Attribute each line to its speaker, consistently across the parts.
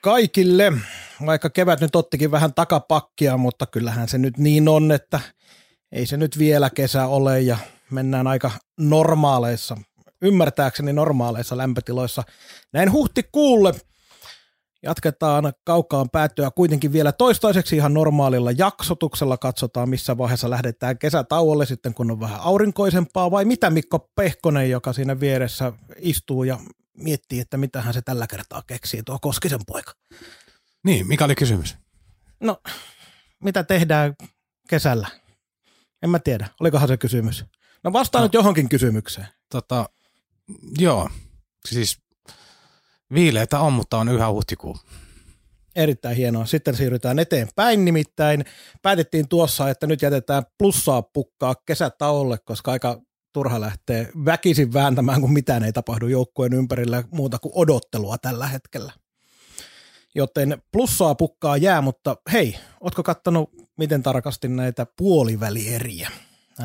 Speaker 1: kaikille, vaikka kevät nyt ottikin vähän takapakkia, mutta kyllähän se nyt niin on, että ei se nyt vielä kesä ole ja mennään aika normaaleissa, ymmärtääkseni normaaleissa lämpötiloissa. Näin huhtikuulle jatketaan kaukaan päättyä kuitenkin vielä toistaiseksi ihan normaalilla jaksotuksella. Katsotaan, missä vaiheessa lähdetään kesätauolle sitten, kun on vähän aurinkoisempaa, vai mitä Mikko Pehkonen, joka siinä vieressä istuu ja miettii, että mitä hän se tällä kertaa keksii, tuo Koskisen poika.
Speaker 2: Niin, mikä oli kysymys?
Speaker 1: No, mitä tehdään kesällä? En mä tiedä, olikohan se kysymys. No vastaan no, nyt johonkin kysymykseen.
Speaker 2: Tota, joo, siis viileitä on, mutta on yhä huhtikuu.
Speaker 1: Erittäin hienoa. Sitten siirrytään eteenpäin, nimittäin päätettiin tuossa, että nyt jätetään plussaa pukkaa kesätauolle, koska aika turha lähtee väkisin vääntämään, kun mitään ei tapahdu joukkueen ympärillä muuta kuin odottelua tällä hetkellä. Joten plussaa pukkaa jää, mutta hei, ootko kattanut miten tarkasti näitä puolivälieriä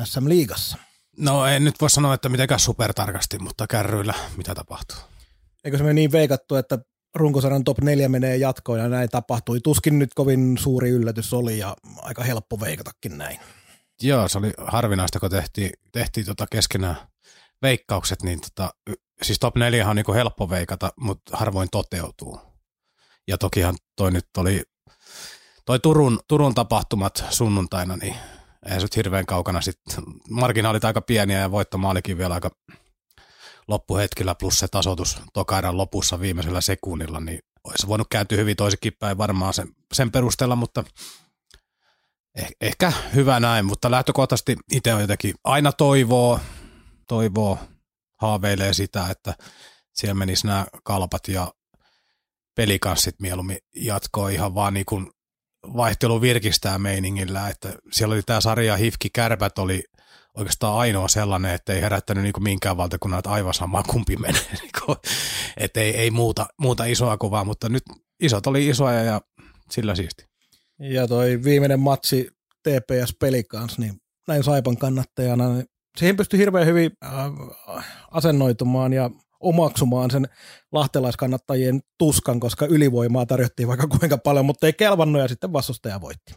Speaker 1: SM Liigassa?
Speaker 2: No en nyt voi sanoa, että mitenkään supertarkasti, mutta kärryillä mitä tapahtuu.
Speaker 1: Eikö se mene niin veikattu, että runkosarjan top 4 menee jatkoon ja näin tapahtui. Tuskin nyt kovin suuri yllätys oli ja aika helppo veikatakin näin.
Speaker 2: Joo, se oli harvinaista, kun tehtiin, tehtiin tota keskenään veikkaukset, niin tota, siis top 4 on niin helppo veikata, mutta harvoin toteutuu. Ja tokihan toi nyt oli, toi Turun, Turun tapahtumat sunnuntaina, niin eihän se hirveän kaukana sitten. Marginaalit aika pieniä ja voittomaalikin vielä aika loppuhetkellä plus se tasoitus tokairan lopussa viimeisellä sekunnilla, niin olisi voinut kääntyä hyvin toisenkin päin varmaan sen, sen perusteella, mutta eh, ehkä hyvä näin, mutta lähtökohtaisesti itse on jotenkin aina toivoo, toivoo, haaveilee sitä, että siellä menisi nämä kalpat ja pelikanssit mieluummin jatkoa ihan vaan niin kuin vaihtelu virkistää meiningillä, että siellä oli tämä sarja Hifki Kärpät oli oikeastaan ainoa sellainen, että ei herättänyt niin minkään valtakunnan, että aivan sama kumpi menee. Niin että ei, ei muuta, muuta isoa kuvaa, mutta nyt isot oli isoja ja sillä siisti.
Speaker 1: Ja toi viimeinen matsi TPS-peli kanssa, niin näin Saipan kannattajana, niin siihen pystyi hirveän hyvin äh, asennoitumaan ja omaksumaan sen lahtelaiskannattajien tuskan, koska ylivoimaa tarjottiin vaikka kuinka paljon, mutta ei kelvannut ja sitten vastustaja voitti.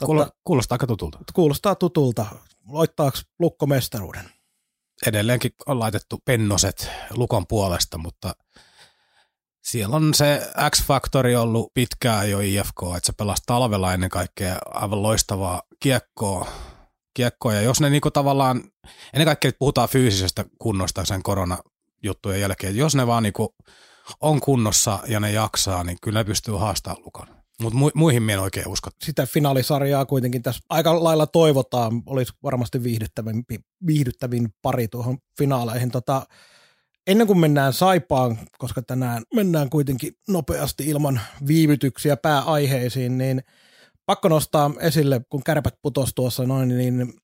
Speaker 2: Totta, kuulostaa aika tutulta.
Speaker 1: Kuulostaa tutulta. Loittaako Lukko mestaruuden?
Speaker 2: Edelleenkin on laitettu pennoset Lukon puolesta, mutta siellä on se X-faktori ollut pitkään jo IFK, että se pelasi talvella ennen kaikkea aivan loistavaa kiekkoa. kiekkoa. Ja jos ne niinku tavallaan, ennen kaikkea puhutaan fyysisestä kunnosta sen koronajuttujen jälkeen, jos ne vaan niinku on kunnossa ja ne jaksaa, niin kyllä ne pystyy haastamaan Lukon. Mutta mu- muihin minä en oikein usko.
Speaker 1: Sitä finaalisarjaa kuitenkin tässä aika lailla toivotaan. Olisi varmasti viihdyttävin, viihdyttävin pari tuohon finaaleihin. Tota, ennen kuin mennään Saipaan, koska tänään mennään kuitenkin nopeasti ilman viivytyksiä pääaiheisiin, niin pakko nostaa esille, kun kärpät putosi tuossa noin, niin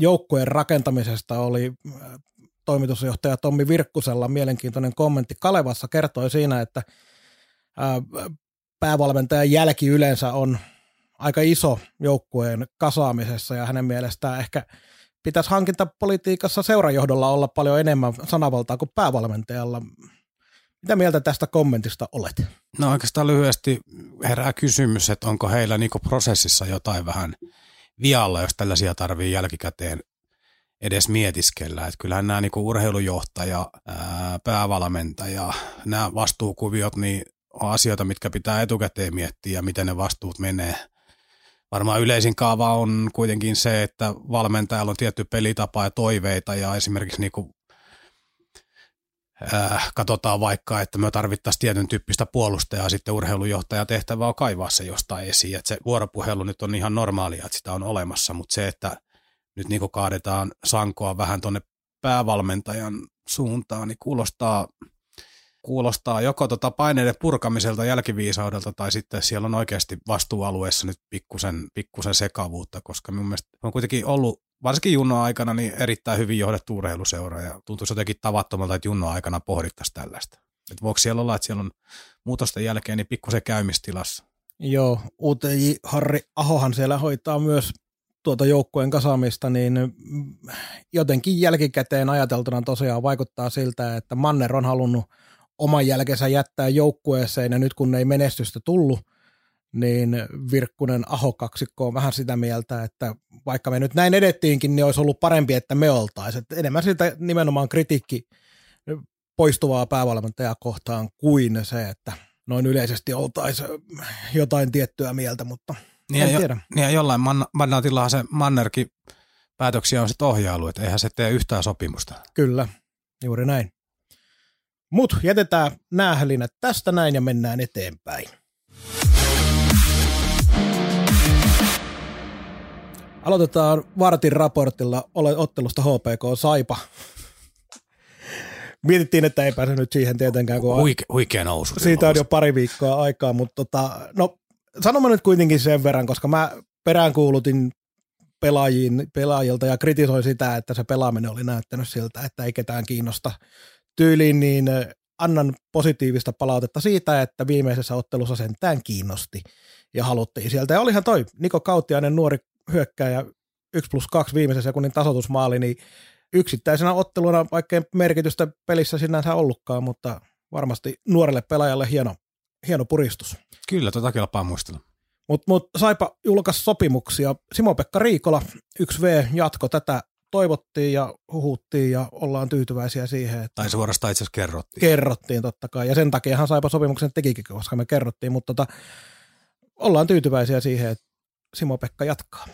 Speaker 1: joukkueen rakentamisesta oli äh, toimitusjohtaja Tommi Virkkusella mielenkiintoinen kommentti. Kalevassa kertoi siinä, että äh, päävalmentajan jälki yleensä on aika iso joukkueen kasaamisessa ja hänen mielestään ehkä pitäisi hankintapolitiikassa seurajohdolla olla paljon enemmän sanavaltaa kuin päävalmentajalla. Mitä mieltä tästä kommentista olet?
Speaker 2: No oikeastaan lyhyesti herää kysymys, että onko heillä niinku prosessissa jotain vähän vialla, jos tällaisia tarvii jälkikäteen edes mietiskellä. Että kyllähän nämä niinku urheilujohtaja, ää, päävalmentaja, nämä vastuukuviot, niin on asioita, mitkä pitää etukäteen miettiä ja miten ne vastuut menee. Varmaan yleisin kaava on kuitenkin se, että valmentajalla on tietty pelitapa ja toiveita ja esimerkiksi niin kuin, äh, katsotaan vaikka, että me tarvittaisiin tietyn tyyppistä puolustajaa, sitten urheilujohtaja tehtävä on kaivaa se jostain esiin. Että se vuoropuhelu nyt on ihan normaalia, että sitä on olemassa, mutta se, että nyt niin kaadetaan sankoa vähän tuonne päävalmentajan suuntaan, niin kuulostaa – kuulostaa joko tota paineiden purkamiselta jälkiviisaudelta tai sitten siellä on oikeasti vastuualueessa nyt pikkusen, pikkusen sekavuutta, koska mun mielestä on kuitenkin ollut varsinkin Junnon aikana niin erittäin hyvin johdettu urheiluseura ja tuntuisi jotenkin tavattomalta, että Junnon aikana pohdittaisiin tällaista. Että voiko siellä olla, että siellä on muutosten jälkeen niin pikkusen käymistilassa?
Speaker 1: Joo, UTJ Harri Ahohan siellä hoitaa myös tuota joukkueen kasaamista, niin jotenkin jälkikäteen ajateltuna tosiaan vaikuttaa siltä, että Manner on halunnut oman jälkensä jättää joukkueeseen ja nyt kun ei menestystä tullut, niin Virkkunen Aho-kaksikko on vähän sitä mieltä, että vaikka me nyt näin edettiinkin, niin olisi ollut parempi, että me oltaisiin. Enemmän siltä nimenomaan kritiikki poistuvaa päävalmentajaa kohtaan kuin se, että noin yleisesti oltaisiin jotain tiettyä mieltä, mutta niin en tiedä.
Speaker 2: Jo, niin ja jollain man, se Mannerkin päätöksiä on sitten ohjailu, että eihän se tee yhtään sopimusta.
Speaker 1: Kyllä, juuri näin. Mut jätetään näähälinät tästä näin ja mennään eteenpäin. Aloitetaan Vartin raportilla ole ottelusta HPK Saipa. Mietittiin, että ei pääse nyt siihen tietenkään, kun
Speaker 2: Huike, huikea nousu.
Speaker 1: siitä on jo pari viikkoa aikaa, mutta tota, no sanomaan nyt kuitenkin sen verran, koska mä peräänkuulutin pelaajiin, pelaajilta ja kritisoin sitä, että se pelaaminen oli näyttänyt siltä, että ei ketään kiinnosta tyyliin, niin annan positiivista palautetta siitä, että viimeisessä ottelussa sentään kiinnosti ja haluttiin sieltä. Ja olihan toi Niko Kauttiainen nuori hyökkääjä 1 plus 2 viimeisen sekunnin tasoitusmaali, niin yksittäisenä otteluna, vaikka merkitystä pelissä sinänsä ollutkaan, mutta varmasti nuorelle pelaajalle hieno, hieno puristus.
Speaker 2: Kyllä, tota kelpaa muistella.
Speaker 1: Mutta mut Saipa julkaisi sopimuksia. Simo-Pekka Riikola, 1V, jatko tätä toivottiin ja huhuttiin ja ollaan tyytyväisiä siihen. Että
Speaker 2: tai suorastaan itse asiassa kerrottiin.
Speaker 1: Kerrottiin totta kai ja sen takiahan Saipa sopimuksen tekikin, koska me kerrottiin, mutta tota, ollaan tyytyväisiä siihen, että Simo-Pekka jatkaa.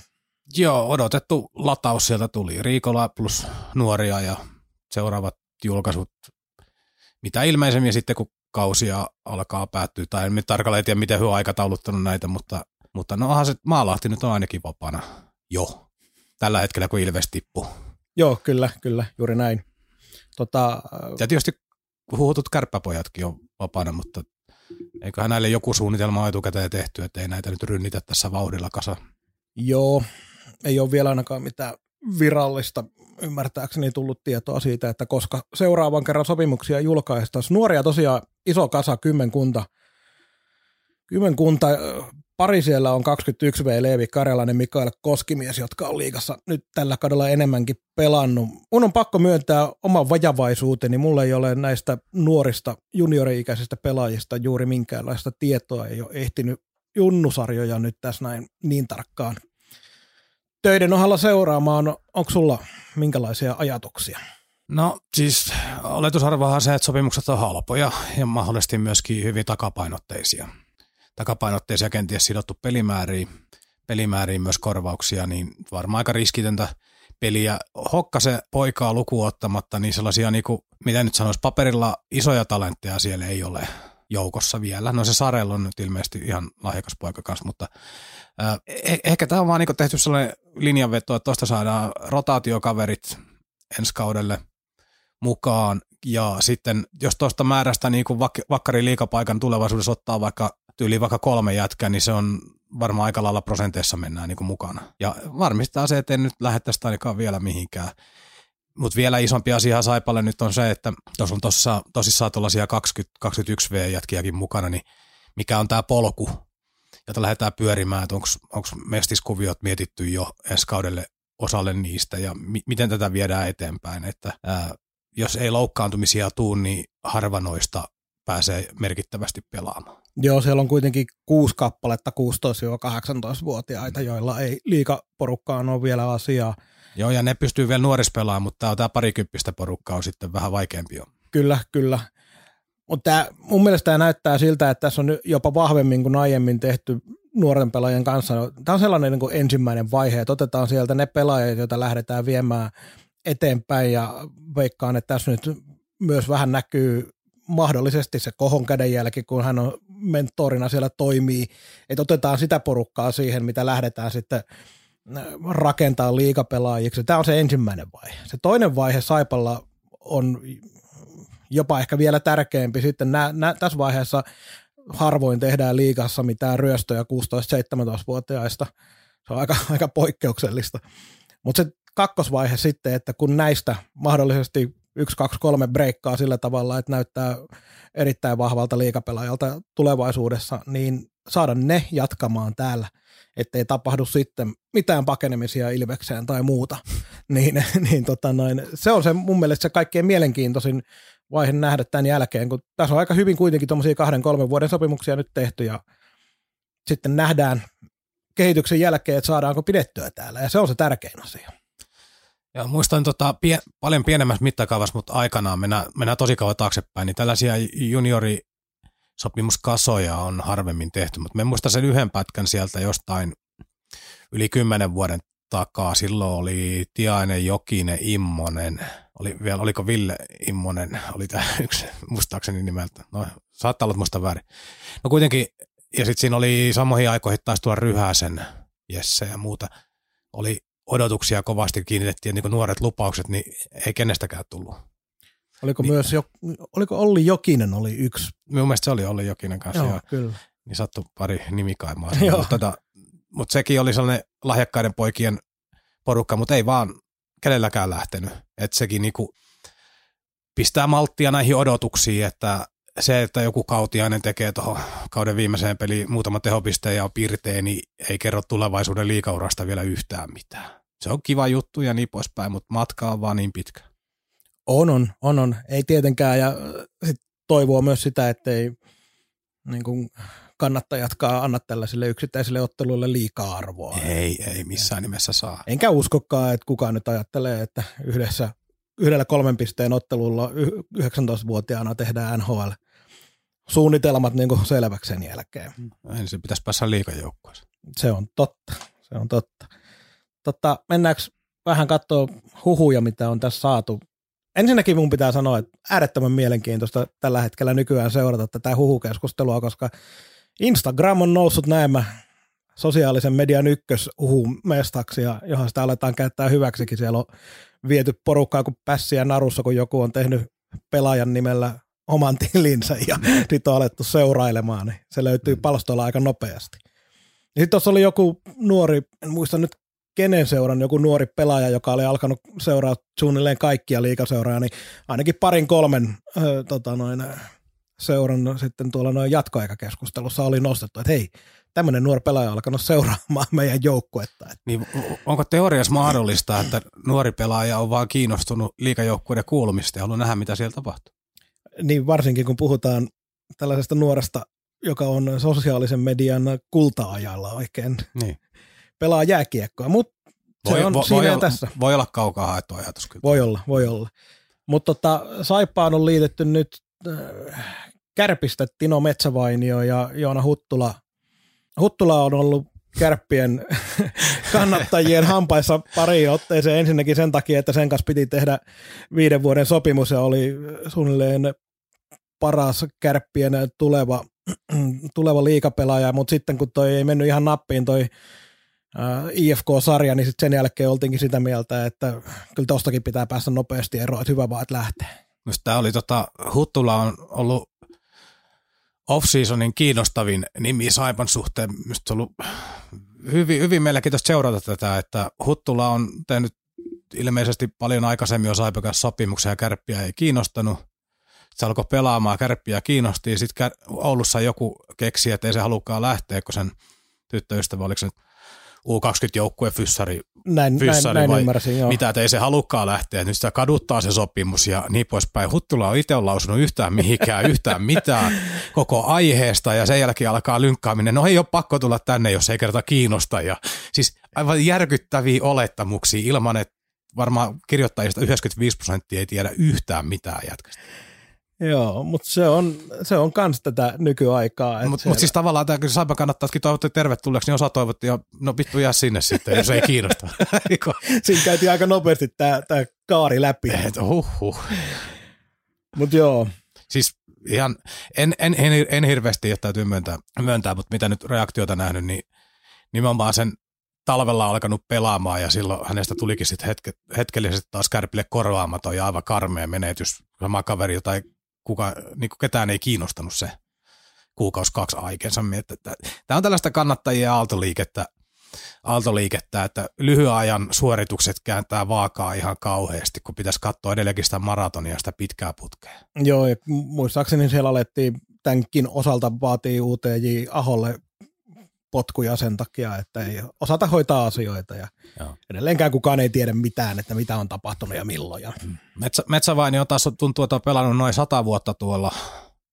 Speaker 2: Joo, odotettu lataus sieltä tuli. Riikola plus nuoria ja seuraavat julkaisut, mitä ilmeisemmin sitten kun kausia alkaa päättyä, tai en tarkalleen tiedä, miten hyvä aikatauluttanut näitä, mutta, mutta no onhan se Maalahti nyt on ainakin vapaana jo tällä hetkellä, kun Ilves tippuu.
Speaker 1: Joo, kyllä, kyllä, juuri näin. Tota,
Speaker 2: ja tietysti huhutut kärppäpojatkin on vapaana, mutta eiköhän näille joku suunnitelma etukäteen tehty, että ei näitä nyt rynnitä tässä vauhdilla kasa.
Speaker 1: Joo, ei ole vielä ainakaan mitään virallista ymmärtääkseni tullut tietoa siitä, että koska seuraavan kerran sopimuksia julkaistaisiin. Nuoria tosiaan iso kasa, kymmenkunta. Kymmenkunta, pari siellä on 21 V. Leevi Karjalainen, Mikael Koskimies, jotka on liigassa nyt tällä kaudella enemmänkin pelannut. Mun on pakko myöntää oman vajavaisuuteni. Mulla ei ole näistä nuorista juniori-ikäisistä pelaajista juuri minkäänlaista tietoa. Ei ole ehtinyt junnusarjoja nyt tässä näin niin tarkkaan töiden ohella seuraamaan. Onko sulla minkälaisia ajatuksia?
Speaker 2: No siis oletusarvohan se, että sopimukset on halpoja ja mahdollisesti myöskin hyvin takapainotteisia. Takapainotteisia kenties sidottu pelimääriin, pelimääriin myös korvauksia, niin varmaan aika riskitöntä peliä. Hokkase poikaa lukuottamatta, niin sellaisia, niin kuin, mitä nyt sanoisi, paperilla isoja talentteja siellä ei ole joukossa vielä. No se Sarel on nyt ilmeisesti ihan lahjakas poika kanssa, mutta äh, ehkä tämä on vaan niin tehty sellainen linjanveto, että tuosta saadaan rotaatiokaverit ensi kaudelle mukaan ja sitten jos tuosta määrästä niin vak- vakkari liikapaikan tulevaisuudessa ottaa vaikka tyyli vaikka kolme jätkää, niin se on varmaan aika lailla prosenteissa mennään niin kuin mukana. Ja varmistaa se, että en nyt lähettäisi ainakaan vielä mihinkään. Mutta vielä isompi asia Saipalle nyt on se, että tuossa on tossa, tosissaan tuollaisia 21 V-jätkiäkin mukana, niin mikä on tämä polku, jota lähdetään pyörimään, että onko mestiskuviot mietitty jo ensi kaudelle osalle niistä ja mi- miten tätä viedään eteenpäin, että ää, jos ei loukkaantumisia tuu, niin harva noista pääsee merkittävästi pelaamaan.
Speaker 1: Joo, siellä on kuitenkin kuusi kappaletta 16-18-vuotiaita, joilla ei liikaporukkaan ole vielä asiaa.
Speaker 2: Joo, ja ne pystyy vielä nuoris pelaamaan, mutta tämä, parikymppistä porukkaa on sitten vähän vaikeampi jo.
Speaker 1: Kyllä, kyllä. Mutta mun mielestä tämä näyttää siltä, että tässä on jopa vahvemmin kuin aiemmin tehty nuoren pelaajien kanssa. Tämä on sellainen niin kuin ensimmäinen vaihe, että otetaan sieltä ne pelaajat, joita lähdetään viemään eteenpäin ja veikkaan, että tässä nyt myös vähän näkyy mahdollisesti se kohon kädenjälki, kun hän on mentorina siellä toimii, että otetaan sitä porukkaa siihen, mitä lähdetään sitten rakentaa liikapelaajiksi. Tämä on se ensimmäinen vaihe. Se toinen vaihe Saipalla on jopa ehkä vielä tärkeämpi sitten nä, nä, tässä vaiheessa harvoin tehdään liikassa mitään ryöstöjä 16-17-vuotiaista. Se on aika, aika poikkeuksellista. Mutta se kakkosvaihe sitten, että kun näistä mahdollisesti yksi, kaksi, kolme breikkaa sillä tavalla, että näyttää erittäin vahvalta liikapelaajalta tulevaisuudessa, niin saada ne jatkamaan täällä, ettei tapahdu sitten mitään pakenemisia Ilvekseen tai muuta. niin, niin tota noin, se on se mun mielestä se kaikkein mielenkiintoisin vaihe nähdä tämän jälkeen, kun tässä on aika hyvin kuitenkin tuommoisia kahden, kolmen vuoden sopimuksia nyt tehty ja sitten nähdään kehityksen jälkeen, että saadaanko pidettyä täällä ja se on se tärkein asia.
Speaker 2: Ja muistan tota, pie, paljon pienemmässä mittakaavassa, mutta aikanaan mennään, mennään tosi kauan taaksepäin, niin tällaisia juniori sopimuskasoja on harvemmin tehty, mutta me muistan sen yhden pätkän sieltä jostain yli kymmenen vuoden takaa. Silloin oli Tiainen, Jokinen, Immonen, oli vielä, oliko Ville Immonen, oli tämä yksi muistaakseni nimeltä. No, saattaa olla muista väärin. No kuitenkin, ja sitten siinä oli samoihin aikoihin taas tuo Ryhäsen, Jesse ja muuta. Oli odotuksia kovasti kiinnitettiin, niin nuoret lupaukset, niin ei kenestäkään tullut.
Speaker 1: Oliko niin, myös, jo, oliko Olli Jokinen oli yksi?
Speaker 2: Minun mielestä se oli Olli Jokinen kanssa.
Speaker 1: Joo, ja, kyllä.
Speaker 2: Niin sattui pari nimikaimaa. mutta, tota, mutta sekin oli sellainen lahjakkaiden poikien porukka, mutta ei vaan kenelläkään lähtenyt. Että sekin niinku pistää malttia näihin odotuksiin, että se, että joku kautiainen tekee tuohon kauden viimeiseen peliin muutama tehopisteen ja on piirtein, niin ei kerro tulevaisuuden liikaurasta vielä yhtään mitään. Se on kiva juttu ja niin poispäin, mutta matka on vaan niin pitkä.
Speaker 1: On, on, on, on. Ei tietenkään ja sit toivoo myös sitä, ettei niin kuin kannattajatkaan anna tällaisille yksittäisille otteluille liikaa arvoa.
Speaker 2: Ei, ei missään nimessä saa.
Speaker 1: Enkä uskokaan, että kukaan nyt ajattelee, että yhdessä yhdellä kolmen pisteen ottelulla 19-vuotiaana tehdään NHL suunnitelmat niin kuin selväksi sen jälkeen.
Speaker 2: Ensin se pitäisi päässä liikajoukkueeseen.
Speaker 1: Se on totta, se on totta. Totta, mennäänkö vähän katsoa huhuja, mitä on tässä saatu. Ensinnäkin mun pitää sanoa, että äärettömän mielenkiintoista tällä hetkellä nykyään seurata tätä huhukeskustelua, koska Instagram on noussut näemmä sosiaalisen median ykköshuhumestaksi, ja johon sitä aletaan käyttää hyväksikin. Siellä on viety porukkaa kuin pässiä narussa, kun joku on tehnyt pelaajan nimellä oman tilinsä ja sitten on alettu seurailemaan, niin se löytyy palstoilla aika nopeasti. Sitten tuossa oli joku nuori, en muista nyt kenen seuran, joku nuori pelaaja, joka oli alkanut seuraa suunnilleen kaikkia liikaseuraa, niin ainakin parin kolmen äh, tota noin, seuran sitten tuolla noin jatkoaikakeskustelussa oli nostettu, että hei, tämmöinen nuori pelaaja on alkanut seuraamaan meidän joukkuetta.
Speaker 2: Niin, onko teoriassa mahdollista, että nuori pelaaja on vaan kiinnostunut liikajoukkueiden kuulumista ja haluaa nähdä, mitä siellä tapahtuu?
Speaker 1: Niin varsinkin kun puhutaan tällaisesta nuoresta, joka on sosiaalisen median kulta-ajalla oikein. Niin. Pelaa jääkiekkoa, mutta se on vo, siinä
Speaker 2: voi olla,
Speaker 1: tässä.
Speaker 2: Voi olla kaukaa haettu ajatus kyllä.
Speaker 1: Voi olla, voi olla. Mutta tota, Saippaan on liitetty nyt äh, Kärpistä Tino Metsävainio ja Joona Huttula Huttula on ollut kärppien kannattajien hampaissa pari otteeseen ensinnäkin sen takia, että sen kanssa piti tehdä viiden vuoden sopimus ja oli suunnilleen paras kärppien tuleva, tuleva liikapelaaja, mutta sitten kun toi ei mennyt ihan nappiin toi IFK-sarja, niin sitten sen jälkeen oltiinkin sitä mieltä, että kyllä tostakin pitää päästä nopeasti eroon, että hyvä vaan, että lähtee.
Speaker 2: Tämä oli tota, Huttula on ollut off-seasonin kiinnostavin nimi Saipan suhteen. Minusta on ollut hyvin, hyvin mielenkiintoista seurata tätä, että Huttula on tehnyt ilmeisesti paljon aikaisemmin jo Saipan sopimuksia ja kärppiä ei kiinnostanut. Se alkoi pelaamaan, kärppiä kiinnosti ja sitten Oulussa joku keksi, että ei se halukkaan lähteä, kun sen tyttöystävä, oliko se U20-joukkue fyssari,
Speaker 1: näin, fyssari näin, näin vai ymmärsin, joo.
Speaker 2: mitä, että ei se halukkaan lähteä, nyt sitä kaduttaa se sopimus ja niin poispäin. Huttula on itse lausunut yhtään mihinkään, yhtään mitään koko aiheesta ja sen jälkeen alkaa lynkkaaminen. No ei ole pakko tulla tänne, jos ei kerta kiinnosta. Ja, siis aivan järkyttäviä olettamuksia ilman, että varmaan kirjoittajista 95 prosenttia ei tiedä yhtään mitään jätkästä.
Speaker 1: Joo, mutta se on, se on kans tätä nykyaikaa.
Speaker 2: Mutta mut siis tavallaan tämä, kun Saipa kannattaisikin toivottaa tervetulleeksi, niin osa toivotti jo, no vittu jää sinne sitten, jos ei kiinnosta.
Speaker 1: Siinä käytiin aika nopeasti tämä kaari läpi.
Speaker 2: Et, huh.
Speaker 1: Mutta joo.
Speaker 2: Siis ihan, en, en, en, en hirveästi, jotta täytyy myöntää, myöntää, mutta mitä nyt reaktiota nähnyt, niin nimenomaan sen talvella alkanut pelaamaan ja silloin hänestä tulikin sitten hetke, hetkellisesti taas kärpille korvaamaton ja aivan karmea menetys. Sama kaveri, jota ei kuka, niin ketään ei kiinnostanut se kuukausi kaksi aikensa. Tämä on tällaista kannattajien aaltoliikettä, aaltoliikettä, että lyhyen ajan suoritukset kääntää vaakaa ihan kauheasti, kun pitäisi katsoa edelleenkin sitä maratonia sitä pitkää putkea.
Speaker 1: Joo, ja muistaakseni siellä alettiin tämänkin osalta vaatii UTJ Aholle potkuja sen takia, että ei osata hoitaa asioita ja Joo. edelleenkään kukaan ei tiedä mitään, että mitä on tapahtunut ja milloin. Mm.
Speaker 2: Metsä, Metsävaini on taas tuntuu, että on pelannut noin sata vuotta tuolla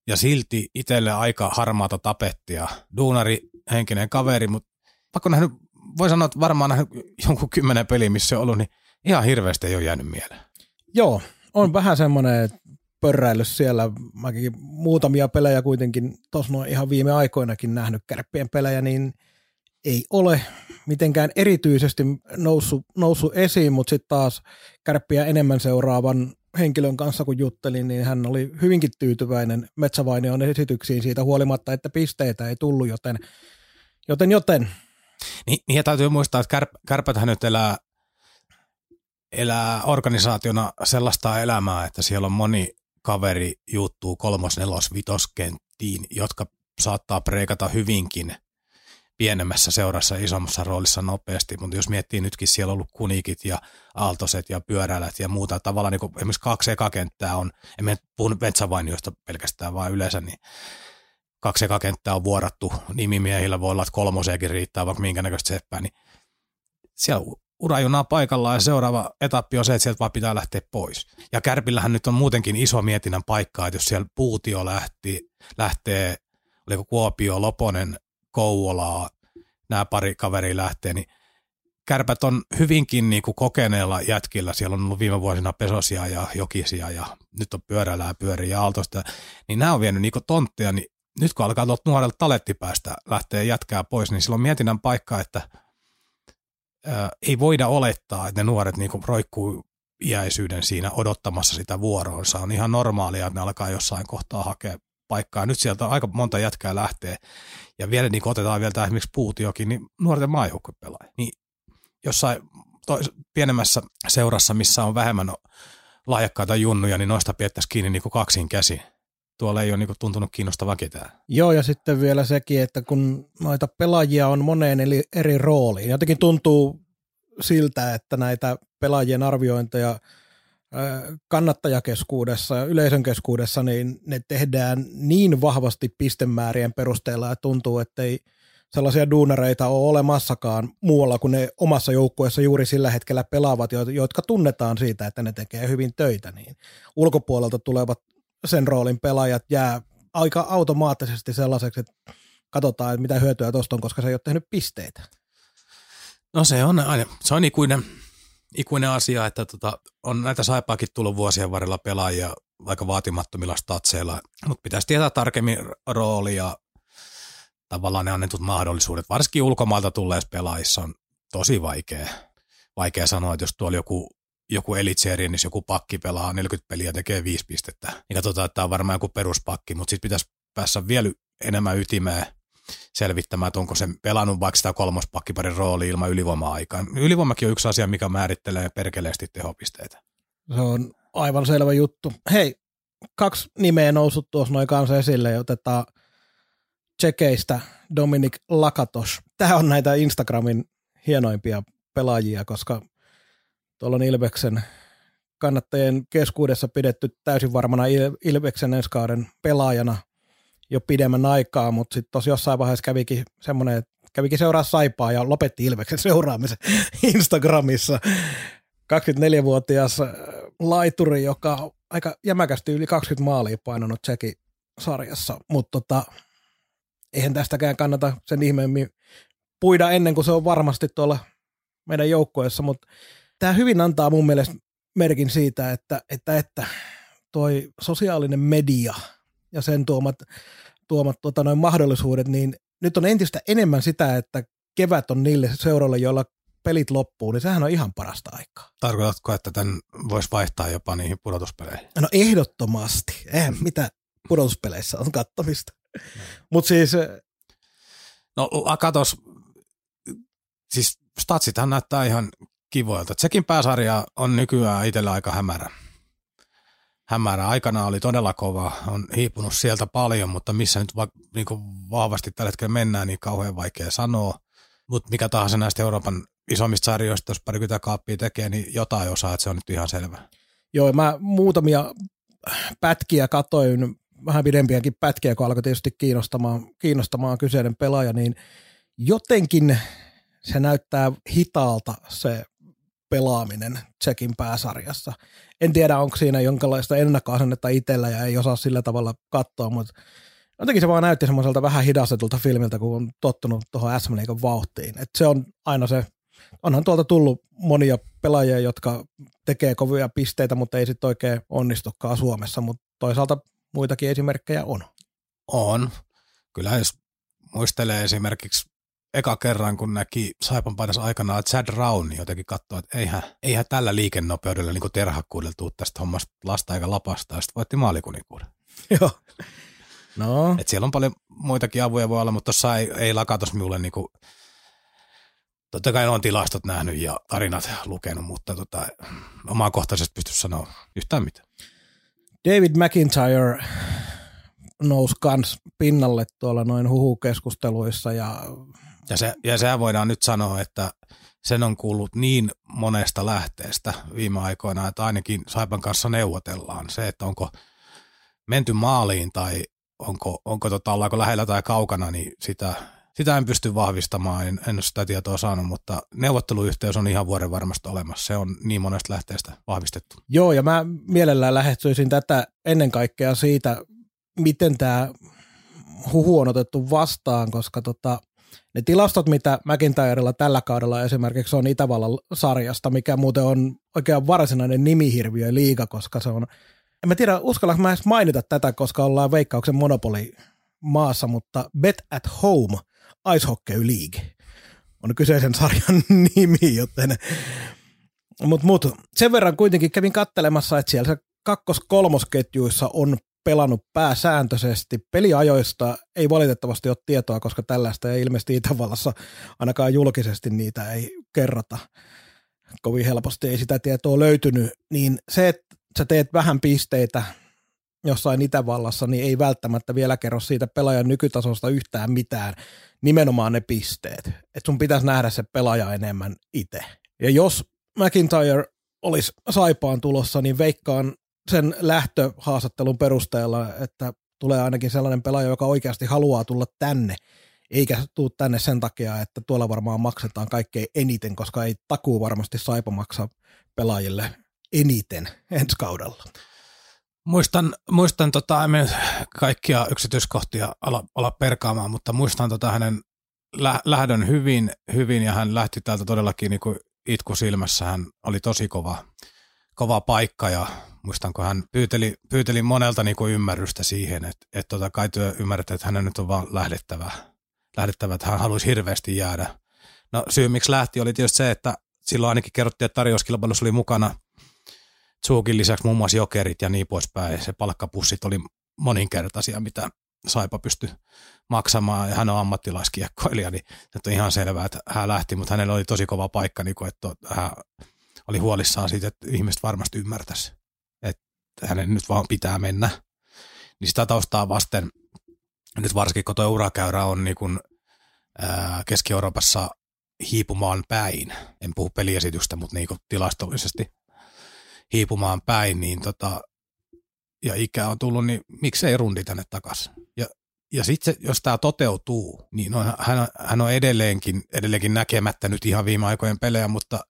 Speaker 2: ja silti itselle aika harmaata tapettia. Duunari, henkinen kaveri, mutta pakko nähnyt, voi sanoa, että varmaan nähnyt jonkun kymmenen peli, missä on ollut, niin ihan hirveästi ei ole jäänyt mieleen.
Speaker 1: Joo, on vähän semmoinen pörräillyt siellä. Mäkin muutamia pelejä kuitenkin tuossa noin ihan viime aikoinakin nähnyt kärppien pelejä, niin ei ole mitenkään erityisesti noussut, noussut esiin, mutta sitten taas kärppiä enemmän seuraavan henkilön kanssa, kun juttelin, niin hän oli hyvinkin tyytyväinen Metsävainion esityksiin siitä huolimatta, että pisteitä ei tullut, joten joten, joten.
Speaker 2: Niin, niin ja täytyy muistaa, että kärp, kärpäthän nyt elää, elää organisaationa sellaista elämää, että siellä on moni kaveri juuttuu kolmos, nelos, vitoskenttiin, jotka saattaa preikata hyvinkin pienemmässä seurassa isommassa roolissa nopeasti, mutta jos miettii nytkin, siellä on ollut kunikit ja aaltoset ja pyörälät ja muuta, tavallaan niin kuin esimerkiksi kaksi ekakenttää on, en mene puhu Vetsavainioista pelkästään, vaan yleensä, niin kaksi ekakenttää on vuorattu nimimiehillä, voi olla, että kolmoseekin riittää, vaikka minkä näköistä seppää, niin siellä urajunaa paikallaan ja seuraava etappi on se, että sieltä vaan pitää lähteä pois. Ja Kärpillähän nyt on muutenkin iso mietinnän paikka, että jos siellä Puutio lähti, lähtee, oliko Kuopio, Loponen, Kouvolaa, nämä pari kaveri lähtee, niin kärpät on hyvinkin niin kuin kokeneella jätkillä. Siellä on ollut viime vuosina pesosia ja jokisia ja nyt on pyöräilää pyöriä ja aaltosta. Niin nämä on vienyt niin tontteja, niin nyt kun alkaa tuolta nuorelta talettipäästä lähteä jätkää pois, niin silloin mietinnän paikka, että – ei voida olettaa, että ne nuoret niinku roikkuu iäisyyden siinä odottamassa sitä vuoroonsa. On ihan normaalia, että ne alkaa jossain kohtaa hakea paikkaa. Nyt sieltä aika monta jätkää lähtee. Ja vielä niin otetaan vielä tämä esimerkiksi Puutiokin, niin nuorten maajoukko pelaa. Niin jossain tois, pienemmässä seurassa, missä on vähemmän lahjakkaita junnuja, niin noista piettäisiin kiinni niin kuin kaksin käsi tuolla ei ole niin tuntunut kiinnostavaa ketään.
Speaker 1: Joo, ja sitten vielä sekin, että kun noita pelaajia on moneen eli eri rooliin, jotenkin tuntuu siltä, että näitä pelaajien arviointeja kannattajakeskuudessa ja yleisön keskuudessa, niin ne tehdään niin vahvasti pistemäärien perusteella, että tuntuu, että ei sellaisia duunareita ole olemassakaan muualla kuin ne omassa joukkueessa juuri sillä hetkellä pelaavat, jotka tunnetaan siitä, että ne tekee hyvin töitä, niin ulkopuolelta tulevat sen roolin pelaajat jää aika automaattisesti sellaiseksi, että katsotaan, että mitä hyötyä tuosta on, koska se ei ole tehnyt pisteitä.
Speaker 2: No se on aina, se on ikuinen, ikuinen asia, että tota, on näitä saipaakin tullut vuosien varrella pelaajia vaikka vaatimattomilla statseilla, mutta pitäisi tietää tarkemmin roolia, tavallaan ne annetut mahdollisuudet, varsinkin ulkomailta tulleissa pelaajissa on tosi vaikea, vaikea sanoa, että jos tuolla joku joku elitseeri, niin joku pakki pelaa 40 peliä ja tekee 5 pistettä. Niin katsotaan, että tämä on varmaan joku peruspakki, mutta sitten pitäisi päässä vielä enemmän ytimeen selvittämään, että onko se pelannut vaikka sitä kolmospakkiparin rooli ilman ylivoima-aikaa. Ylivoimakin on yksi asia, mikä määrittelee perkeleesti tehopisteitä.
Speaker 1: Se on aivan selvä juttu. Hei, kaksi nimeä noussut tuossa noin kanssa esille ja otetaan Tsekeistä Dominik Lakatos. Tämä on näitä Instagramin hienoimpia pelaajia, koska tuolla Ilveksen kannattajien keskuudessa pidetty täysin varmana Ilveksen enskaaren pelaajana jo pidemmän aikaa, mutta sitten tuossa jossain vaiheessa kävikin semmoinen, että kävikin seuraa Saipaa ja lopetti Ilveksen seuraamisen Instagramissa. 24-vuotias äh, laituri, joka on aika jämäkästi yli 20 maalia painanut Tsekin sarjassa, mutta tota, eihän tästäkään kannata sen ihmeemmin puida ennen kuin se on varmasti tuolla meidän joukkoessa, mutta tämä hyvin antaa mun mielestä merkin siitä, että, että, että toi sosiaalinen media ja sen tuomat, tuomat tota, noin mahdollisuudet, niin nyt on entistä enemmän sitä, että kevät on niille seuroille, joilla pelit loppuu, niin sehän on ihan parasta aikaa.
Speaker 2: Tarkoitatko, että tämän voisi vaihtaa jopa niihin pudotuspeleihin?
Speaker 1: No ehdottomasti. Eihän mitä pudotuspeleissä on kattomista. No. Mutta siis...
Speaker 2: No katos, siis statsithan näyttää ihan kivoilta. Sekin pääsarja on nykyään itsellä aika hämärä. hämärä. Aikana oli todella kova, on hiipunut sieltä paljon, mutta missä nyt va, niin vahvasti tällä hetkellä mennään, niin kauhean vaikea sanoa. Mutta mikä tahansa näistä Euroopan isommista sarjoista, jos parikymmentä kaappia tekee, niin jotain osaa, että se on nyt ihan selvä.
Speaker 1: Joo, mä muutamia pätkiä katoin, vähän pidempiäkin pätkiä, kun alkoi tietysti kiinnostamaan, kiinnostamaan kyseinen pelaaja, niin jotenkin se näyttää hitaalta se pelaaminen Tsekin pääsarjassa. En tiedä, onko siinä jonkinlaista ennakkoasennetta itsellä ja ei osaa sillä tavalla katsoa, mutta jotenkin se vaan näytti semmoiselta vähän hidastetulta filmiltä, kun on tottunut tuohon SM vauhtiin. Et se on aina se, onhan tuolta tullut monia pelaajia, jotka tekee kovia pisteitä, mutta ei sitten oikein onnistukaan Suomessa, mutta toisaalta muitakin esimerkkejä on.
Speaker 2: On. Kyllä jos muistelee esimerkiksi eka kerran, kun näki Saipan paidassa aikanaan Chad Rown, jotenkin katsoi, että eihän, eihän tällä liikennopeudella niin terhakkuudella tuu tästä hommasta lasta eikä lapasta, ja sitten voitti maalikuninkuuden.
Speaker 1: Joo. No.
Speaker 2: Et siellä on paljon muitakin avuja voi olla, mutta tuossa ei, ei lakatos minulle niin kuin, totta kai on tilastot nähnyt ja tarinat lukenut, mutta tota, omakohtaisesti pysty sanoa yhtään mitään.
Speaker 1: David McIntyre nousi kans pinnalle tuolla noin huhukeskusteluissa ja
Speaker 2: ja, se, ja sehän voidaan nyt sanoa, että sen on kuullut niin monesta lähteestä viime aikoina, että ainakin Saipan kanssa neuvotellaan. Se, että onko menty maaliin tai onko, onko tota, ollaanko lähellä tai kaukana, niin sitä, sitä en pysty vahvistamaan, en, en ole sitä tietoa saanut, mutta neuvotteluyhteys on ihan vuoden varmasti olemassa. Se on niin monesta lähteestä vahvistettu.
Speaker 1: Joo, ja mä mielellään lähestyisin tätä ennen kaikkea siitä, miten tämä huhu on otettu vastaan, koska tota, ne tilastot, mitä McIntyrella tällä kaudella esimerkiksi on Itävallan sarjasta, mikä muuten on oikein varsinainen nimihirviö liiga, koska se on, en mä tiedä uskallanko mä edes mainita tätä, koska ollaan veikkauksen monopoli maassa, mutta Bet at Home Ice Hockey League on kyseisen sarjan nimi, joten mutta mut, sen verran kuitenkin kävin kattelemassa, että siellä se kakkos-kolmosketjuissa on pelannut pääsääntöisesti. Peliajoista ei valitettavasti ole tietoa, koska tällaista ei ilmeisesti Itävallassa ainakaan julkisesti niitä ei kerrota. Kovin helposti ei sitä tietoa löytynyt. Niin se, että sä teet vähän pisteitä jossain Itävallassa, niin ei välttämättä vielä kerro siitä pelaajan nykytasosta yhtään mitään. Nimenomaan ne pisteet. Että sun pitäisi nähdä se pelaaja enemmän itse. Ja jos McIntyre olisi Saipaan tulossa, niin veikkaan sen lähtöhaastattelun perusteella, että tulee ainakin sellainen pelaaja, joka oikeasti haluaa tulla tänne, eikä tuu tänne sen takia, että tuolla varmaan maksetaan kaikkein eniten, koska ei takuu varmasti Saipa maksaa pelaajille eniten ensi kaudella.
Speaker 2: Muistan, muistan tota, en kaikkia yksityiskohtia ala, ala perkaamaan, mutta muistan tota hänen lä- lähdön hyvin, hyvin ja hän lähti täältä todellakin niin kuin itku silmässä. Hän oli tosi kova, kova paikka ja muistanko hän pyyteli, pyyteli monelta niin kuin ymmärrystä siihen, että, että tota, kai työ ymmärrät, että hänen nyt on vaan lähdettävä, lähdettävä, että hän haluaisi hirveästi jäädä. No syy miksi lähti oli tietysti se, että silloin ainakin kerrottiin, että tarjouskilpailussa oli mukana Zuukin lisäksi muun muassa jokerit ja niin poispäin. Se palkkapussit oli moninkertaisia, mitä Saipa pystyi maksamaan ja hän on ammattilaiskiekkoilija, niin että on ihan selvää, että hän lähti, mutta hänellä oli tosi kova paikka, niin kuin, että hän oli huolissaan siitä, että ihmiset varmasti ymmärtäisi, hänen nyt vaan pitää mennä. Niin sitä taustaa vasten, nyt varsinkin kun tuo urakäyrä on niin kuin, ää, Keski-Euroopassa hiipumaan päin, en puhu peliesitystä, mutta niin kuin tilastollisesti hiipumaan päin, niin tota, ja ikä on tullut, niin miksei rundi tänne takaisin. Ja, ja sitten jos tämä toteutuu, niin on, hän, hän on edelleenkin, edelleenkin näkemättä nyt ihan viime aikojen pelejä, mutta –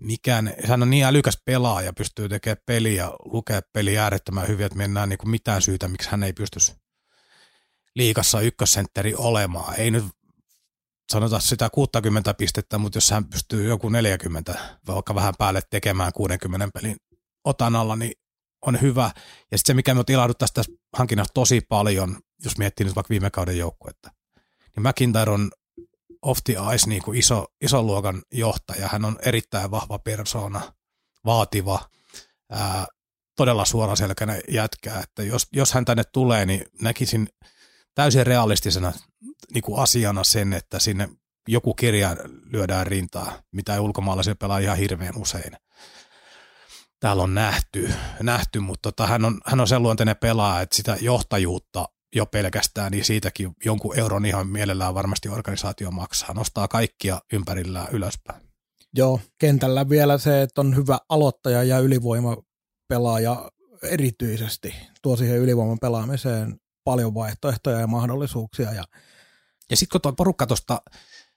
Speaker 2: mikään, hän on niin älykäs pelaaja, pystyy tekemään peliä ja lukea peliä äärettömän hyvin, että mennään niin kuin mitään syytä, miksi hän ei pystyisi liikassa ykkössentteri olemaan. Ei nyt sanota sitä 60 pistettä, mutta jos hän pystyy joku 40, vaikka vähän päälle tekemään 60 pelin otanalla, niin on hyvä. Ja sitten se, mikä me ilahdut tästä hankinnasta tosi paljon, jos miettii nyt vaikka viime kauden joukkuetta, niin McIntyre on off the ice niin kuin iso, ison luokan johtaja. Hän on erittäin vahva persona, vaativa, ää, todella suoraselkäinen jätkä. Että jos, jos hän tänne tulee, niin näkisin täysin realistisena niin kuin asiana sen, että sinne joku kirja lyödään rintaa, mitä ei ulkomaalaisia pelaa ihan hirveän usein. täällä on nähty, nähty mutta tota, hän, on, hän on sen luonteinen pelaaja, että sitä johtajuutta jo pelkästään, niin siitäkin jonkun euron ihan mielellään varmasti organisaatio maksaa, nostaa kaikkia ympärillään ylöspäin.
Speaker 1: Joo, kentällä vielä se, että on hyvä aloittaja ja ylivoimapelaaja erityisesti tuo siihen ylivoiman pelaamiseen paljon vaihtoehtoja ja mahdollisuuksia. Ja,
Speaker 2: ja sitten kun tuo porukka tuosta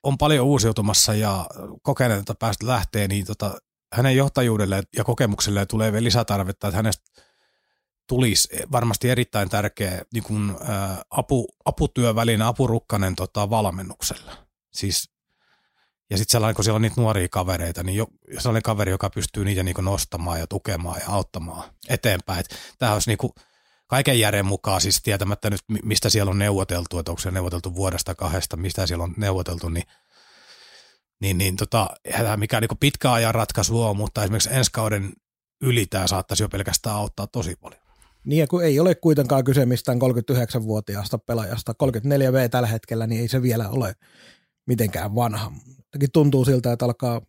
Speaker 2: on paljon uusiutumassa ja kokeneita päästä lähtee, niin tota, hänen johtajuudelle ja kokemukselle tulee vielä lisätarvetta, että hänestä tulisi varmasti erittäin tärkeä niin kuin, ä, apu, aputyöväline, apurukkanen tota, valmennuksella. Siis, ja sitten sellainen, kun siellä on niitä nuoria kavereita, niin jo, sellainen kaveri, joka pystyy niitä niin nostamaan ja tukemaan ja auttamaan eteenpäin. Tämä olisi niin kuin, kaiken järjen mukaan, siis tietämättä nyt mistä siellä on neuvoteltu, että onko se neuvoteltu vuodesta kahdesta, mistä siellä on neuvoteltu, niin niin, niin tota, mikä niin pitkä ajan ratkaisu on, mutta esimerkiksi ensi kauden yli tämä saattaisi jo pelkästään auttaa tosi paljon.
Speaker 1: Niin ja kun ei ole kuitenkaan kyse mistään 39-vuotiaasta pelaajasta, 34V tällä hetkellä, niin ei se vielä ole mitenkään vanha. Jotenkin tuntuu siltä, että alkaa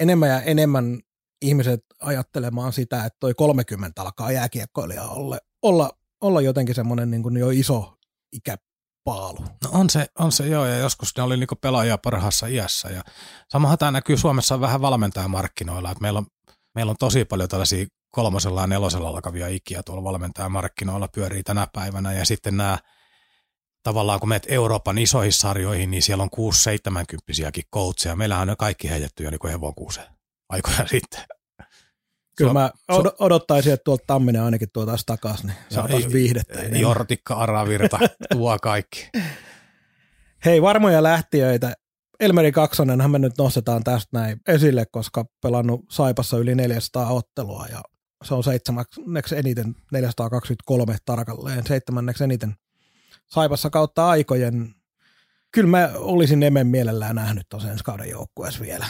Speaker 1: enemmän ja enemmän ihmiset ajattelemaan sitä, että toi 30 alkaa jääkiekkoilija olla, olla, olla jotenkin semmoinen niin jo iso ikäpaalu.
Speaker 2: No on se, on se joo, ja joskus ne oli niin pelaajia parhaassa iässä. Ja samahan tämä näkyy Suomessa vähän valmentajamarkkinoilla, että meillä on, meillä on tosi paljon tällaisia kolmosella ja nelosella alkavia ikiä tuolla valmentajamarkkinoilla pyörii tänä päivänä, ja sitten nämä tavallaan kun menet Euroopan isoihin sarjoihin, niin siellä on 6-70-kympisiäkin coacheja. Meillähän on ne kaikki heitetty jo niin hevon kuuseen aikoja sitten.
Speaker 1: Kyllä mä od- odottaisin, että tuolta Tamminen ainakin tuo taas takaisin, niin saataisiin viihdettä.
Speaker 2: Jortikka, Aravirta, tuo kaikki.
Speaker 1: Hei, varmoja lähtiöitä. Elmeri Kaksonenhan me nyt nostetaan tästä näin esille, koska pelannut Saipassa yli 400 ottelua ja se on seitsemänneksi eniten, 423 tarkalleen, seitsemänneksi eniten Saipassa kautta aikojen. Kyllä mä olisin Emen mielellään nähnyt tuossa ensi kauden joukkueessa vielä.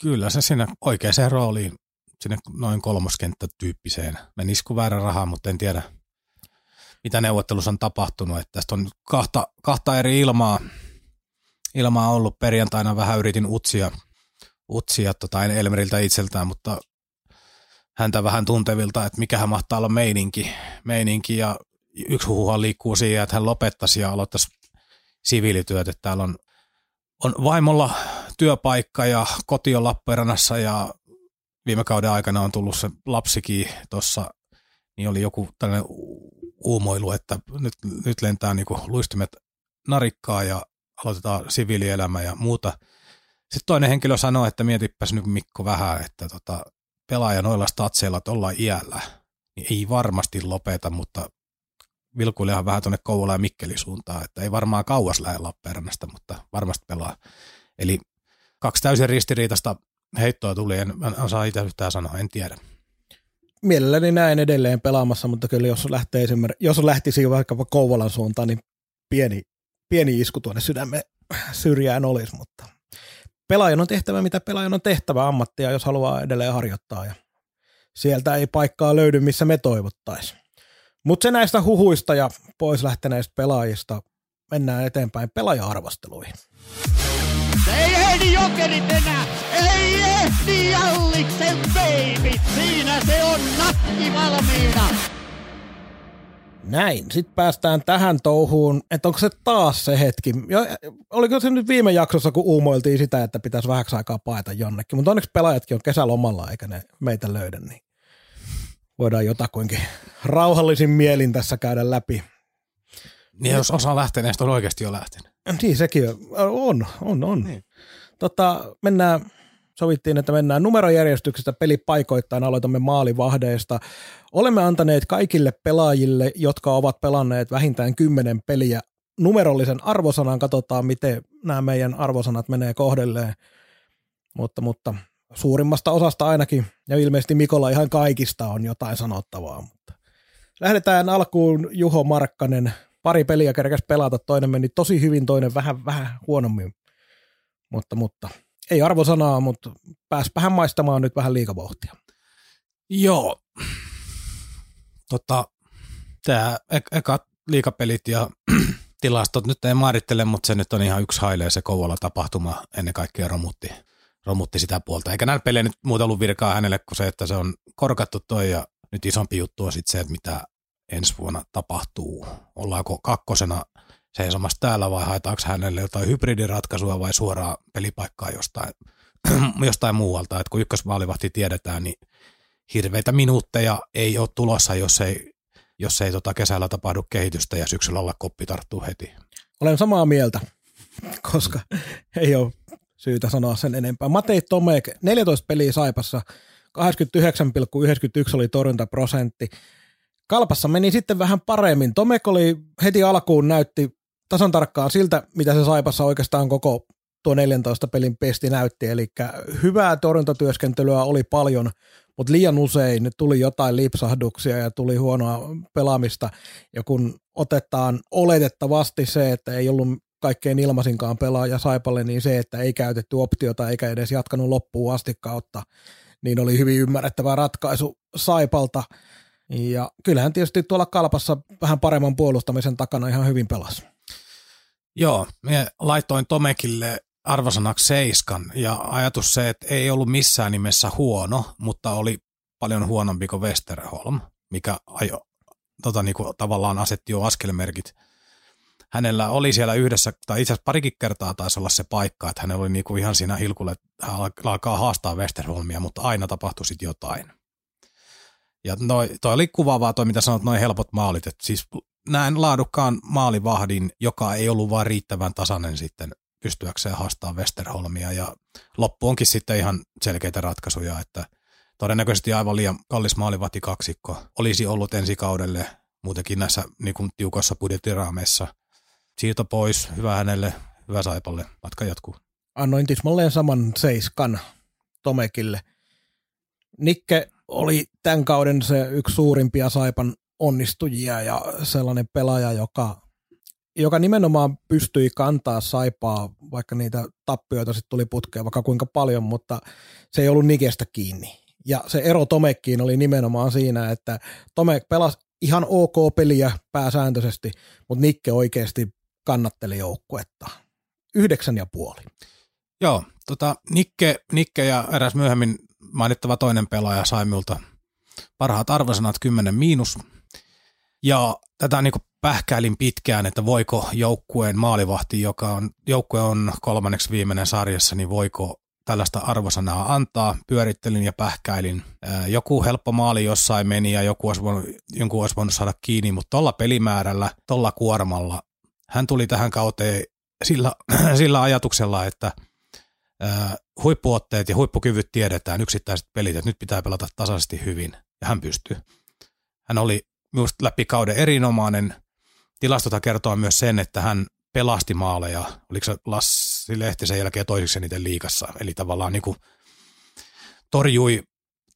Speaker 2: Kyllä se siinä oikeaan rooliin sinne noin kolmoskenttätyyppiseen. Menisikö väärä rahaa, mutta en tiedä, mitä neuvottelussa on tapahtunut. Että tästä on kahta, kahta eri ilmaa, ilmaa ollut. Perjantaina vähän yritin utsia, utsia tota, Elmeriltä itseltään, mutta häntä vähän tuntevilta, että mikä hän mahtaa olla meininki. meininki ja yksi huhuhan liikkuu siihen, että hän lopettaisi ja aloittaisi siviilityöt, että täällä on, on vaimolla työpaikka ja koti on Lappeenrannassa ja viime kauden aikana on tullut se lapsikin tuossa, niin oli joku tällainen uumoilu, että nyt, nyt lentää niin luistimet narikkaa ja aloitetaan siviilielämä ja muuta. Sitten toinen henkilö sanoi, että mietipäs nyt Mikko vähän, että tota, pelaaja noilla statseilla tuolla iällä, niin ei varmasti lopeta, mutta vilkuilehan vähän tuonne Kouvola ja Mikkeli suuntaan, että ei varmaan kauas lähde Lappeenrannasta, mutta varmasti pelaa. Eli kaksi täysin ristiriitasta heittoa tuli, en, en osaa itse yhtään sanoa, en tiedä.
Speaker 1: Mielelläni näin edelleen pelaamassa, mutta kyllä jos, lähtee esimerkiksi, jos lähtisi vaikkapa Kouvolan suuntaan, niin pieni, pieni isku tuonne sydämen syrjään olisi, mutta pelaajan on tehtävä, mitä pelaajan on tehtävä ammattia, jos haluaa edelleen harjoittaa ja sieltä ei paikkaa löydy, missä me toivottaisiin. Mutta se näistä huhuista ja pois lähteneistä pelaajista mennään eteenpäin pelaaja-arvosteluihin.
Speaker 3: Ei ehdi jokerit enää! Ei ehdi Jalliksen baby! Siinä se on nakki valmiina!
Speaker 1: Näin, sitten päästään tähän touhuun, että onko se taas se hetki. Jo, oliko se nyt viime jaksossa, kun uumoiltiin sitä, että pitäisi vähäksi aikaa paeta jonnekin, mutta onneksi pelaajatkin on kesälomalla eikä ne meitä löydä, niin voidaan jotakuinkin rauhallisin mielin tässä käydä läpi.
Speaker 2: Niin jos osa lähteneestä on oikeasti jo lähtenyt.
Speaker 1: Niin sekin on, on, on. Niin. Tota, mennään, sovittiin, että mennään numerojärjestyksestä pelipaikoittain, aloitamme maalivahdeista. Olemme antaneet kaikille pelaajille, jotka ovat pelanneet vähintään kymmenen peliä, numerollisen arvosanan. Katsotaan, miten nämä meidän arvosanat menee kohdelleen. Mutta, mutta suurimmasta osasta ainakin, ja ilmeisesti Mikolla ihan kaikista on jotain sanottavaa. Mutta lähdetään alkuun Juho Markkanen. Pari peliä kerkäs pelata, toinen meni tosi hyvin, toinen vähän, vähän huonommin. Mutta, mutta ei arvosanaa, mutta pääspähän maistamaan nyt vähän liikavauhtia.
Speaker 2: Joo. Tota, tämä e- eka liikapelit ja tilastot nyt ei määrittele, mutta se nyt on ihan yksi hailee se Kouvola tapahtuma ennen kaikkea romutti romutti sitä puolta. Eikä näillä pelejä nyt muuta ollut virkaa hänelle kuin se, että se on korkattu toi ja nyt isompi juttu on sitten se, että mitä ensi vuonna tapahtuu. Ollaanko kakkosena seisomassa täällä vai haetaanko hänelle jotain hybridiratkaisua vai suoraa pelipaikkaa jostain, jostain muualta. Et kun ykkösmaalivahti tiedetään, niin hirveitä minuutteja ei ole tulossa, jos ei, jos ei tota kesällä tapahdu kehitystä ja syksyllä olla koppi tarttuu heti.
Speaker 1: Olen samaa mieltä, koska ei ole syytä sanoa sen enempää. Matei Tomek, 14 peliä Saipassa, 89,91 oli torjuntaprosentti. Kalpassa meni sitten vähän paremmin. Tomek oli heti alkuun näytti tasan tarkkaan siltä, mitä se Saipassa oikeastaan koko tuo 14 pelin pesti näytti. Eli hyvää torjuntatyöskentelyä oli paljon, mutta liian usein tuli jotain lipsahduksia ja tuli huonoa pelaamista. Ja kun otetaan oletettavasti se, että ei ollut kaikkein ilmaisinkaan pelaaja Saipalle, niin se, että ei käytetty optiota eikä edes jatkanut loppuun asti kautta, niin oli hyvin ymmärrettävä ratkaisu Saipalta. Ja kyllähän tietysti tuolla kalpassa vähän paremman puolustamisen takana ihan hyvin pelasi.
Speaker 2: Joo, minä laitoin Tomekille arvosanaksi seiskan ja ajatus se, että ei ollut missään nimessä huono, mutta oli paljon huonompi kuin Westerholm, mikä ajo, tota, niin kuin, tavallaan asetti jo askelmerkit. Hänellä oli siellä yhdessä, tai itse asiassa parikin kertaa taisi olla se paikka, että hänellä oli niin kuin ihan siinä hilkulle, että hän alkaa haastaa Westerholmia, mutta aina tapahtui sitten jotain. Ja noi, toi oli kuvaavaa toi, mitä sanot, noin helpot maalit. että siis näen laadukkaan maalivahdin, joka ei ollut vaan riittävän tasainen sitten pystyäkseen haastaa Westerholmia ja loppu onkin sitten ihan selkeitä ratkaisuja, että todennäköisesti aivan liian kallis maalivahti kaksikko olisi ollut ensi kaudelle muutenkin näissä niin kuin tiukassa budjettiraameissa. Siirto pois, hyvä hänelle, hyvä Saipalle, matka jatkuu.
Speaker 1: Annoin tismalleen saman seiskan Tomekille. Nikke oli tämän kauden se yksi suurimpia Saipan onnistujia ja sellainen pelaaja, joka, joka nimenomaan pystyi kantaa saipaa, vaikka niitä tappioita sitten tuli putkeen vaikka kuinka paljon, mutta se ei ollut Nikestä kiinni. Ja se ero Tomekkiin oli nimenomaan siinä, että Tomek pelasi ihan ok peliä pääsääntöisesti, mutta Nikke oikeasti kannatteli joukkuetta. Yhdeksän ja puoli.
Speaker 2: Joo, tota, Nikke, Nikke ja eräs myöhemmin mainittava toinen pelaaja sai minulta parhaat arvosanat 10 miinus ja tätä niin pähkäilin pitkään, että voiko joukkueen maalivahti, joka on, joukkue on kolmanneksi viimeinen sarjassa, niin voiko tällaista arvosanaa antaa. Pyörittelin ja pähkäilin. Joku helppo maali jossain meni ja joku olisi voinut, jonkun olisi voinut saada kiinni, mutta tuolla pelimäärällä, tuolla kuormalla, hän tuli tähän kauteen sillä, sillä ajatuksella, että huippuotteet ja huippukyvyt tiedetään, yksittäiset pelit, että nyt pitää pelata tasaisesti hyvin, ja hän pystyy. Hän oli just läpi kauden erinomainen. Tilastota kertoo myös sen, että hän pelasti maaleja, oliko se Lassi Lehti sen jälkeen toiseksi eniten liikassa, eli tavallaan niin kuin torjui,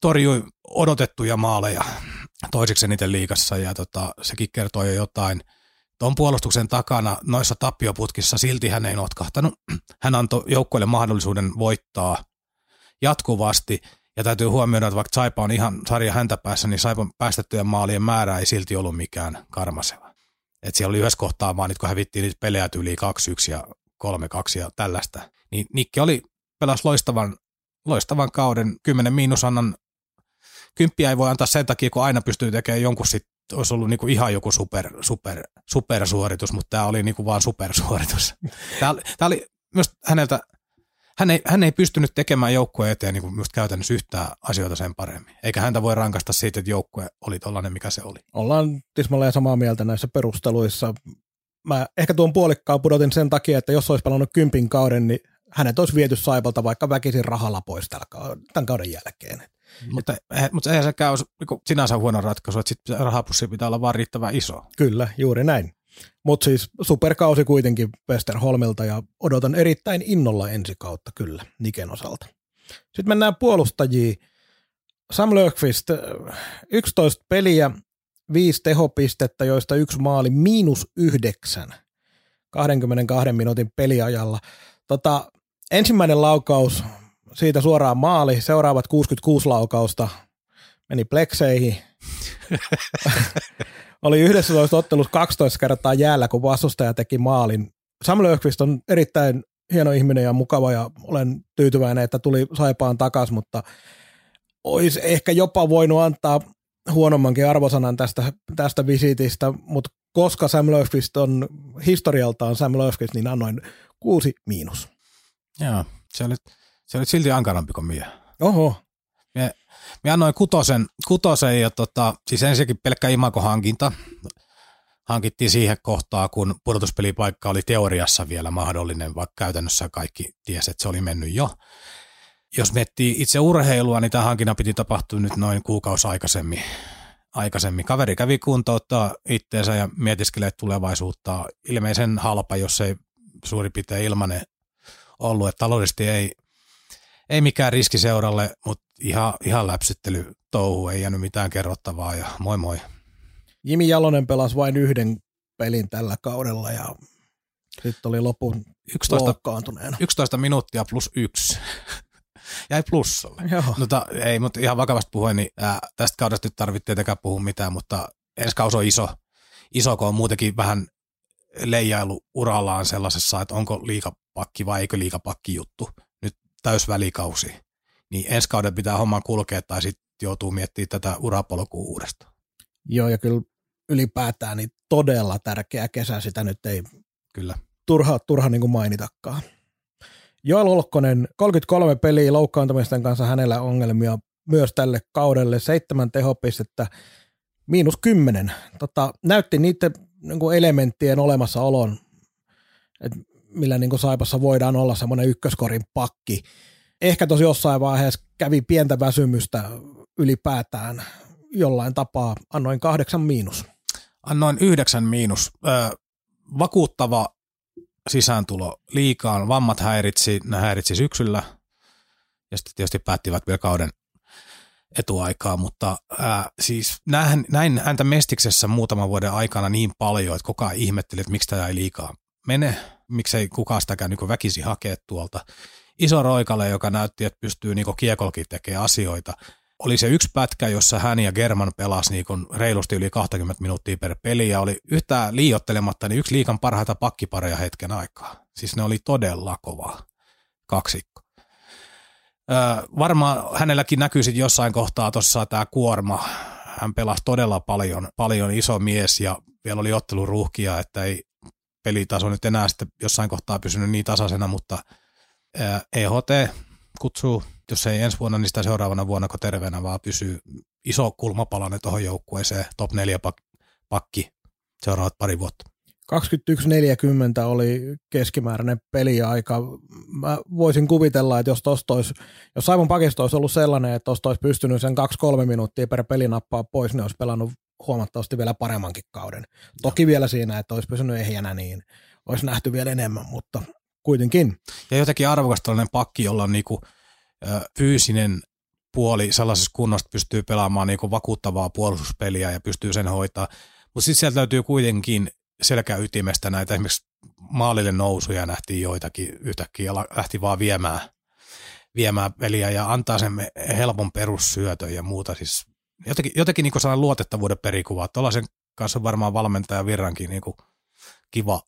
Speaker 2: torjui odotettuja maaleja toiseksi eniten liikassa, ja tota, sekin kertoo jo jotain. Tuon puolustuksen takana noissa tappioputkissa silti hän ei notkahtanut. Hän antoi joukkueelle mahdollisuuden voittaa jatkuvasti, ja täytyy huomioida, että vaikka Saipa on ihan sarja häntä päässä, niin Saipan päästettyjen maalien määrä ei silti ollut mikään karmaseva. Et siellä oli yhdessä kohtaa vaan, kun hävittiin niitä pelejä yli 2-1 ja 3-2 ja tällaista. Niin Nikke oli, pelas loistavan, loistavan kauden, 10 miinusannan, kymppiä ei voi antaa sen takia, kun aina pystyy tekemään jonkun sit, olisi ollut niinku ihan joku super, super, supersuoritus, mutta tämä oli niinku vaan supersuoritus. Tämä, tämä oli myös häneltä hän ei, hän ei pystynyt tekemään joukkueen eteen niin just käytännössä yhtään asioita sen paremmin. Eikä häntä voi rankasta siitä, että joukkue oli tollainen, mikä se oli.
Speaker 1: Ollaan tismalleen samaa mieltä näissä perusteluissa. Mä ehkä tuon puolikkaan pudotin sen takia, että jos olisi pelannut kympin kauden, niin hänet olisi viety Saipalta vaikka väkisin rahalla pois tämän kauden jälkeen.
Speaker 2: Mutta, mutta eihän sekään olisi niin sinänsä huono ratkaisu, että sitten rahapussi pitää olla vaan riittävän iso.
Speaker 1: Kyllä, juuri näin. Mutta siis superkausi kuitenkin Westerholmilta ja odotan erittäin innolla ensi kautta kyllä Niken osalta. Sitten mennään puolustajiin. Sam Löfqvist, 11 peliä, viisi tehopistettä, joista yksi maali, miinus yhdeksän 22 minuutin peliajalla. Tota, ensimmäinen laukaus, siitä suoraan maali, seuraavat 66 laukausta meni plekseihin. oli 11 ottelussa 12 kertaa jäällä, kun vastustaja teki maalin. Sam Löfqvist on erittäin hieno ihminen ja mukava ja olen tyytyväinen, että tuli Saipaan takas, mutta olisi ehkä jopa voinut antaa huonommankin arvosanan tästä, tästä visitistä, mutta koska Sam Löfqvist on historialtaan Sam Löfqvist, niin annoin kuusi miinus.
Speaker 2: Joo, se oli, se oli silti ankarampi kuin minä.
Speaker 1: Oho.
Speaker 2: Mie, mie annoin kutosen, kutosen ja tota, siis ensinnäkin pelkkä imakohankinta. Hankittiin siihen kohtaa, kun pudotuspelipaikka oli teoriassa vielä mahdollinen, vaikka käytännössä kaikki tiesi, että se oli mennyt jo. Jos miettii itse urheilua, niin tämä hankinnan piti tapahtua nyt noin kuukausi aikaisemmin. aikaisemmin. Kaveri kävi kuntouttaa itteensä ja mietiskelee tulevaisuutta. Ilmeisen halpa, jos ei suurin piirtein ilmanen ollut, että taloudellisesti ei, ei mikään riski seuralle, mutta ihan, ihan läpsyttely touhu, ei jäänyt mitään kerrottavaa ja moi moi.
Speaker 1: Jimi Jalonen pelasi vain yhden pelin tällä kaudella ja sitten oli lopun
Speaker 2: 11,
Speaker 1: loukkaantuneena.
Speaker 2: 11 minuuttia plus yksi. Jäi plussalle.
Speaker 1: Joo.
Speaker 2: No, ta, ei, mutta ihan vakavasti puhuen, niin ää, tästä kaudesta nyt tarvitse tietenkään puhua mitään, mutta ensi kausi on iso, iso, kun on muutenkin vähän leijailu urallaan sellaisessa, että onko liikapakki vai eikö liikapakki juttu. Täysvälikausi. Niin ensi kauden pitää homman kulkea tai sitten joutuu miettimään tätä urapolkua uudestaan.
Speaker 1: Joo, ja kyllä ylipäätään niin todella tärkeä kesä, sitä nyt ei
Speaker 2: Kyllä.
Speaker 1: turha, turha niin kuin mainitakaan. Joel Olkkonen, 33 peliä loukkaantumisten kanssa hänellä ongelmia myös tälle kaudelle, seitsemän tehopistettä, miinus kymmenen. Tota, näytti niiden niin kuin elementtien olemassaolon, että millä niin Saipassa voidaan olla semmoinen ykköskorin pakki. Ehkä tosi jossain vaiheessa kävi pientä väsymystä ylipäätään jollain tapaa, annoin kahdeksan miinus.
Speaker 2: Annoin yhdeksän miinus. Ö, vakuuttava sisääntulo liikaan. Vammat häiritsi, ne häiritsi syksyllä ja sitten tietysti päättivät vielä kauden etuaikaa, mutta ää, siis näin, näin häntä Mestiksessä muutaman vuoden aikana niin paljon, että koko ajan ihmetteli, että miksi tämä ei liikaa mene, miksei kukaan sitäkään niin väkisi hakea tuolta. Iso roikale, joka näytti, että pystyy niin kiekolkin tekemään asioita. Oli se yksi pätkä, jossa hän ja German pelasi niin reilusti yli 20 minuuttia per peli ja oli yhtään liiottelematta niin yksi liikan parhaita pakkipareja hetken aikaa. Siis ne oli todella kova kaksikko. Öö, varmaan hänelläkin näkyy sitten jossain kohtaa tuossa tämä kuorma. Hän pelasi todella paljon, paljon iso mies ja vielä oli otteluruuhkia, että ei pelitaso nyt enää sitten jossain kohtaa pysynyt niin tasaisena, mutta EHT kutsuu, jos ei ensi vuonna, niin sitä seuraavana vuonna, kun terveenä vaan pysyy iso kulmapalanen tuohon joukkueeseen, top 4 pakki seuraavat pari vuotta.
Speaker 1: 21.40 oli keskimääräinen peliaika. Mä voisin kuvitella, että jos tosta olisi, jos Saivon pakisto olisi ollut sellainen, että tuosta olisi pystynyt sen 2-3 minuuttia per peli nappaa pois, niin olisi pelannut huomattavasti vielä paremmankin kauden. Toki vielä siinä, että olisi pysynyt ehjänä, niin olisi nähty vielä enemmän, mutta kuitenkin.
Speaker 2: Ja jotenkin arvokas tällainen pakki, jolla on niinku, ö, fyysinen puoli sellaisessa kunnossa, pystyy pelaamaan niinku vakuuttavaa puolustuspeliä ja pystyy sen hoitaa. Mutta sitten sieltä löytyy kuitenkin selkäytimestä näitä esimerkiksi maalille nousuja nähtiin joitakin yhtäkkiä ja lähti vaan viemään, viemään peliä ja antaa sen helpon perussyötön ja muuta. Siis jotenkin, jotenkin niin sellainen luotettavuuden perikuva. Tuollaisen kanssa on varmaan valmentaja Virrankin niin kiva,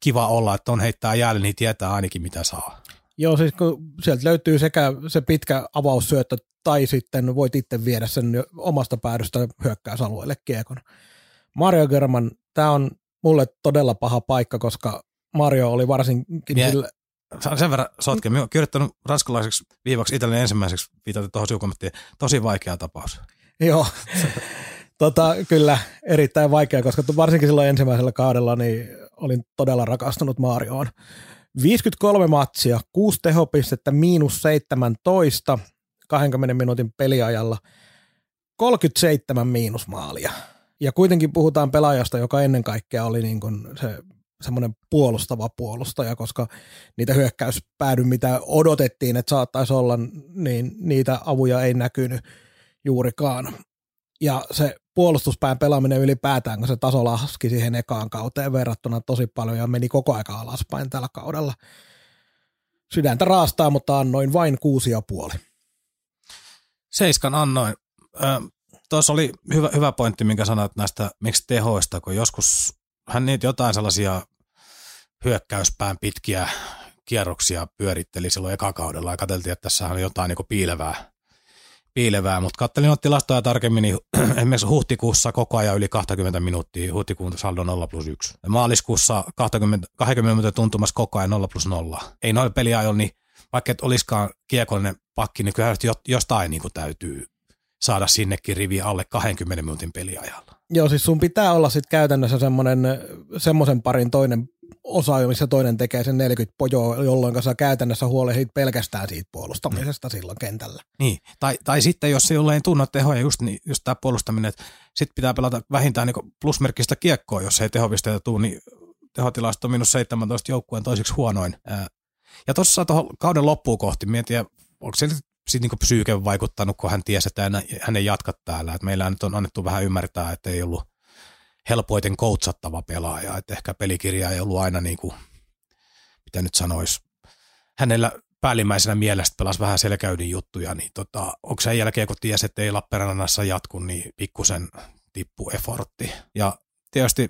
Speaker 2: kiva olla, että on heittää jäälle, niin tietää ainakin mitä saa.
Speaker 1: Joo, siis kun sieltä löytyy sekä se pitkä avaussyöttö tai sitten voit itse viedä sen omasta päädystä hyökkäysalueelle kiekon. Mario German, tämä on mulle todella paha paikka, koska Mario oli varsinkin
Speaker 2: Mie-
Speaker 1: sille,
Speaker 2: Sen verran sotken. Mä oon kirjoittanut ranskalaiseksi viivaksi Italian ensimmäiseksi viitaten tuohon sivukommenttiin. Tosi vaikea tapaus.
Speaker 1: Joo, tota, kyllä erittäin vaikea, koska varsinkin silloin ensimmäisellä kaudella niin olin todella rakastunut Marioon. 53 matsia, 6 tehopistettä, miinus 17, 20 minuutin peliajalla, 37 miinusmaalia. Ja kuitenkin puhutaan pelaajasta, joka ennen kaikkea oli niin kuin se semmoinen puolustava puolustaja, koska niitä hyökkäyspäädy, mitä odotettiin, että saattaisi olla, niin niitä avuja ei näkynyt juurikaan. Ja se puolustuspään pelaaminen ylipäätään, kun se taso laski siihen ekaan kauteen verrattuna tosi paljon ja meni koko aika alaspäin tällä kaudella. Sydäntä raastaa, mutta annoin vain kuusi ja puoli.
Speaker 2: Seiskan annoin. Tuossa oli hyvä, hyvä pointti, minkä sanoit näistä miksi tehoista, kun joskus hän niitä jotain sellaisia hyökkäyspään pitkiä kierroksia pyöritteli silloin ekakaudella ja katseltiin, että tässä on jotain niin piilevää, piilevää, mutta kattelin noita tilastoja tarkemmin, niin esimerkiksi huhtikuussa koko ajan yli 20 minuuttia, huhtikuun saldo 0 plus 1. Ja maaliskuussa 20, 20 minuuttia tuntumassa koko ajan 0 plus 0. Ei noin peliajoilla, niin vaikka et olisikaan kiekollinen pakki, niin kyllä jostain niin kuin täytyy saada sinnekin rivi alle 20 minuutin peliajalla.
Speaker 1: Joo, siis sun pitää olla sitten käytännössä semmoisen parin toinen osa, missä toinen tekee sen 40 pojoa, jolloin sä käytännössä huolehdit pelkästään siitä puolustamisesta mm. silloin kentällä.
Speaker 2: Niin, tai, tai sitten jos se ei tunna tehoja, just, niin, just tämä puolustaminen, että sitten pitää pelata vähintään niin plusmerkkistä kiekkoa, jos ei tehopisteitä tule, niin tehotilasto on minus 17 joukkueen toiseksi huonoin. Ja tuossa tuohon kauden loppuun kohti, mietin, onko se sitten niin psyyke vaikuttanut, kun hän tiesi, että hän ei jatka täällä. Et meillä nyt on annettu vähän ymmärtää, että ei ollut helpoiten koutsattava pelaaja, että ehkä pelikirja ei ollut aina niin kuin, mitä nyt sanoisi, hänellä päällimmäisenä mielestä pelasi vähän selkäydin juttuja, niin tota, onko sen jälkeen, kun tiesi, että ei Lappeenrannassa jatku, niin pikkusen tippu effortti. Ja tietysti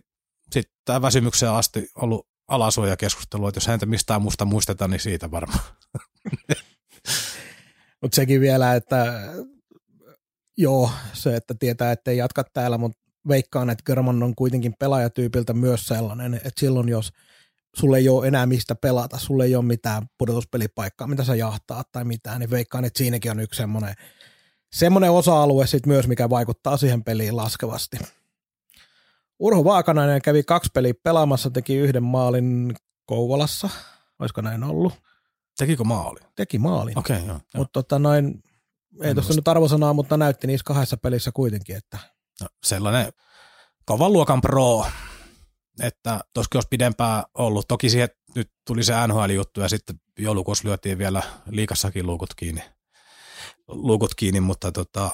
Speaker 2: sitten tämä väsymykseen asti ollut alasuojakeskustelu, että jos häntä mistään musta muistetaan, niin siitä varmaan.
Speaker 1: Mutta sekin vielä, että joo, se, että tietää, että ei jatka täällä, mutta veikkaan, että German on kuitenkin pelaajatyypiltä myös sellainen, että silloin jos sulle ei ole enää mistä pelata, sulle ei ole mitään pudotuspelipaikkaa, mitä sä jahtaa tai mitään, niin veikkaan, että siinäkin on yksi semmoinen, semmoinen osa-alue sit myös, mikä vaikuttaa siihen peliin laskevasti. Urho Vaakanainen kävi kaksi peliä pelaamassa, teki yhden maalin Kouvolassa, olisiko näin ollut?
Speaker 2: Tekikö maali?
Speaker 1: Teki maalin.
Speaker 2: Okei, okay, joo.
Speaker 1: Mutta tota noin, ei tuossa nyt arvosanaa, mutta näytti niissä kahdessa pelissä kuitenkin, että
Speaker 2: sellainen kovan luokan pro, että toskin olisi pidempään ollut. Toki siihen nyt tuli se NHL-juttu ja sitten joulukuussa lyötiin vielä liikassakin luukut kiinni, luukut kiinni mutta tota,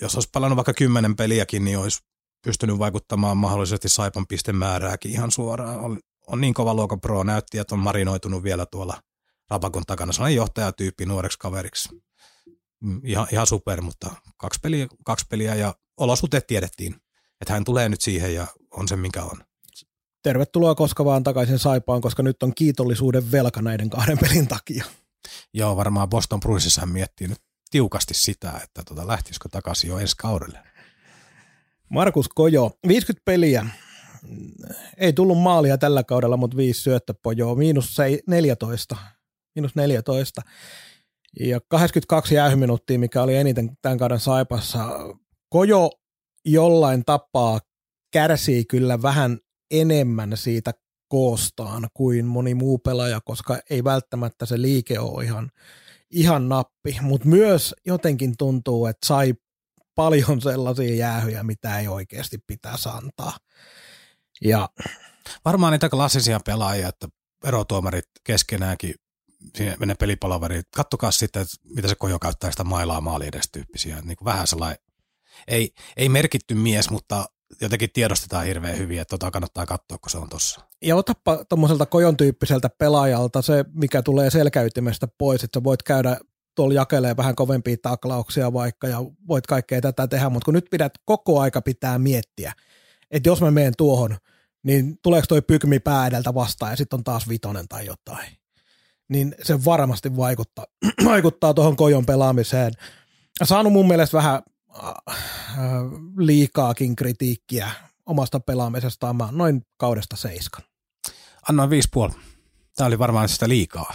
Speaker 2: jos olisi palannut vaikka kymmenen peliäkin, niin olisi pystynyt vaikuttamaan mahdollisesti Saipan pistemäärääkin ihan suoraan. On, on niin kova luokan pro, näytti, että on marinoitunut vielä tuolla Rapakon takana. On johtajatyyppi nuoreksi kaveriksi. Mm, ihan, ihan super, mutta kaksi peliä, kaksi peliä ja olosuhteet tiedettiin, että hän tulee nyt siihen ja on se mikä on.
Speaker 1: Tervetuloa koska vaan takaisin Saipaan, koska nyt on kiitollisuuden velka näiden kahden pelin takia.
Speaker 2: Joo, varmaan Boston Bruinsissa hän miettii nyt tiukasti sitä, että tota, lähtisikö takaisin jo ensi kaudelle.
Speaker 1: Markus Kojo, 50 peliä. Ei tullut maalia tällä kaudella, mutta viisi syöttöpojoa, miinus 14. Miinus 14. Ja 82 jäähyminuuttia, mikä oli eniten tämän kauden Saipassa. Kojo jollain tapaa kärsii kyllä vähän enemmän siitä koostaan kuin moni muu pelaaja, koska ei välttämättä se liike ole ihan, ihan nappi, mutta myös jotenkin tuntuu, että sai paljon sellaisia jäähyjä, mitä ei oikeasti pitäisi antaa. Ja
Speaker 2: Varmaan niitä klassisia pelaajia, että erotuomarit keskenäänkin menee pelipalaveri. Kattokaa sitten, että mitä se kojo käyttää sitä mailaa maali edes tyyppisiä. Niin kuin vähän sellainen, ei, ei merkitty mies, mutta jotenkin tiedostetaan hirveän hyvin, että tota kannattaa katsoa, kun se on tossa.
Speaker 1: Ja otapa tuommoiselta kojon tyyppiseltä pelaajalta se, mikä tulee selkäytimestä pois, että sä voit käydä tuolla jakelee vähän kovempia taklauksia vaikka ja voit kaikkea tätä tehdä, mutta kun nyt pidät koko aika pitää miettiä, että jos mä menen tuohon, niin tuleeko toi pykmi pää edeltä vastaan ja sitten on taas vitonen tai jotain. Niin se varmasti vaikuttaa, vaikuttaa tuohon kojon pelaamiseen. Saanut mun mielestä vähän äh, liikaakin kritiikkiä omasta pelaamisestaan. Mä noin kaudesta seiskan.
Speaker 2: Annoin viisi puoli. Tämä oli varmaan sitä liikaa.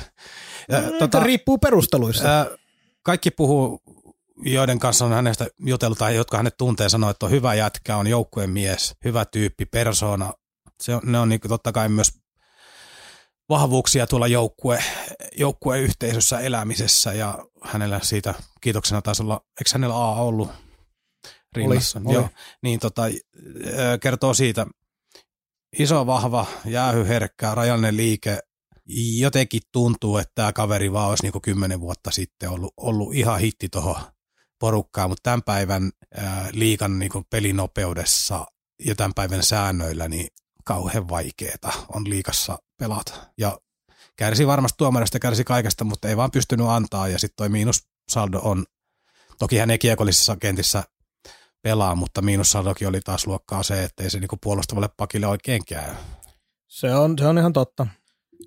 Speaker 1: Ja, tota, riippuu perusteluista. Ää,
Speaker 2: kaikki puhuu, joiden kanssa on hänestä jutellut tai jotka hänet tuntee, sanoo, että on hyvä jätkä, on joukkueen mies, hyvä tyyppi, persona. Se on, ne on niin totta kai myös vahvuuksia tuolla joukkue, joukkueen yhteisössä elämisessä ja hänellä siitä kiitoksena taisi olla, eikö hänellä A ollut rinnassa? Oli, Joo, oli. niin tota, kertoo siitä, iso, vahva, jäähyherkkä, rajallinen liike, jotenkin tuntuu, että tämä kaveri vaan olisi niin kymmenen vuotta sitten ollut, ollut ihan hitti tuohon porukkaan, mutta tämän päivän ää, liikan niin pelinopeudessa ja tämän päivän säännöillä niin kauhean vaikeeta on liikassa pelata. Ja kärsi varmasti tuomarista, kärsi kaikesta, mutta ei vaan pystynyt antaa ja sitten toi miinussaldo on, toki hän ei kentissä pelaa, mutta miinussaldokin oli taas luokkaa se, että ei se niinku puolustavalle pakille oikein käy.
Speaker 1: Se on, se on ihan totta.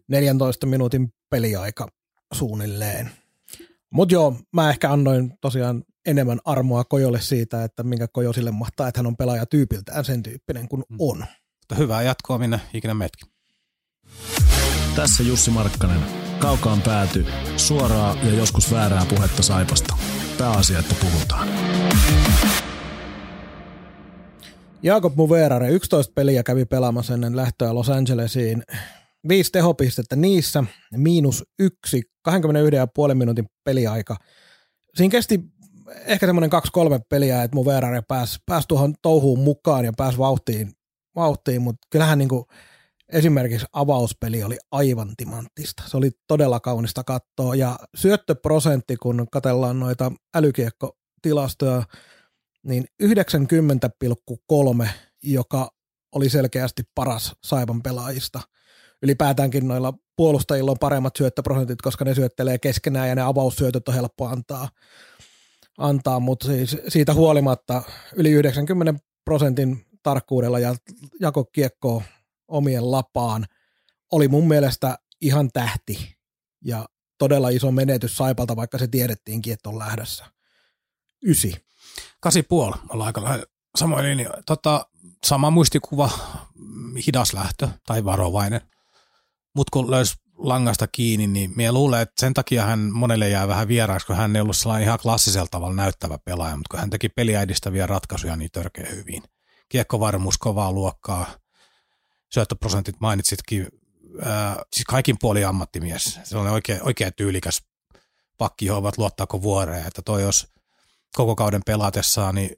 Speaker 1: 14 minuutin peliaika suunnilleen. Mutta joo, mä ehkä annoin tosiaan enemmän armoa Kojolle siitä, että minkä Kojo sille mahtaa, että hän on pelaaja tyypiltään sen tyyppinen kuin
Speaker 2: Mm.
Speaker 1: on.
Speaker 2: Mutta hyvää jatkoa minne ikinä metkin.
Speaker 4: Tässä Jussi Markkanen. Kaukaan pääty. Suoraa ja joskus väärää puhetta Saipasta. Pääasia, että puhutaan.
Speaker 1: Jaakob Muverare, 11 peliä kävi pelaamassa ennen lähtöä Los Angelesiin. Viisi tehopistettä niissä, miinus yksi, 21,5 minuutin peliaika. Siinä kesti ehkä semmoinen kaksi-kolme peliä, että Muverare pääsi, pääsi tuohon touhuun mukaan ja pääsi vauhtiin, vauhtiin mutta kyllähän niin kuin esimerkiksi avauspeli oli aivan timanttista. Se oli todella kaunista katsoa ja syöttöprosentti, kun katsellaan noita älykiekkotilastoja, niin 90,3, joka oli selkeästi paras Saipan pelaajista. Ylipäätäänkin noilla puolustajilla on paremmat syöttöprosentit, koska ne syöttelee keskenään ja ne avaussyötöt on helppo antaa, antaa mutta siis siitä huolimatta yli 90 prosentin tarkkuudella ja jako kiekkoa omien lapaan oli mun mielestä ihan tähti ja todella iso menetys Saipalta, vaikka se tiedettiinkin, että on lähdössä. Ysi.
Speaker 2: Kasi puoli, ollaan aika lähellä samoin linjoilla. Tota, sama muistikuva, hidas lähtö tai varovainen. Mutta kun löysi langasta kiinni, niin minä luulen, että sen takia hän monelle jää vähän vieraaksi, kun hän ei ollut sellainen ihan klassisella tavalla näyttävä pelaaja, mutta kun hän teki peliä edistäviä ratkaisuja niin törkeä hyvin. Kiekkovarmuus, kovaa luokkaa, syöttöprosentit mainitsitkin, ää, siis kaikin puoli ammattimies. Se on oikein, oikein tyylikäs pakki, johon voit luottaako vuoreen, että toi jos koko kauden pelatessaan, niin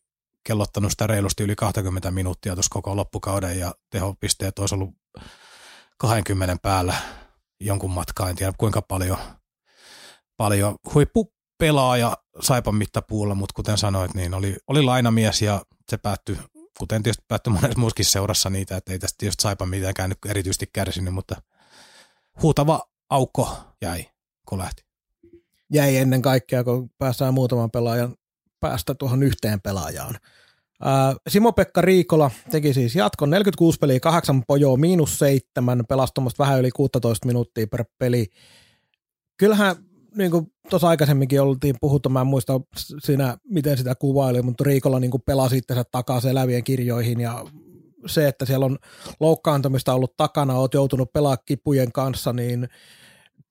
Speaker 2: kellottanut sitä reilusti yli 20 minuuttia tuossa koko loppukauden ja tehopisteet olisi ollut 20 päällä jonkun matkaa, en tiedä kuinka paljon, paljon huippupelaaja Saipan mittapuulla, mutta kuten sanoit, niin oli, oli lainamies ja se päättyi, kuten tietysti päättyi monessa muussakin seurassa niitä, että ei tästä tietysti Saipan mitenkään nyt erityisesti kärsinyt, mutta huutava aukko jäi, kun lähti.
Speaker 1: jäi ennen kaikkea, kun päästään muutaman pelaajan päästä tuohon yhteen pelaajaan. Simo-Pekka Riikola teki siis jatkon 46 peliä, 8 pojoa, miinus 7, pelasi tuommoista vähän yli 16 minuuttia per peli. Kyllähän niin kuin tuossa aikaisemminkin oltiin puhuttu, mä en muista siinä, miten sitä kuvaili, mutta Riikola niin pelasi itsensä takaisin elävien kirjoihin ja se, että siellä on loukkaantumista ollut takana, oot joutunut pelaa kipujen kanssa, niin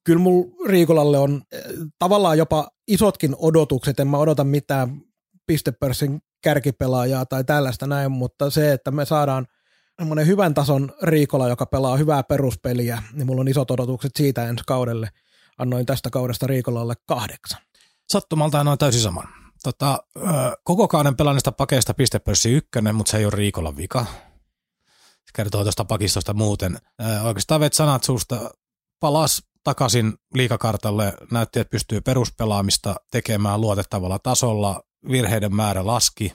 Speaker 1: kyllä mulla Riikolalle on eh, tavallaan jopa isotkin odotukset, en mä odota mitään pistepörssin kärkipelaajaa tai tällaista näin, mutta se, että me saadaan semmoinen hyvän tason Riikola, joka pelaa hyvää peruspeliä, niin mulla on isot odotukset siitä ensi kaudelle. Annoin tästä kaudesta Riikolalle kahdeksan.
Speaker 2: Sattumalta on täysin saman. Tota, koko kauden pelannesta pakeista pistepörssi ykkönen, mutta se ei ole Riikolan vika. Se kertoo tuosta pakistosta muuten. Oikeastaan vet sanat suusta palas takaisin liikakartalle, näytti, että pystyy peruspelaamista tekemään luotettavalla tasolla, virheiden määrä laski.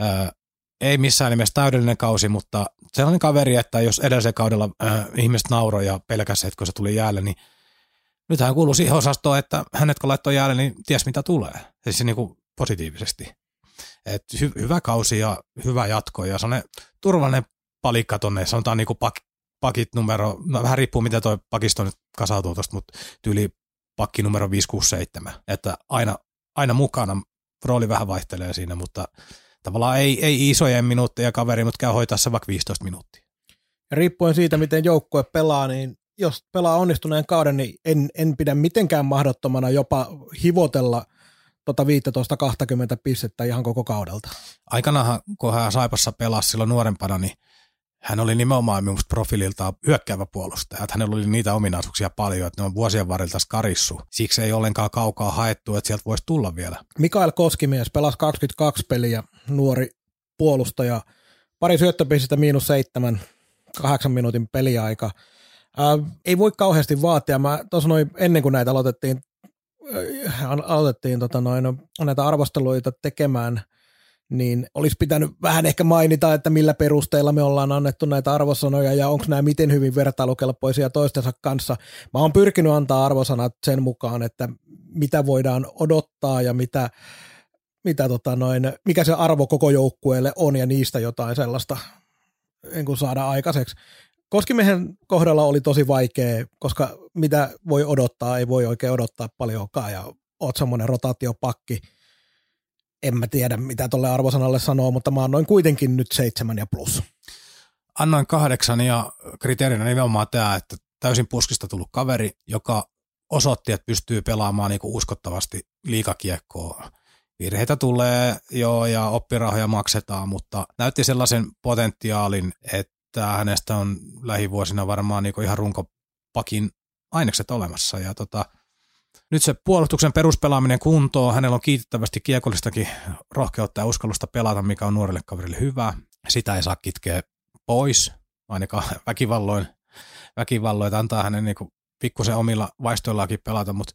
Speaker 2: Ö, ei missään nimessä täydellinen kausi, mutta sellainen kaveri, että jos edellisen kaudella äh, ihmiset nauroi ja pelkäsi, että kun se tuli jäälle, niin nyt hän kuuluu siihen osastoon, että hänet kun laittoi jäälle, niin ties mitä tulee. Siis niin kuin positiivisesti. Et hy- hyvä kausi ja hyvä jatko ja sellainen turvallinen palikka tonne, sanotaan niin kuin pak, pakit numero, no vähän riippuu mitä toi pakisto nyt kasautuu tosta, mutta tyyli pakki numero 567, että aina, aina mukana, rooli vähän vaihtelee siinä, mutta tavallaan ei, ei isojen minuutteja kaveri, mutta käy hoitaa se vaikka 15 minuuttia.
Speaker 1: Ja riippuen siitä, miten joukkue pelaa, niin jos pelaa onnistuneen kauden, niin en, en pidä mitenkään mahdottomana jopa hivotella tota 15-20 pistettä ihan koko kaudelta.
Speaker 2: Aikanaanhan, kun hän Saipassa pelasi silloin nuorempana, niin hän oli nimenomaan minusta profiililtaan hyökkäävä puolustaja. Että hänellä oli niitä ominaisuuksia paljon, että ne on vuosien varrelta karissu. Siksi ei ollenkaan kaukaa haettu, että sieltä voisi tulla vielä.
Speaker 1: Mikael Koskimies pelasi 22 peliä, nuori puolustaja. Pari syöttöpistettä miinus seitsemän, kahdeksan minuutin peliaika. Ää, ei voi kauheasti vaatia. Mä tuossa noin ennen kuin näitä aloitettiin, aloitettiin tota noin, näitä arvosteluita tekemään, niin olisi pitänyt vähän ehkä mainita, että millä perusteilla me ollaan annettu näitä arvosanoja ja onko nämä miten hyvin vertailukelpoisia toistensa kanssa. Mä oon pyrkinyt antaa arvosanat sen mukaan, että mitä voidaan odottaa ja mitä, mitä tota noin, mikä se arvo koko joukkueelle on ja niistä jotain sellaista niin kuin saada aikaiseksi. Koskimiehen kohdalla oli tosi vaikea, koska mitä voi odottaa, ei voi oikein odottaa paljonkaan ja oot semmoinen rotaatiopakki. En mä tiedä, mitä tolle arvosanalle sanoo, mutta mä annoin kuitenkin nyt seitsemän ja plus.
Speaker 2: Annoin kahdeksan ja kriteerinä nimenomaan tämä, että täysin puskista tullut kaveri, joka osoitti, että pystyy pelaamaan niin uskottavasti liikakiekkoa. Virheitä tulee joo ja oppirahoja maksetaan, mutta näytti sellaisen potentiaalin, että hänestä on lähivuosina varmaan niin ihan runkopakin ainekset olemassa. Ja tota, nyt se puolustuksen peruspelaaminen kuntoon, hänellä on kiitettävästi kiekollistakin rohkeutta ja uskallusta pelata, mikä on nuorelle kaverille hyvä. Sitä ei saa kitkeä pois, ainakaan väkivalloin, väkivalloin antaa hänen niin pikkusen omilla vaistoillakin pelata, mutta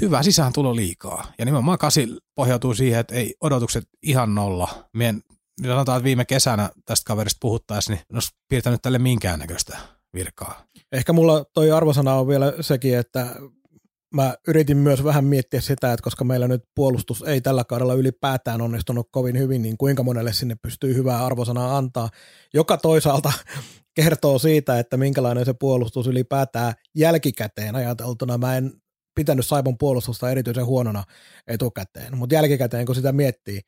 Speaker 2: hyvä sisään tulo liikaa. Ja nimenomaan kasi pohjautuu siihen, että ei odotukset ihan nolla. Mien, sanotaan, että viime kesänä tästä kaverista puhuttaisiin, niin olisi piirtänyt tälle minkäännäköistä virkaa.
Speaker 1: Ehkä mulla toi arvosana on vielä sekin, että mä yritin myös vähän miettiä sitä, että koska meillä nyt puolustus ei tällä kaudella ylipäätään onnistunut kovin hyvin, niin kuinka monelle sinne pystyy hyvää arvosanaa antaa, joka toisaalta kertoo siitä, että minkälainen se puolustus ylipäätään jälkikäteen ajateltuna. Mä en pitänyt Saipon puolustusta erityisen huonona etukäteen, mutta jälkikäteen kun sitä miettii,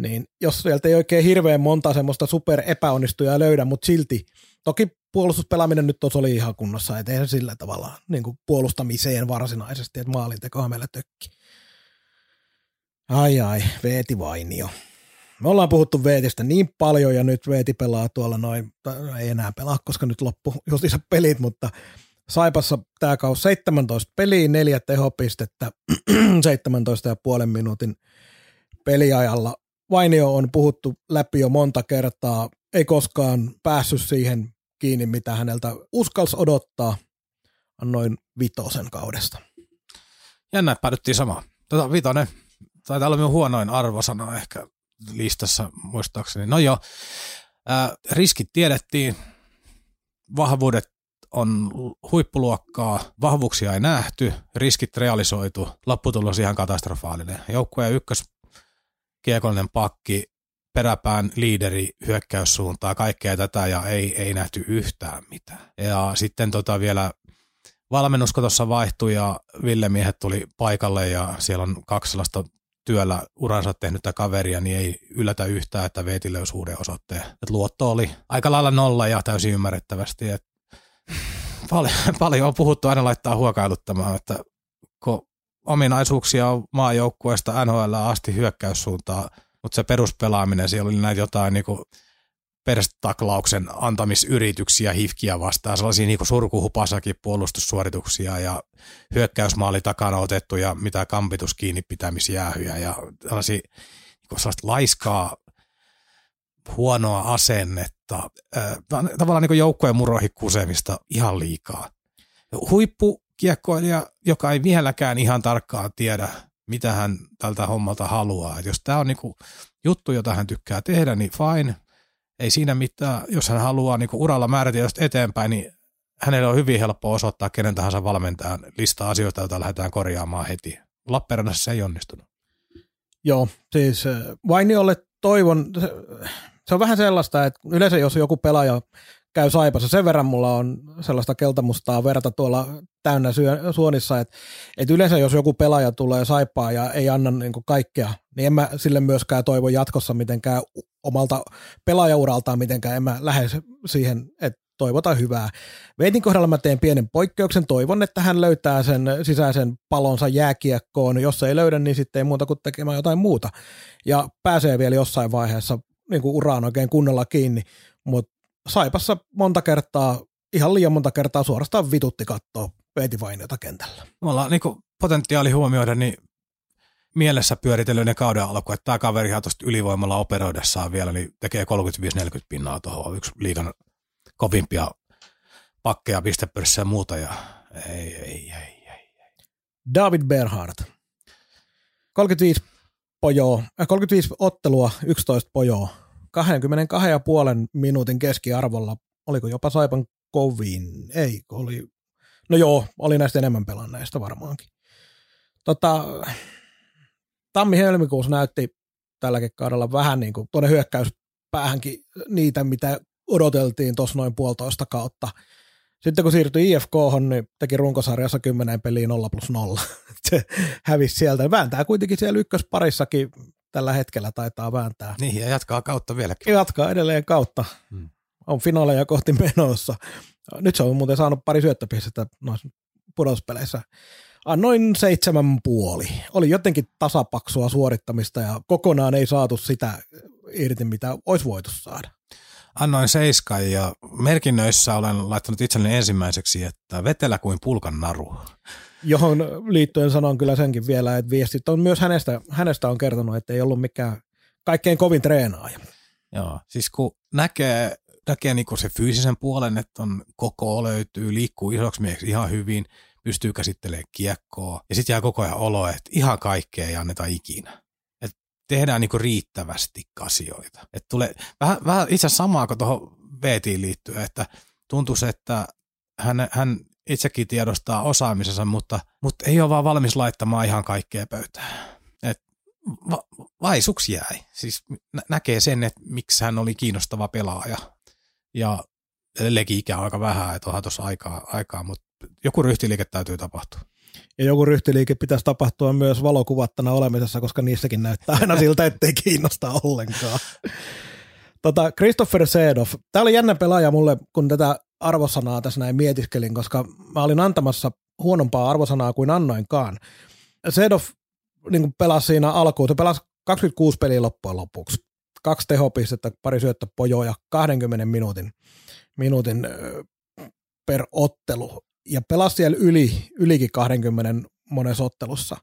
Speaker 1: niin jos sieltä ei oikein hirveän monta semmoista super epäonnistujaa löydä, mutta silti, toki puolustuspelaaminen nyt tuossa oli ihan kunnossa, ettei se sillä tavalla niin kuin puolustamiseen varsinaisesti, että maalintekohan meillä tökki. Ai ai, Veeti Vainio. Me ollaan puhuttu Veetistä niin paljon ja nyt Veeti pelaa tuolla noin, ei enää pelaa, koska nyt loppu justiinsa pelit, mutta Saipassa tämä kaus 17 peliä, neljä tehopistettä, 17,5 minuutin peliajalla. Vainio on puhuttu läpi jo monta kertaa, ei koskaan päässyt siihen kiinni, mitä häneltä uskals odottaa. Annoin vitosen kaudesta.
Speaker 2: Jännä, että päädyttiin samaan. Tota, vitonen, taitaa olla minun huonoin arvosana ehkä listassa muistaakseni. No joo, ää, riskit tiedettiin, vahvuudet on huippuluokkaa, vahvuuksia ei nähty, riskit realisoitu, lopputulos ihan katastrofaalinen. Joukkueen ykkös kiekollinen pakki, peräpään liideri hyökkäyssuuntaa, kaikkea tätä ja ei, ei nähty yhtään mitään. Ja sitten tota vielä valmennusko tuossa vaihtui ja Ville miehet tuli paikalle ja siellä on kaksi sellaista työllä uransa tehnyttä kaveria, niin ei yllätä yhtään, että Veeti löysi uuden osoitteen. Et luotto oli aika lailla nolla ja täysin ymmärrettävästi. Et paljon, paljon on puhuttu aina laittaa huokailuttamaan, että kun ominaisuuksia maajoukkueesta NHL asti hyökkäyssuuntaan, mutta se peruspelaaminen, siellä oli näitä jotain niin perstaklauksen antamisyrityksiä hifkiä vastaan, sellaisia niin surkuhupasakin puolustussuorituksia ja hyökkäysmaali takana otettuja mitä kampitus kiinni pitämisjäähyjä ja tällaisia niin sellaista laiskaa huonoa asennetta, tavallaan niin joukkojen muroihin ihan liikaa. Huippukiekkoilija, joka ei vieläkään ihan tarkkaan tiedä, mitä hän tältä hommalta haluaa. Et jos tämä on niin juttu, jota hän tykkää tehdä, niin fine, ei siinä mitään. Jos hän haluaa niin uralla määrätietoisesti eteenpäin, niin hänelle on hyvin helppo osoittaa kenen tahansa valmentajan listaa asioita, joita lähdetään korjaamaan heti. Lappeenrannassa se ei onnistunut.
Speaker 1: Joo, siis Vainiolle toivon, se on vähän sellaista, että yleensä jos joku pelaaja käy saipassa, sen verran mulla on sellaista keltamustaa verta tuolla täynnä syö, suonissa, että, että yleensä jos joku pelaaja tulee saipaa ja ei anna niin kuin kaikkea, niin en mä sille myöskään toivo jatkossa mitenkään omalta pelaajauraltaan mitenkään, en mä lähde siihen, että toivotaan hyvää. Veitin kohdalla mä teen pienen poikkeuksen, toivon, että hän löytää sen sisäisen palonsa jääkiekkoon, jos ei löydä, niin sitten ei muuta kuin tekemään jotain muuta. Ja pääsee vielä jossain vaiheessa niin kuin uraan oikein kunnolla kiinni, mutta Saipassa monta kertaa, ihan liian monta kertaa suorastaan vitutti katsoa Veeti Vainiota kentällä.
Speaker 2: Me ollaan niin potentiaali huomioida, niin mielessä pyöritellyt ne kauden alku, että tämä kaveri tuosta ylivoimalla operoidessaan vielä, niin tekee 35-40 pinnaa tuohon, yksi liikan kovimpia pakkeja, pistepörssiä ja muuta, ja ei, ei, ei, ei.
Speaker 1: David Berhardt. 35 pojoa, äh, 35 ottelua, 11 pojoa. 22,5 minuutin keskiarvolla. Oliko jopa Saipan kovin? Ei, oli. No joo, oli näistä enemmän pelanneista varmaankin. Tota, Tammi-helmikuussa näytti tälläkin kaudella vähän niin kuin tuonne hyökkäyspäähänkin niitä, mitä odoteltiin tuossa noin puolitoista kautta. Sitten kun siirtyi IFK, niin teki runkosarjassa 10 peliä 0 plus 0. Se hävisi sieltä. Vääntää kuitenkin siellä ykkösparissakin tällä hetkellä taitaa vääntää.
Speaker 2: Niin, ja jatkaa kautta vieläkin.
Speaker 1: Jatkaa edelleen kautta.
Speaker 2: Hmm.
Speaker 1: On finaaleja kohti menossa. Nyt se on muuten saanut pari syöttöpistettä noissa pudotuspeleissä. Annoin seitsemän puoli. Oli jotenkin tasapaksua suorittamista ja kokonaan ei saatu sitä irti, mitä olisi voitu saada.
Speaker 2: Annoin seiskan ja merkinnöissä olen laittanut itselleni ensimmäiseksi, että vetelä kuin pulkan naru.
Speaker 1: Johon liittyen sanon kyllä senkin vielä, että viestit on myös hänestä, hänestä on kertonut, että ei ollut mikään kaikkein kovin treenaaja.
Speaker 2: Joo, siis kun näkee, näkee niinku se fyysisen puolen, että on koko löytyy, liikkuu isoksi mieheksi ihan hyvin, pystyy käsittelemään kiekkoa, ja sitten jää koko ajan olo, että ihan kaikkea ei anneta ikinä. Et tehdään niinku riittävästi asioita. Et tulee vähän, vähän itse asiassa samaa kuin tuohon Veetiin liittyen, että tuntuu, että hän, hän itsekin tiedostaa osaamisensa, mutta, mutta ei ole vaan valmis laittamaan ihan kaikkea pöytään. Et va, vaisuksi jäi. Siis nä- näkee sen, että miksi hän oli kiinnostava pelaaja. Ja edelleenkin ikä aika vähän, että onhan tuossa aikaa, aikaa, mutta joku ryhtiliike täytyy tapahtua.
Speaker 1: Ja joku ryhtiliike pitäisi tapahtua myös valokuvattana olemisessa, koska niissäkin näyttää aina siltä, ettei kiinnosta ollenkaan. Tota, Christopher Sedov. Tämä oli jännä pelaaja mulle, kun tätä arvosanaa tässä näin mietiskelin, koska mä olin antamassa huonompaa arvosanaa kuin annoinkaan. Sedov niin pelasi siinä alkuun, se pelasi 26 peliä loppujen lopuksi. Kaksi tehopistettä, pari syöttöpojoja, 20 minuutin, minuutin per ottelu. Ja pelasi siellä yli, ylikin 20 monessa ottelussa.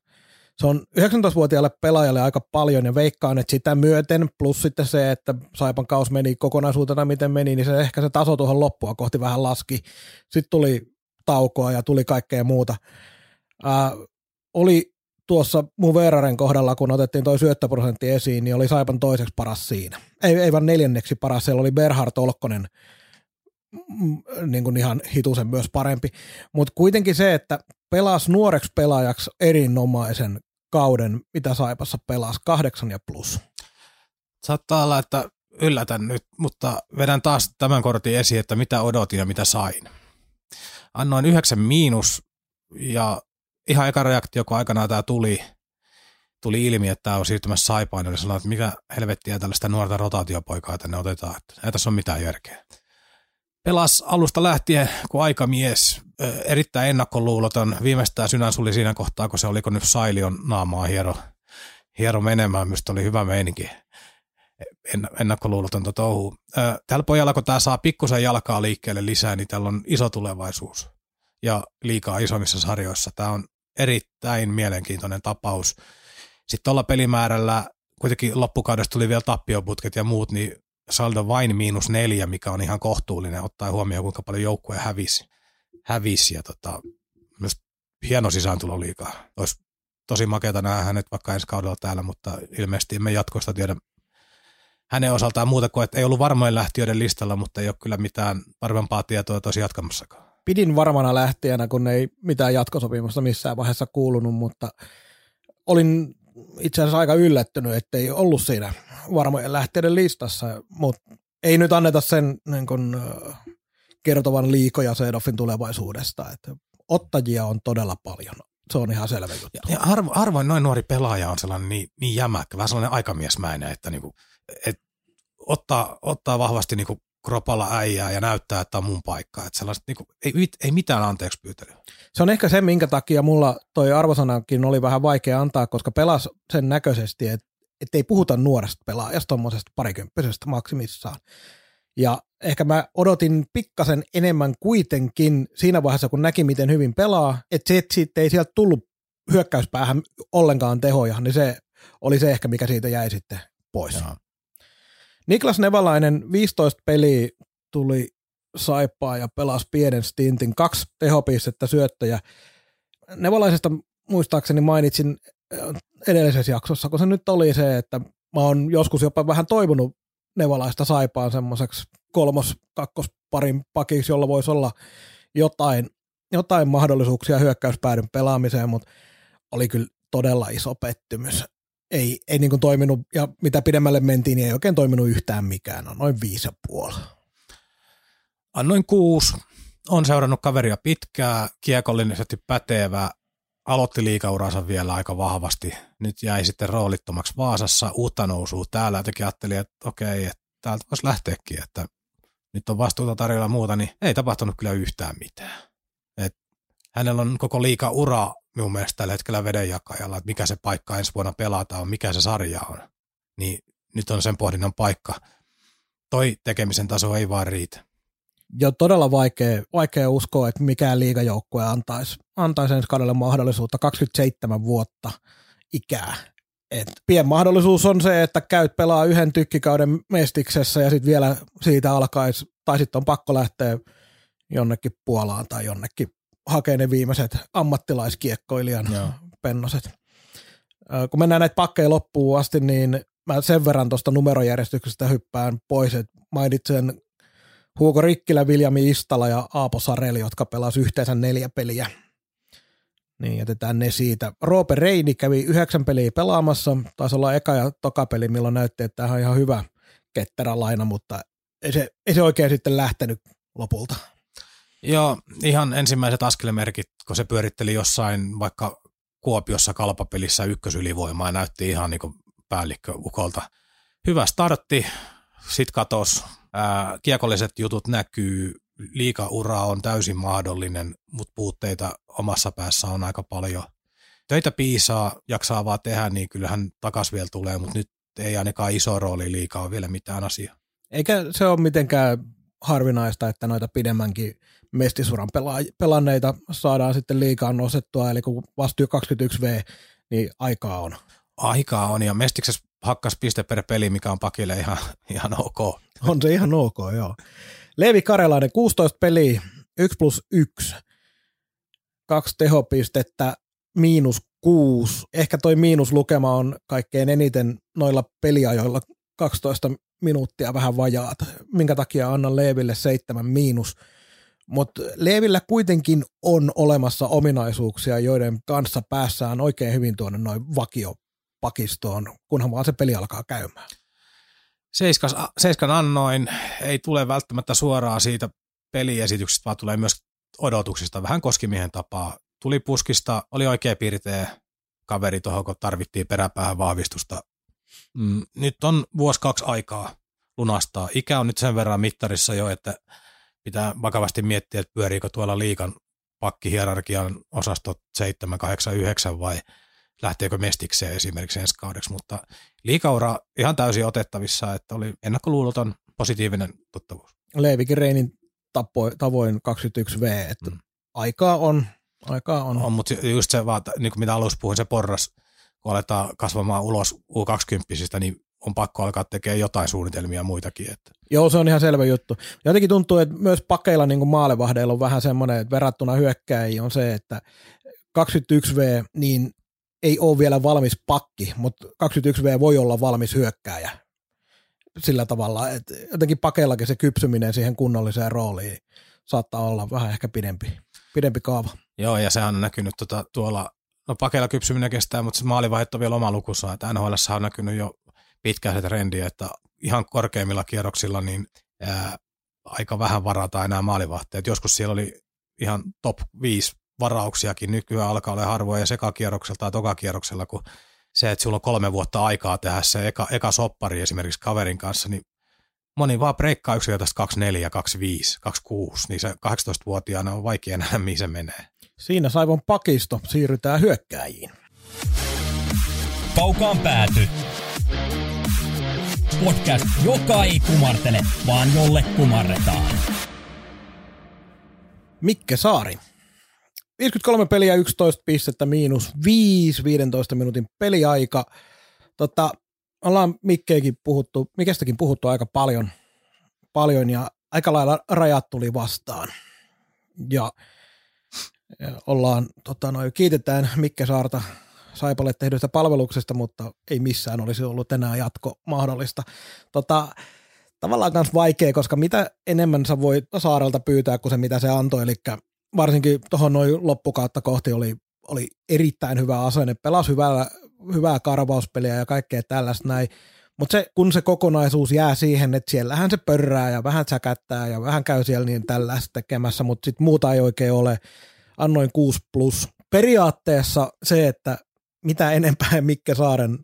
Speaker 1: Se on 19-vuotiaalle pelaajalle aika paljon ja veikkaan, että sitä myöten, plus sitten se, että Saipan kaus meni kokonaisuutena miten meni, niin se ehkä se taso tuohon loppua kohti vähän laski. Sitten tuli taukoa ja tuli kaikkea muuta. Ää, oli tuossa mun Veraren kohdalla, kun otettiin toi syöttöprosentti esiin, niin oli Saipan toiseksi paras siinä. Ei, ei vaan neljänneksi paras, siellä oli Berhard Olkkonen niin kuin ihan hitusen myös parempi. Mutta kuitenkin se, että pelas nuoreksi pelaajaksi erinomaisen kauden, mitä Saipassa pelasi, kahdeksan ja plus.
Speaker 2: Saattaa olla, että yllätän nyt, mutta vedän taas tämän kortin esiin, että mitä odotin ja mitä sain. Annoin yhdeksän miinus ja ihan eka reaktio, kun aikanaan tämä tuli, tuli ilmi, että tämä on siirtymässä Saipaan, niin sanoin, että mikä helvettiä tällaista nuorta rotaatiopoikaa tänne otetaan, että ei tässä ole mitään järkeä. Pelas alusta lähtien kuin aikamies, erittäin ennakkoluuloton. Viimeistään sydän suli siinä kohtaa, kun se oliko nyt Sailion naamaa hiero, hiero menemään. Minusta oli hyvä meininki ennakkoluulotonta touhu. Tällä pojalla, kun tämä saa pikkusen jalkaa liikkeelle lisää, niin tällä on iso tulevaisuus ja liikaa isommissa sarjoissa. Tämä on erittäin mielenkiintoinen tapaus. Sitten tuolla pelimäärällä kuitenkin loppukaudesta tuli vielä tappioputket ja muut, niin saldo vain miinus neljä, mikä on ihan kohtuullinen, ottaa huomioon kuinka paljon joukkue hävisi. Hävisi ja tota, myös hieno sisääntulo liikaa. Olisi tosi makeata nähdä hänet vaikka ensi kaudella täällä, mutta ilmeisesti emme jatkosta tiedä hänen osaltaan muuta kuin, että ei ollut varmoin lähtiöiden listalla, mutta ei ole kyllä mitään varmempaa tietoa tosi jatkamassakaan.
Speaker 1: Pidin varmana lähtijänä, kun ei mitään jatkosopimusta missään vaiheessa kuulunut, mutta olin itse asiassa aika yllättynyt, ettei ollut siinä varmojen lähteiden listassa, mutta ei nyt anneta sen niin kun, kertovan liikoja Seedoffin tulevaisuudesta. Että ottajia on todella paljon. Se on ihan selvä juttu.
Speaker 2: Ja, ja harvo, harvoin noin nuori pelaaja on sellainen niin, niin jämäkkä, vähän sellainen aikamiesmäinen, että niinku, et ottaa, ottaa vahvasti niinku kropalla äijää ja näyttää, että on mun paikka. Että sellaiset, niinku, ei, ei mitään anteeksi pyytelyä.
Speaker 1: Se on ehkä se, minkä takia mulla toi arvosanakin oli vähän vaikea antaa, koska pelas sen näköisesti, että et ei puhuta nuoresta pelaajasta, tuommoisesta parikymppisestä maksimissaan. Ja ehkä mä odotin pikkasen enemmän kuitenkin siinä vaiheessa, kun näki, miten hyvin pelaa, että se, että siitä ei sieltä tullut hyökkäyspäähän ollenkaan tehoja, niin se oli se ehkä, mikä siitä jäi sitten pois. Joo. Niklas Nevalainen 15 peliä tuli saippaa ja pelasi pienen stintin, kaksi tehopistettä syöttäjä. Nevalaisesta muistaakseni mainitsin edellisessä jaksossa, kun se nyt oli se, että mä oon joskus jopa vähän toivonut Nevalaista saipaan semmoiseksi kolmos, kakkosparin pakiksi, jolla voisi olla jotain, jotain mahdollisuuksia hyökkäyspäädyn pelaamiseen, mutta oli kyllä todella iso pettymys. Ei, ei niin kuin toiminut, ja mitä pidemmälle mentiin, niin ei oikein toiminut yhtään mikään, on noin viisi ja puoli.
Speaker 2: Annoin kuusi. On seurannut kaveria pitkää, kiekollisesti pätevää, aloitti liikauransa vielä aika vahvasti. Nyt jäi sitten roolittomaksi Vaasassa, uutta nousua täällä. Jotenkin ajattelin, että okei, että täältä voisi lähteäkin, että nyt on vastuuta tarjolla muuta, niin ei tapahtunut kyllä yhtään mitään. Et hänellä on koko liika ura minun mielestä tällä hetkellä vedenjakajalla, että mikä se paikka ensi vuonna pelataan, mikä se sarja on. Niin nyt on sen pohdinnan paikka. Toi tekemisen taso ei vaan riitä.
Speaker 1: Jo todella vaikea, vaikea uskoa, että mikään liigajoukkue antaisi, antaisi ensi kaudelle mahdollisuutta 27 vuotta ikää. Et pien mahdollisuus on se, että käyt pelaa yhden tykkikauden mestiksessä ja sitten vielä siitä alkaisi, tai sitten on pakko lähteä jonnekin Puolaan tai jonnekin hakee ne viimeiset ammattilaiskiekkoilijan Joo. pennoset. Kun mennään näitä pakkeja loppuun asti, niin mä sen verran tuosta numerojärjestyksestä hyppään pois, että mainitsen Hugo Rikkilä, Viljami Istala ja Aapo Sareli, jotka pelasivat yhteensä neljä peliä. Niin jätetään ne siitä. Roope Reini kävi yhdeksän peliä pelaamassa. Taisi olla eka ja toka peli, milloin näytti, että tämä on ihan hyvä ketterä laina, mutta ei se, ei se oikein sitten lähtenyt lopulta.
Speaker 2: Joo, ihan ensimmäiset askelemerkit, kun se pyöritteli jossain vaikka Kuopiossa kalpapelissä ykkösylivoimaa ja näytti ihan niin kuin päällikköukolta. Hyvä startti, sit katos, kiekolliset jutut näkyy, liikaura on täysin mahdollinen, mutta puutteita omassa päässä on aika paljon. Töitä piisaa, jaksaa vaan tehdä, niin kyllähän takas vielä tulee, mutta nyt ei ainakaan iso rooli liikaa vielä mitään asiaa.
Speaker 1: Eikä se ole mitenkään harvinaista, että noita pidemmänkin mestisuran pela- pelanneita saadaan sitten liikaa nostettua, eli kun vastuu 21V, niin aikaa on.
Speaker 2: Aikaa on, ja Mestiksessä hakkas piste per peli, mikä on pakille ihan, ihan ok.
Speaker 1: On se ihan ok, joo. Leevi Karelainen, 16 peliä, 1 plus 1, kaksi tehopistettä, miinus kuusi. Ehkä toi miinuslukema on kaikkein eniten noilla peliajoilla 12 minuuttia vähän vajaat, minkä takia annan Leeville seitsemän miinus. Mutta Leevillä kuitenkin on olemassa ominaisuuksia, joiden kanssa päässään oikein hyvin tuonne noin vakiopakistoon, kunhan vaan se peli alkaa käymään.
Speaker 2: Seiskas, seiskan annoin ei tule välttämättä suoraan siitä peliesityksestä, vaan tulee myös odotuksista, vähän koskimiehen tapaa. Tuli puskista, oli oikea piirteä kaveri tuohon, kun tarvittiin peräpäähän vahvistusta. Mm, nyt on vuosi kaksi aikaa lunastaa. Ikä on nyt sen verran mittarissa jo, että pitää vakavasti miettiä, että pyöriikö tuolla liikan pakkihierarkian osastot 7, 8, 9 vai lähteekö mestikseen esimerkiksi ensi kaudeksi, mutta liikaura ihan täysin otettavissa, että oli ennakkoluuloton positiivinen tuttavuus.
Speaker 1: Leivikin Reinin tavoin 21V, että mm. aikaa on, aikaa on.
Speaker 2: On, mutta just se vaan, niin kuin mitä alussa puhuin, se porras, kun aletaan kasvamaan ulos U20, niin on pakko alkaa tekemään jotain suunnitelmia muitakin. Että.
Speaker 1: Joo, se on ihan selvä juttu. Jotenkin tuntuu, että myös pakeilla niin maalevahdeilla on vähän semmoinen, että verrattuna hyökkäjiin on se, että 21V niin ei ole vielä valmis pakki, mutta 21V voi olla valmis hyökkääjä sillä tavalla, että jotenkin pakeillakin se kypsyminen siihen kunnolliseen rooliin saattaa olla vähän ehkä pidempi, pidempi kaava.
Speaker 2: Joo, ja sehän on näkynyt tuota, tuolla, no pakeilla kypsyminen kestää, mutta se maalivaihet on vielä oma lukussa, että NHL on näkynyt jo pitkään se trendi, että ihan korkeimmilla kierroksilla niin ää, aika vähän varataan enää maalivahteet. Joskus siellä oli ihan top 5 varauksiakin, nykyään alkaa olla harvoja sekakierroksella tai tokakierroksella, kun se, että sulla on kolme vuotta aikaa tehdä se eka, eka soppari esimerkiksi kaverin kanssa, niin moni vaan breikkaa yksinkertaisesti 24, 25, 26, niin se 18-vuotiaana on vaikea nähdä, mihin se menee.
Speaker 1: Siinä saivon pakisto, siirrytään hyökkääjiin.
Speaker 5: Kaukaan pääty podcast, joka ei kumartele, vaan jolle kumarretaan.
Speaker 1: Mikke Saari. 53 peliä, 11 pistettä, miinus 5, 15 minuutin peliaika. Tota, ollaan Mikkeikin puhuttu, Mikestäkin puhuttu aika paljon, paljon ja aika lailla rajat tuli vastaan. Ja, ja ollaan, tota, noin, kiitetään Mikke Saarta Saipalle tehdystä palveluksesta, mutta ei missään olisi ollut enää jatko mahdollista. Tota, tavallaan myös vaikea, koska mitä enemmän sä voi Saarelta pyytää kuin se, mitä se antoi, eli varsinkin tuohon noin loppukautta kohti oli, oli erittäin hyvä asenne, pelasi hyvää, hyvää karvauspeliä ja kaikkea tällaista näin, Mutta se, kun se kokonaisuus jää siihen, että siellähän se pörrää ja vähän säkättää ja vähän käy siellä niin tällaista tekemässä, mutta sitten muuta ei oikein ole. Annoin 6 plus. Periaatteessa se, että mitä enempää Mikke Saaren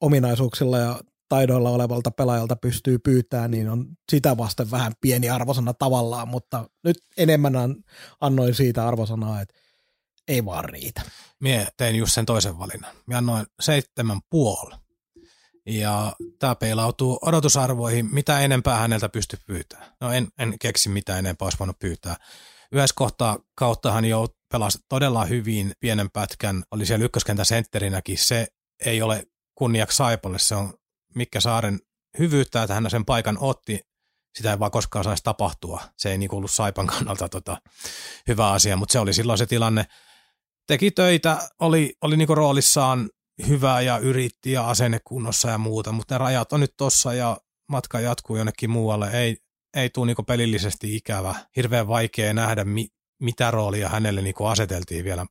Speaker 1: ominaisuuksilla ja taidoilla olevalta pelaajalta pystyy pyytämään, niin on sitä vasten vähän pieni arvosana tavallaan, mutta nyt enemmän annoin siitä arvosanaa, että ei vaan riitä.
Speaker 2: Mie tein just sen toisen valinnan. Mie annoin seitsemän puoli. Ja tämä peilautuu odotusarvoihin, mitä enempää häneltä pystyy pyytämään. No en, en keksi mitä enempää olisi voinut pyytää. Yhdessä kohtaa kautta hän jo pelasi todella hyvin pienen pätkän, oli siellä ykköskentä sentterinäkin. Se ei ole kunniaksi Saipalle, se on Mikke Saaren hyvyyttä, että hän sen paikan otti. Sitä ei vaan koskaan saisi tapahtua. Se ei niin ollut Saipan kannalta tota, hyvä asia, mutta se oli silloin se tilanne. Teki töitä, oli, oli niin roolissaan hyvä ja yritti ja asenne kunnossa ja muuta, mutta ne rajat on nyt tossa ja matka jatkuu jonnekin muualle. Ei, ei tule niin pelillisesti ikävä. Hirveän vaikea nähdä, mi, mitä roolia hänelle niin aseteltiin vielä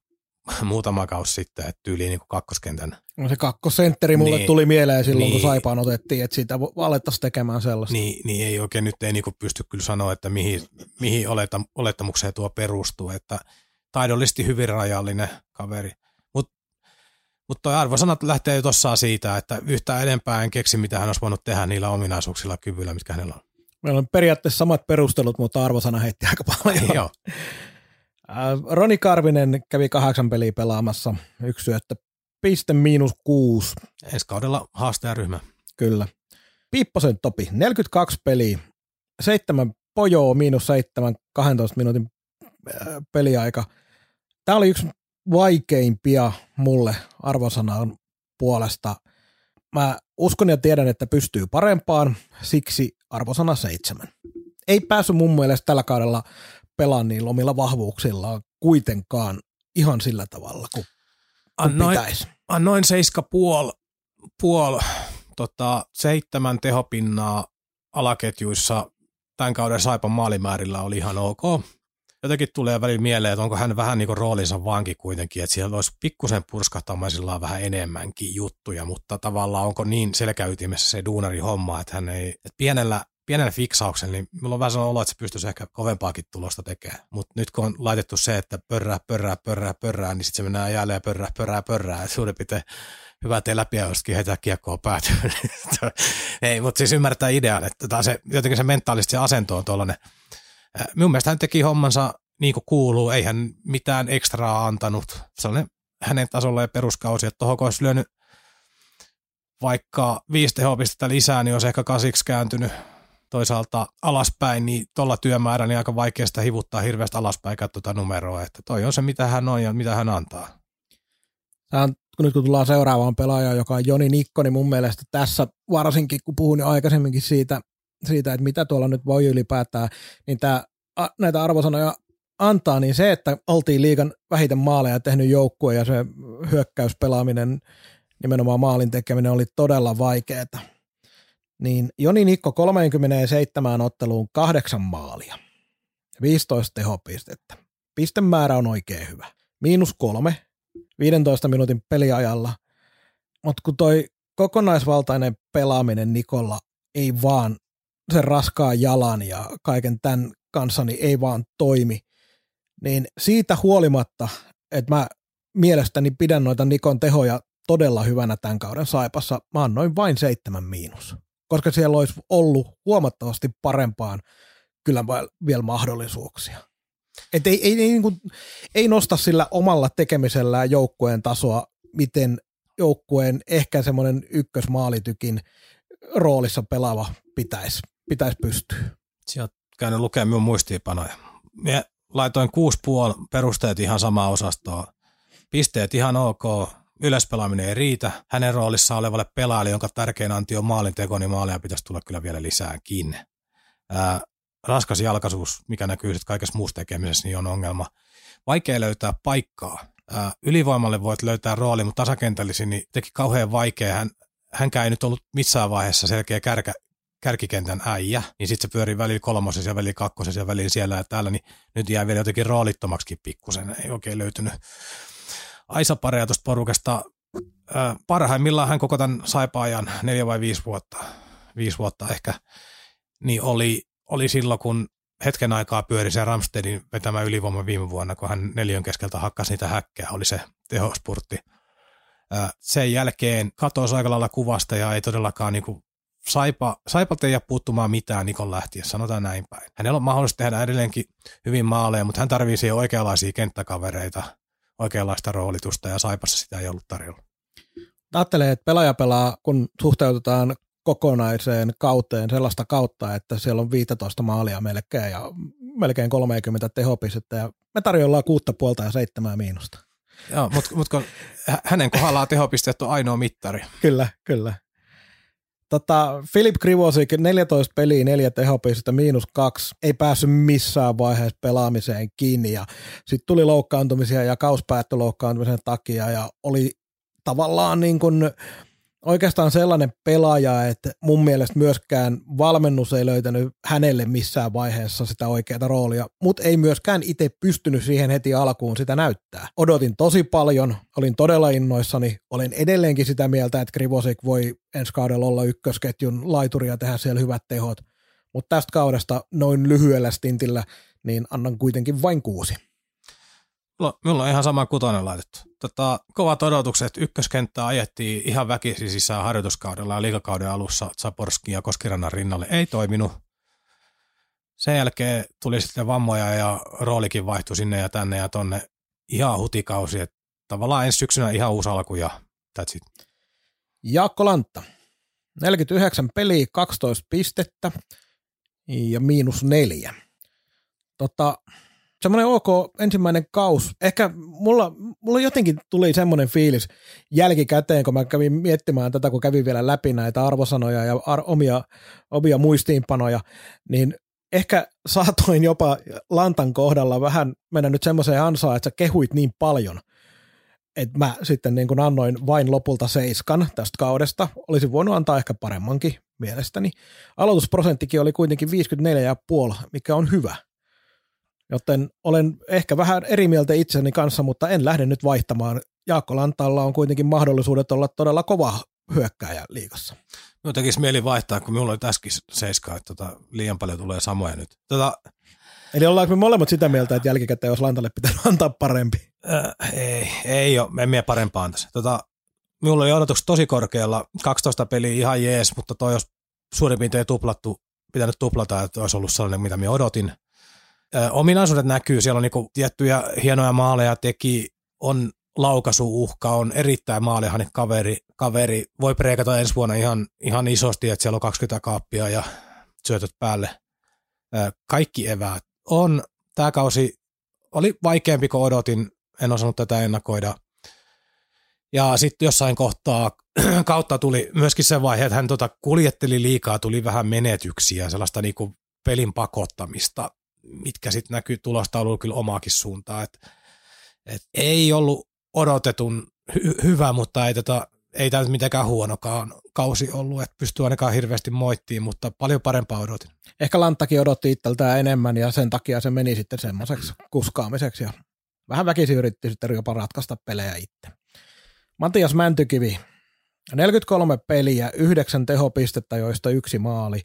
Speaker 2: muutama kausi sitten, että tyyliin niin kakkoskentän.
Speaker 1: No se kakkosentteri mulle niin, tuli mieleen silloin, niin, kun Saipaan otettiin, että siitä alettaisiin tekemään sellaista.
Speaker 2: Niin, niin ei oikein nyt ei niin pysty kyllä sanoa, että mihin, mihin olettamukseen tuo perustuu, että taidollisesti hyvin rajallinen kaveri. Mutta mut toi arvosanat lähtee tuossa siitä, että yhtään enempää en keksi, mitä hän olisi voinut tehdä niillä ominaisuuksilla kyvyillä, mitkä hänellä on.
Speaker 1: Meillä on periaatteessa samat perustelut, mutta arvosana heitti aika paljon.
Speaker 2: Joo.
Speaker 1: Roni Karvinen kävi kahdeksan peliä pelaamassa, yksi syöttö, piste miinus kuusi.
Speaker 2: Ensi kaudella haastajaryhmä.
Speaker 1: Kyllä. Piipposen Topi, 42 peliä, seitsemän pojoa, miinus seitsemän, 12 minuutin peliaika. Tämä oli yksi vaikeimpia mulle arvosanan puolesta. Mä uskon ja tiedän, että pystyy parempaan, siksi arvosana seitsemän. Ei päässyt mun mielestä tällä kaudella pelaa niillä omilla vahvuuksillaan kuitenkaan ihan sillä tavalla kuin, annoin, pitäisi.
Speaker 2: Annoin seiska puol, puol tota, seitsemän tehopinnaa alaketjuissa tämän kauden Saipan maalimäärillä oli ihan ok. Jotenkin tulee välillä mieleen, että onko hän vähän niin kuin roolinsa vanki kuitenkin, että siellä olisi pikkusen purskahtamaisillaan vähän enemmänkin juttuja, mutta tavallaan onko niin selkäytimessä se duunari homma, että hän ei, että pienellä pienellä fiksauksen, niin mulla on vähän sellainen olo, että se pystyisi ehkä kovempaakin tulosta tekemään. Mutta nyt kun on laitettu se, että pörrää, pörrää, pörrää, pörrää, niin sitten se mennään jälleen pörrää, pörrää, pörrää. Suurin piirtein hyvä, ettei läpi joskin heitä kiekkoa päätyy. Ei, mutta siis ymmärtää idean, että tämä se, jotenkin se mentaalisesti se asento on tuollainen. Minun mielestä hän teki hommansa niin kuin kuuluu, ei hän mitään ekstraa antanut. Sellainen hänen tasolleen peruskausi, että tuohon olisi lyönyt vaikka viisi tehopistettä lisää, niin olisi ehkä kasiksi kääntynyt toisaalta alaspäin, niin tuolla työmäärä niin aika vaikea sitä hivuttaa hirveästi alaspäin tuota numeroa, että toi on se mitä hän on ja mitä hän antaa.
Speaker 1: on, kun nyt kun tullaan seuraavaan pelaajaan, joka on Joni Nikko, niin mun mielestä tässä varsinkin, kun puhun jo aikaisemminkin siitä, siitä, että mitä tuolla nyt voi ylipäätään, niin tämä, näitä arvosanoja antaa, niin se, että oltiin liigan vähiten maaleja tehnyt joukkue ja se hyökkäyspelaaminen, nimenomaan maalin tekeminen oli todella vaikeaa niin Joni Nikko 37 otteluun kahdeksan maalia, 15 tehopistettä. Pistemäärä on oikein hyvä. Miinus kolme, 15 minuutin peliajalla. Mutta kun toi kokonaisvaltainen pelaaminen Nikolla ei vaan sen raskaan jalan ja kaiken tämän kanssa niin ei vaan toimi, niin siitä huolimatta, että mä mielestäni pidän noita Nikon tehoja todella hyvänä tämän kauden saipassa, mä annoin vain seitsemän miinus koska siellä olisi ollut huomattavasti parempaan kyllä vielä mahdollisuuksia. Et ei, ei, ei, niin kuin, ei nosta sillä omalla tekemisellään joukkueen tasoa, miten joukkueen ehkä semmoinen ykkösmaalitykin roolissa pelaava pitäisi pitäisi pystyä.
Speaker 2: Sieltä käynyt lukemaan minun muistiinpanoja. Minä laitoin kuusi puoli perusteet ihan samaa osastoa. Pisteet ihan ok, ylöspelaaminen ei riitä. Hänen roolissaan olevalle pelaajalle, jonka tärkein anti on maalinteko, niin maaleja pitäisi tulla kyllä vielä lisääkin. Ää, raskas jalkaisuus, mikä näkyy sitten kaikessa muussa tekemisessä, niin on ongelma. Vaikea löytää paikkaa. Ää, ylivoimalle voit löytää rooli, mutta tasakentällisin niin teki kauhean vaikea. Hän, hänkään ei nyt ollut missään vaiheessa selkeä kärkä, kärkikentän äijä, niin sitten se pyörii välillä kolmosessa ja välillä kakkosessa ja välillä siellä ja täällä, niin nyt jää vielä jotenkin roolittomaksi pikkusen. Ei oikein löytynyt Aisa pareja tuosta porukasta Äh, parhaimmillaan hän koko tämän saipaajan neljä vai viisi vuotta, viisi vuotta ehkä, niin oli, oli silloin, kun hetken aikaa pyöri se Ramstedin vetämä ylivoima viime vuonna, kun hän neljön keskeltä hakkasi niitä häkkää, oli se tehospurtti. Sen jälkeen katosi aika lailla kuvasta ja ei todellakaan niin kuin Saipa, Saipalta ei jää puuttumaan mitään Nikon lähtiessä, sanotaan näin päin. Hänellä on mahdollista tehdä edelleenkin hyvin maaleja, mutta hän tarvitsee oikeanlaisia kenttäkavereita, oikeanlaista roolitusta ja Saipassa sitä ei ollut tarjolla.
Speaker 1: Ajattelee, että pelaaja pelaa, kun suhteutetaan kokonaiseen kauteen sellaista kautta, että siellä on 15 maalia melkein ja melkein 30 tehopistettä ja me tarjoillaan kuutta puolta ja seitsemää miinusta.
Speaker 2: Joo, mutta mut kun hänen kohdallaan tehopisteet on ainoa mittari.
Speaker 1: Kyllä, kyllä. Tota, Filip Krivosik, 14 peliä, 4 tehopistettä, miinus kaksi, ei päässyt missään vaiheessa pelaamiseen kiinni. Sitten tuli loukkaantumisia ja kaus päättyi loukkaantumisen takia. Ja oli tavallaan niin kuin oikeastaan sellainen pelaaja, että mun mielestä myöskään valmennus ei löytänyt hänelle missään vaiheessa sitä oikeaa roolia, mutta ei myöskään itse pystynyt siihen heti alkuun sitä näyttää. Odotin tosi paljon, olin todella innoissani, olen edelleenkin sitä mieltä, että Krivosik voi ensi kaudella olla ykkösketjun laituri ja tehdä siellä hyvät tehot, mutta tästä kaudesta noin lyhyellä stintillä niin annan kuitenkin vain kuusi.
Speaker 2: Mulla, on ihan sama kutonen laitettu. Tota, kovat odotukset. Ykköskenttää ajettiin ihan väkisin sisään harjoituskaudella ja liikakauden alussa Zaporski ja Koskirannan rinnalle. Ei toiminut. Sen jälkeen tuli sitten vammoja ja roolikin vaihtui sinne ja tänne ja tonne. Ihan hutikausi. Et tavallaan ensi syksynä ihan uusi alku ja that's it.
Speaker 1: Jaakko Lantta, 49 peliä, 12 pistettä ja miinus neljä. Tota, semmoinen ok ensimmäinen kaus. Ehkä mulla, mulla jotenkin tuli semmoinen fiilis jälkikäteen, kun mä kävin miettimään tätä, kun kävin vielä läpi näitä arvosanoja ja ar- omia, omia muistiinpanoja, niin ehkä saatoin jopa Lantan kohdalla vähän mennä nyt semmoiseen ansaan, että sä kehuit niin paljon, että mä sitten niin kuin annoin vain lopulta seiskan tästä kaudesta. Olisin voinut antaa ehkä paremmankin mielestäni. Aloitusprosenttikin oli kuitenkin 54,5, mikä on hyvä – Joten olen ehkä vähän eri mieltä itseni kanssa, mutta en lähde nyt vaihtamaan. Jaakko Lantalla on kuitenkin mahdollisuudet olla todella kova hyökkääjä liigassa.
Speaker 2: Minun tekisi mieli vaihtaa, kun minulla oli tässäkin seiskaa, että tota, liian paljon tulee samoja nyt. Tota,
Speaker 1: Eli ollaanko me molemmat sitä mieltä, että jälkikäteen jos Lantalle pitäisi antaa parempi?
Speaker 2: Äh, ei, ei ole, en mene parempaan tässä. Tota, minulla oli odotukset tosi korkealla, 12 peliä ihan jees, mutta toi olisi suurin piirtein tuplattu, pitänyt tuplata, että olisi ollut sellainen, mitä minä odotin ominaisuudet näkyy, siellä on niinku tiettyjä hienoja maaleja teki, on laukaisuuhka, on erittäin maalihainen kaveri, kaveri, voi preikata ensi vuonna ihan, ihan isosti, että siellä on 20 kaappia ja syötöt päälle. Kaikki eväät on. Tämä kausi oli vaikeampi kuin odotin, en osannut tätä ennakoida. Ja sitten jossain kohtaa kautta tuli myöskin se vaihe, että hän tota kuljetteli liikaa, tuli vähän menetyksiä, sellaista niinku pelin pakottamista mitkä sitten näkyy tulostaululla kyllä omaakin suuntaan. Et, et ei ollut odotetun hy- hyvä, mutta ei, tota, ei tämä mitenkään huonokaan kausi ollut, että pystyy ainakaan hirveästi moittiin, mutta paljon parempaa odotin.
Speaker 1: Ehkä Lanttakin odotti itseltään enemmän ja sen takia se meni sitten semmoiseksi kuskaamiseksi ja vähän väkisin yritti sitten jopa ratkaista pelejä itse. Matias Mäntykivi, 43 peliä, 9 tehopistettä, joista yksi maali.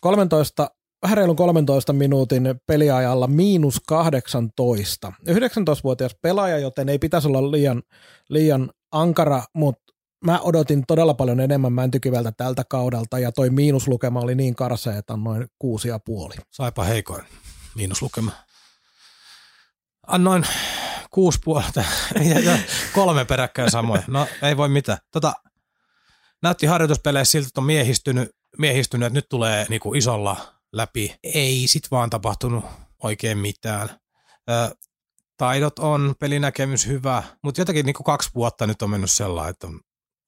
Speaker 1: 13 vähän reilun 13 minuutin peliajalla miinus 18. 19-vuotias pelaaja, joten ei pitäisi olla liian, liian ankara, mutta mä odotin todella paljon enemmän Mäntykiveltä tältä kaudelta ja toi miinuslukema oli niin karsea, että noin kuusi ja puoli.
Speaker 2: Saipa heikoin miinuslukema. Annoin kuusi puolta ja kolme peräkkäin samoja. No ei voi mitään. Tota, näytti harjoituspeleissä siltä, että on miehistynyt, miehistynyt että nyt tulee niinku isolla läpi. Ei sit vaan tapahtunut oikein mitään. Ö, taidot on, pelinäkemys hyvä, mutta jotenkin niin kaksi vuotta nyt on mennyt sellainen, että on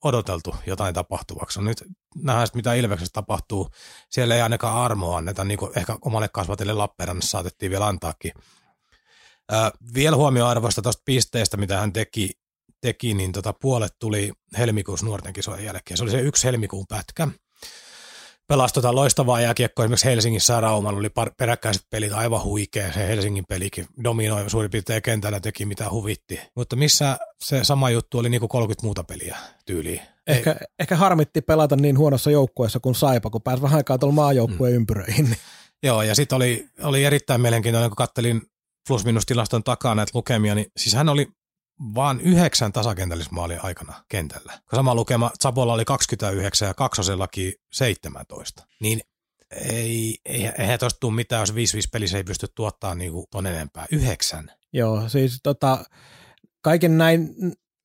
Speaker 2: odoteltu jotain tapahtuvaksi. Nyt nähdään, mitä Ilveksessä tapahtuu. Siellä ei ainakaan armoa anneta, niin kuin ehkä omalle kasvatille Lappeenrannassa saatettiin vielä antaakin. Ö, vielä huomioarvoista tuosta pisteestä, mitä hän teki, teki niin tota, puolet tuli helmikuussa nuorten kisojen jälkeen. Se oli se yksi helmikuun pätkä pelasi tota loistavaa jääkiekkoa esimerkiksi Helsingissä ja Raumalla oli par- peräkkäiset pelit aivan huikea. Se Helsingin pelikin dominoi suurin piirtein kentällä teki mitä huvitti. Mutta missä se sama juttu oli niinku 30 muuta peliä tyyliin.
Speaker 1: Ehkä, ehkä harmitti pelata niin huonossa joukkueessa kuin Saipa, kun pääsi vähän aikaa tuolla maajoukkueen mm. ympyröihin. Niin
Speaker 2: Joo, ja sitten oli, oli erittäin mielenkiintoinen, kun kattelin plus-minus-tilaston takaa näitä lukemia, niin siis hän oli vaan yhdeksän tasakentällismaalin aikana kentällä. Sama lukema Zabolla oli 29 ja kaksosellakin 17. Niin ei, ei, eihän tuosta tule mitään, jos 5-5 pelissä ei pysty tuottaa niinku ton enempää. Yhdeksän.
Speaker 1: Joo, siis tota, kaiken näin,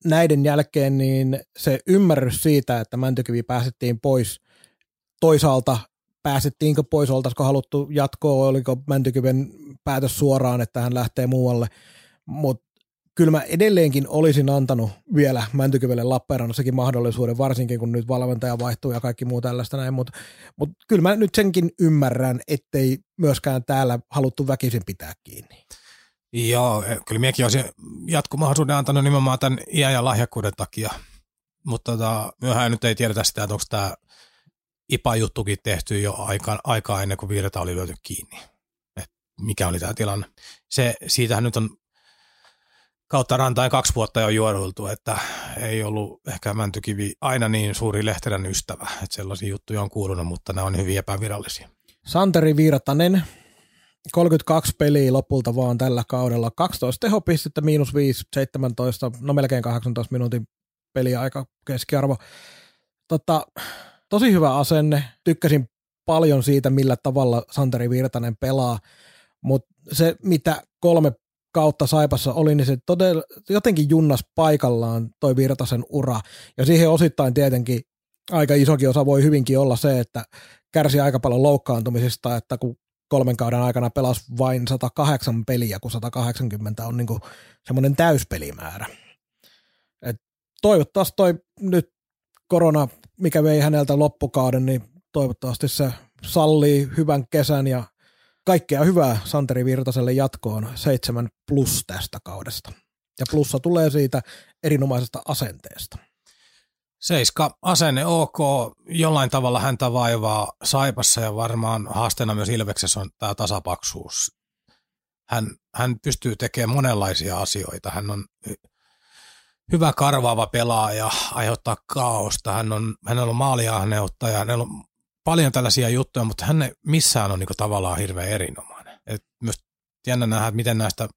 Speaker 1: näiden jälkeen niin se ymmärrys siitä, että Mäntykivi pääsettiin pois toisaalta pääsettiinkö pois, oltaisiko haluttu jatkoa, oliko Mäntykiven päätös suoraan, että hän lähtee muualle, mutta kyllä mä edelleenkin olisin antanut vielä Mäntykivelle Lappeenrannassakin mahdollisuuden, varsinkin kun nyt valmentaja vaihtuu ja kaikki muu tällaista näin, mutta mut kyllä mä nyt senkin ymmärrän, ettei myöskään täällä haluttu väkisin pitää kiinni.
Speaker 2: Joo, kyllä minäkin olisin jatkomahdollisuuden antanut nimenomaan tämän iän ja lahjakkuuden takia, mutta tota, myöhään nyt ei tiedetä sitä, että onko tämä IPA-juttukin tehty jo aika, aikaa ennen kuin Virta oli löyty kiinni. Et mikä oli tämä tilanne. Se, siitähän nyt on kautta rantain kaksi vuotta jo juoruiltu, että ei ollut ehkä Mäntykivi aina niin suuri Lehterän ystävä, että sellaisia juttuja on kuulunut, mutta nämä on hyvin epävirallisia.
Speaker 1: Santeri Virtanen, 32 peliä lopulta vaan tällä kaudella, 12 tehopistettä, miinus 5, 17, no melkein 18 minuutin peliaika keskiarvo. Tota, tosi hyvä asenne, tykkäsin paljon siitä, millä tavalla Santeri Virtanen pelaa, mutta se, mitä kolme kautta Saipassa oli, niin se todella, jotenkin junnas paikallaan toi Virtasen ura. Ja siihen osittain tietenkin aika isokin osa voi hyvinkin olla se, että kärsi aika paljon loukkaantumisista, että kun kolmen kauden aikana pelasi vain 108 peliä, kun 180 on niin semmoinen täyspelimäärä. Et toivottavasti toi nyt korona, mikä vei häneltä loppukauden, niin toivottavasti se sallii hyvän kesän ja kaikkea hyvää Santeri Virtaselle jatkoon seitsemän plus tästä kaudesta. Ja plussa tulee siitä erinomaisesta asenteesta.
Speaker 2: Seiska, asenne ok, jollain tavalla häntä vaivaa Saipassa ja varmaan haasteena myös Ilveksessä on tämä tasapaksuus. Hän, hän pystyy tekemään monenlaisia asioita. Hän on hyvä karvaava pelaaja, aiheuttaa kaaosta. Hän on, hänellä on maaliahneutta ja hänellä on paljon tällaisia juttuja, mutta hän missään on niinku tavallaan hirveän erinomainen. Et myös jännä nähdä, että miten näistä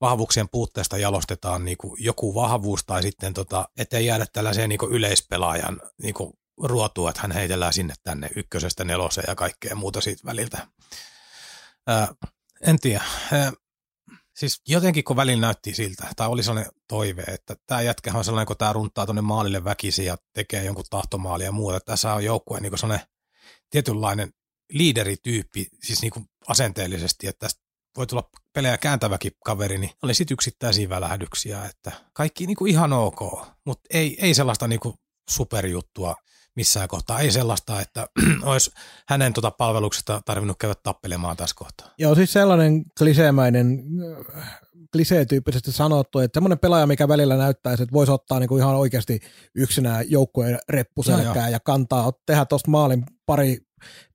Speaker 2: vahvuuksien puutteesta jalostetaan niinku joku vahvuus tai sitten, tota, ettei jäädä tällaiseen niinku yleispelaajan niinku ruotua, että hän heitellään sinne tänne ykkösestä neloseen ja kaikkea muuta siitä väliltä. Ää, en tiedä. Ää, siis jotenkin kun välillä näytti siltä, tai oli sellainen toive, että tämä jätkä on sellainen, kun tämä runtaa tuonne maalille väkisin ja tekee jonkun tahtomaalia ja muuta. Tässä on joukkue niin sellainen tietynlainen liiderityyppi, siis niin kuin asenteellisesti, että tästä voi tulla pelejä kääntäväkin kaveri, niin oli sitten yksittäisiä välähdyksiä, että kaikki niin kuin ihan ok, mutta ei, ei sellaista niin kuin superjuttua missään kohtaa. Ei sellaista, että olisi hänen tuota palveluksesta tarvinnut käydä tappelemaan tässä kohtaa.
Speaker 1: Joo, siis sellainen kliseemäinen, kliseetyyppisesti sanottu, että semmoinen pelaaja, mikä välillä näyttäisi, että voisi ottaa niinku ihan oikeasti yksinään joukkueen reppuselkää ja kantaa, tehdä tuosta maalin pari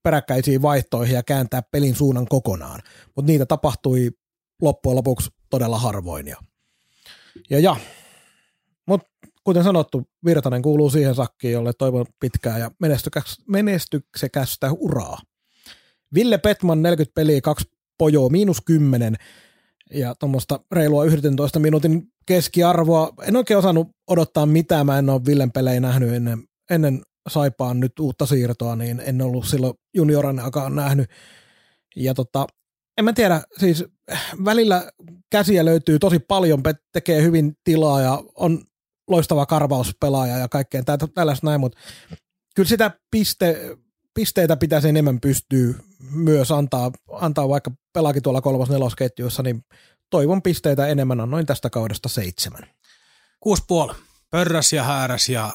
Speaker 1: peräkkäisiä vaihtoihin ja kääntää pelin suunnan kokonaan. Mutta niitä tapahtui loppujen lopuksi todella harvoin. Ja, ja, ja. Mutta kuten sanottu, Virtanen kuuluu siihen sakkiin, jolle toivon pitkää ja menestyksekästä uraa. Ville Petman 40 peliä, kaksi pojoa, miinus 10 ja tuommoista reilua 11 minuutin keskiarvoa. En oikein osannut odottaa mitään, mä en ole Villen pelejä nähnyt ennen, ennen Saipaan nyt uutta siirtoa, niin en ollut silloin junioran aikaan nähnyt. Ja tota, en mä tiedä, siis välillä käsiä löytyy tosi paljon, tekee hyvin tilaa ja on loistava karvauspelaaja ja kaikkeen tällaista näin, mutta kyllä sitä piste, pisteitä pitäisi enemmän pystyä myös antaa, antaa vaikka pelaakin tuolla kolmas nelosketjuissa, niin toivon pisteitä enemmän, annoin tästä kaudesta seitsemän.
Speaker 2: Kuusi puoli. Pörräs ja hääräs ja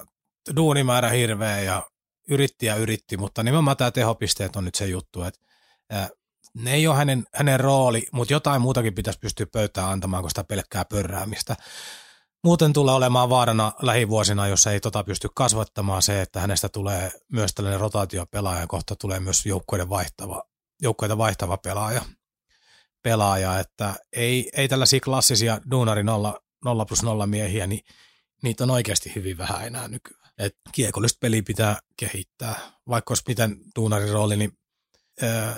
Speaker 2: duunimäärä hirveä ja yritti ja yritti, mutta nimenomaan tämä tehopisteet on nyt se juttu, että ne ei ole hänen, hänen rooli, mutta jotain muutakin pitäisi pystyä pöytään antamaan kuin sitä pelkkää pörräämistä. Muuten tulee olemaan vaarana lähivuosina, jos ei tota pysty kasvattamaan se, että hänestä tulee myös tällainen rotaatiopelaaja ja kohta tulee myös joukkueiden vaihtava, joukkueita vaihtava pelaaja. pelaaja että ei, ei tällaisia klassisia duunari 0, 0 plus 0 miehiä, niin niitä on oikeasti hyvin vähän enää nykyään. Et kiekollista peliä pitää kehittää. Vaikka olisi miten tuunarin rooli, niin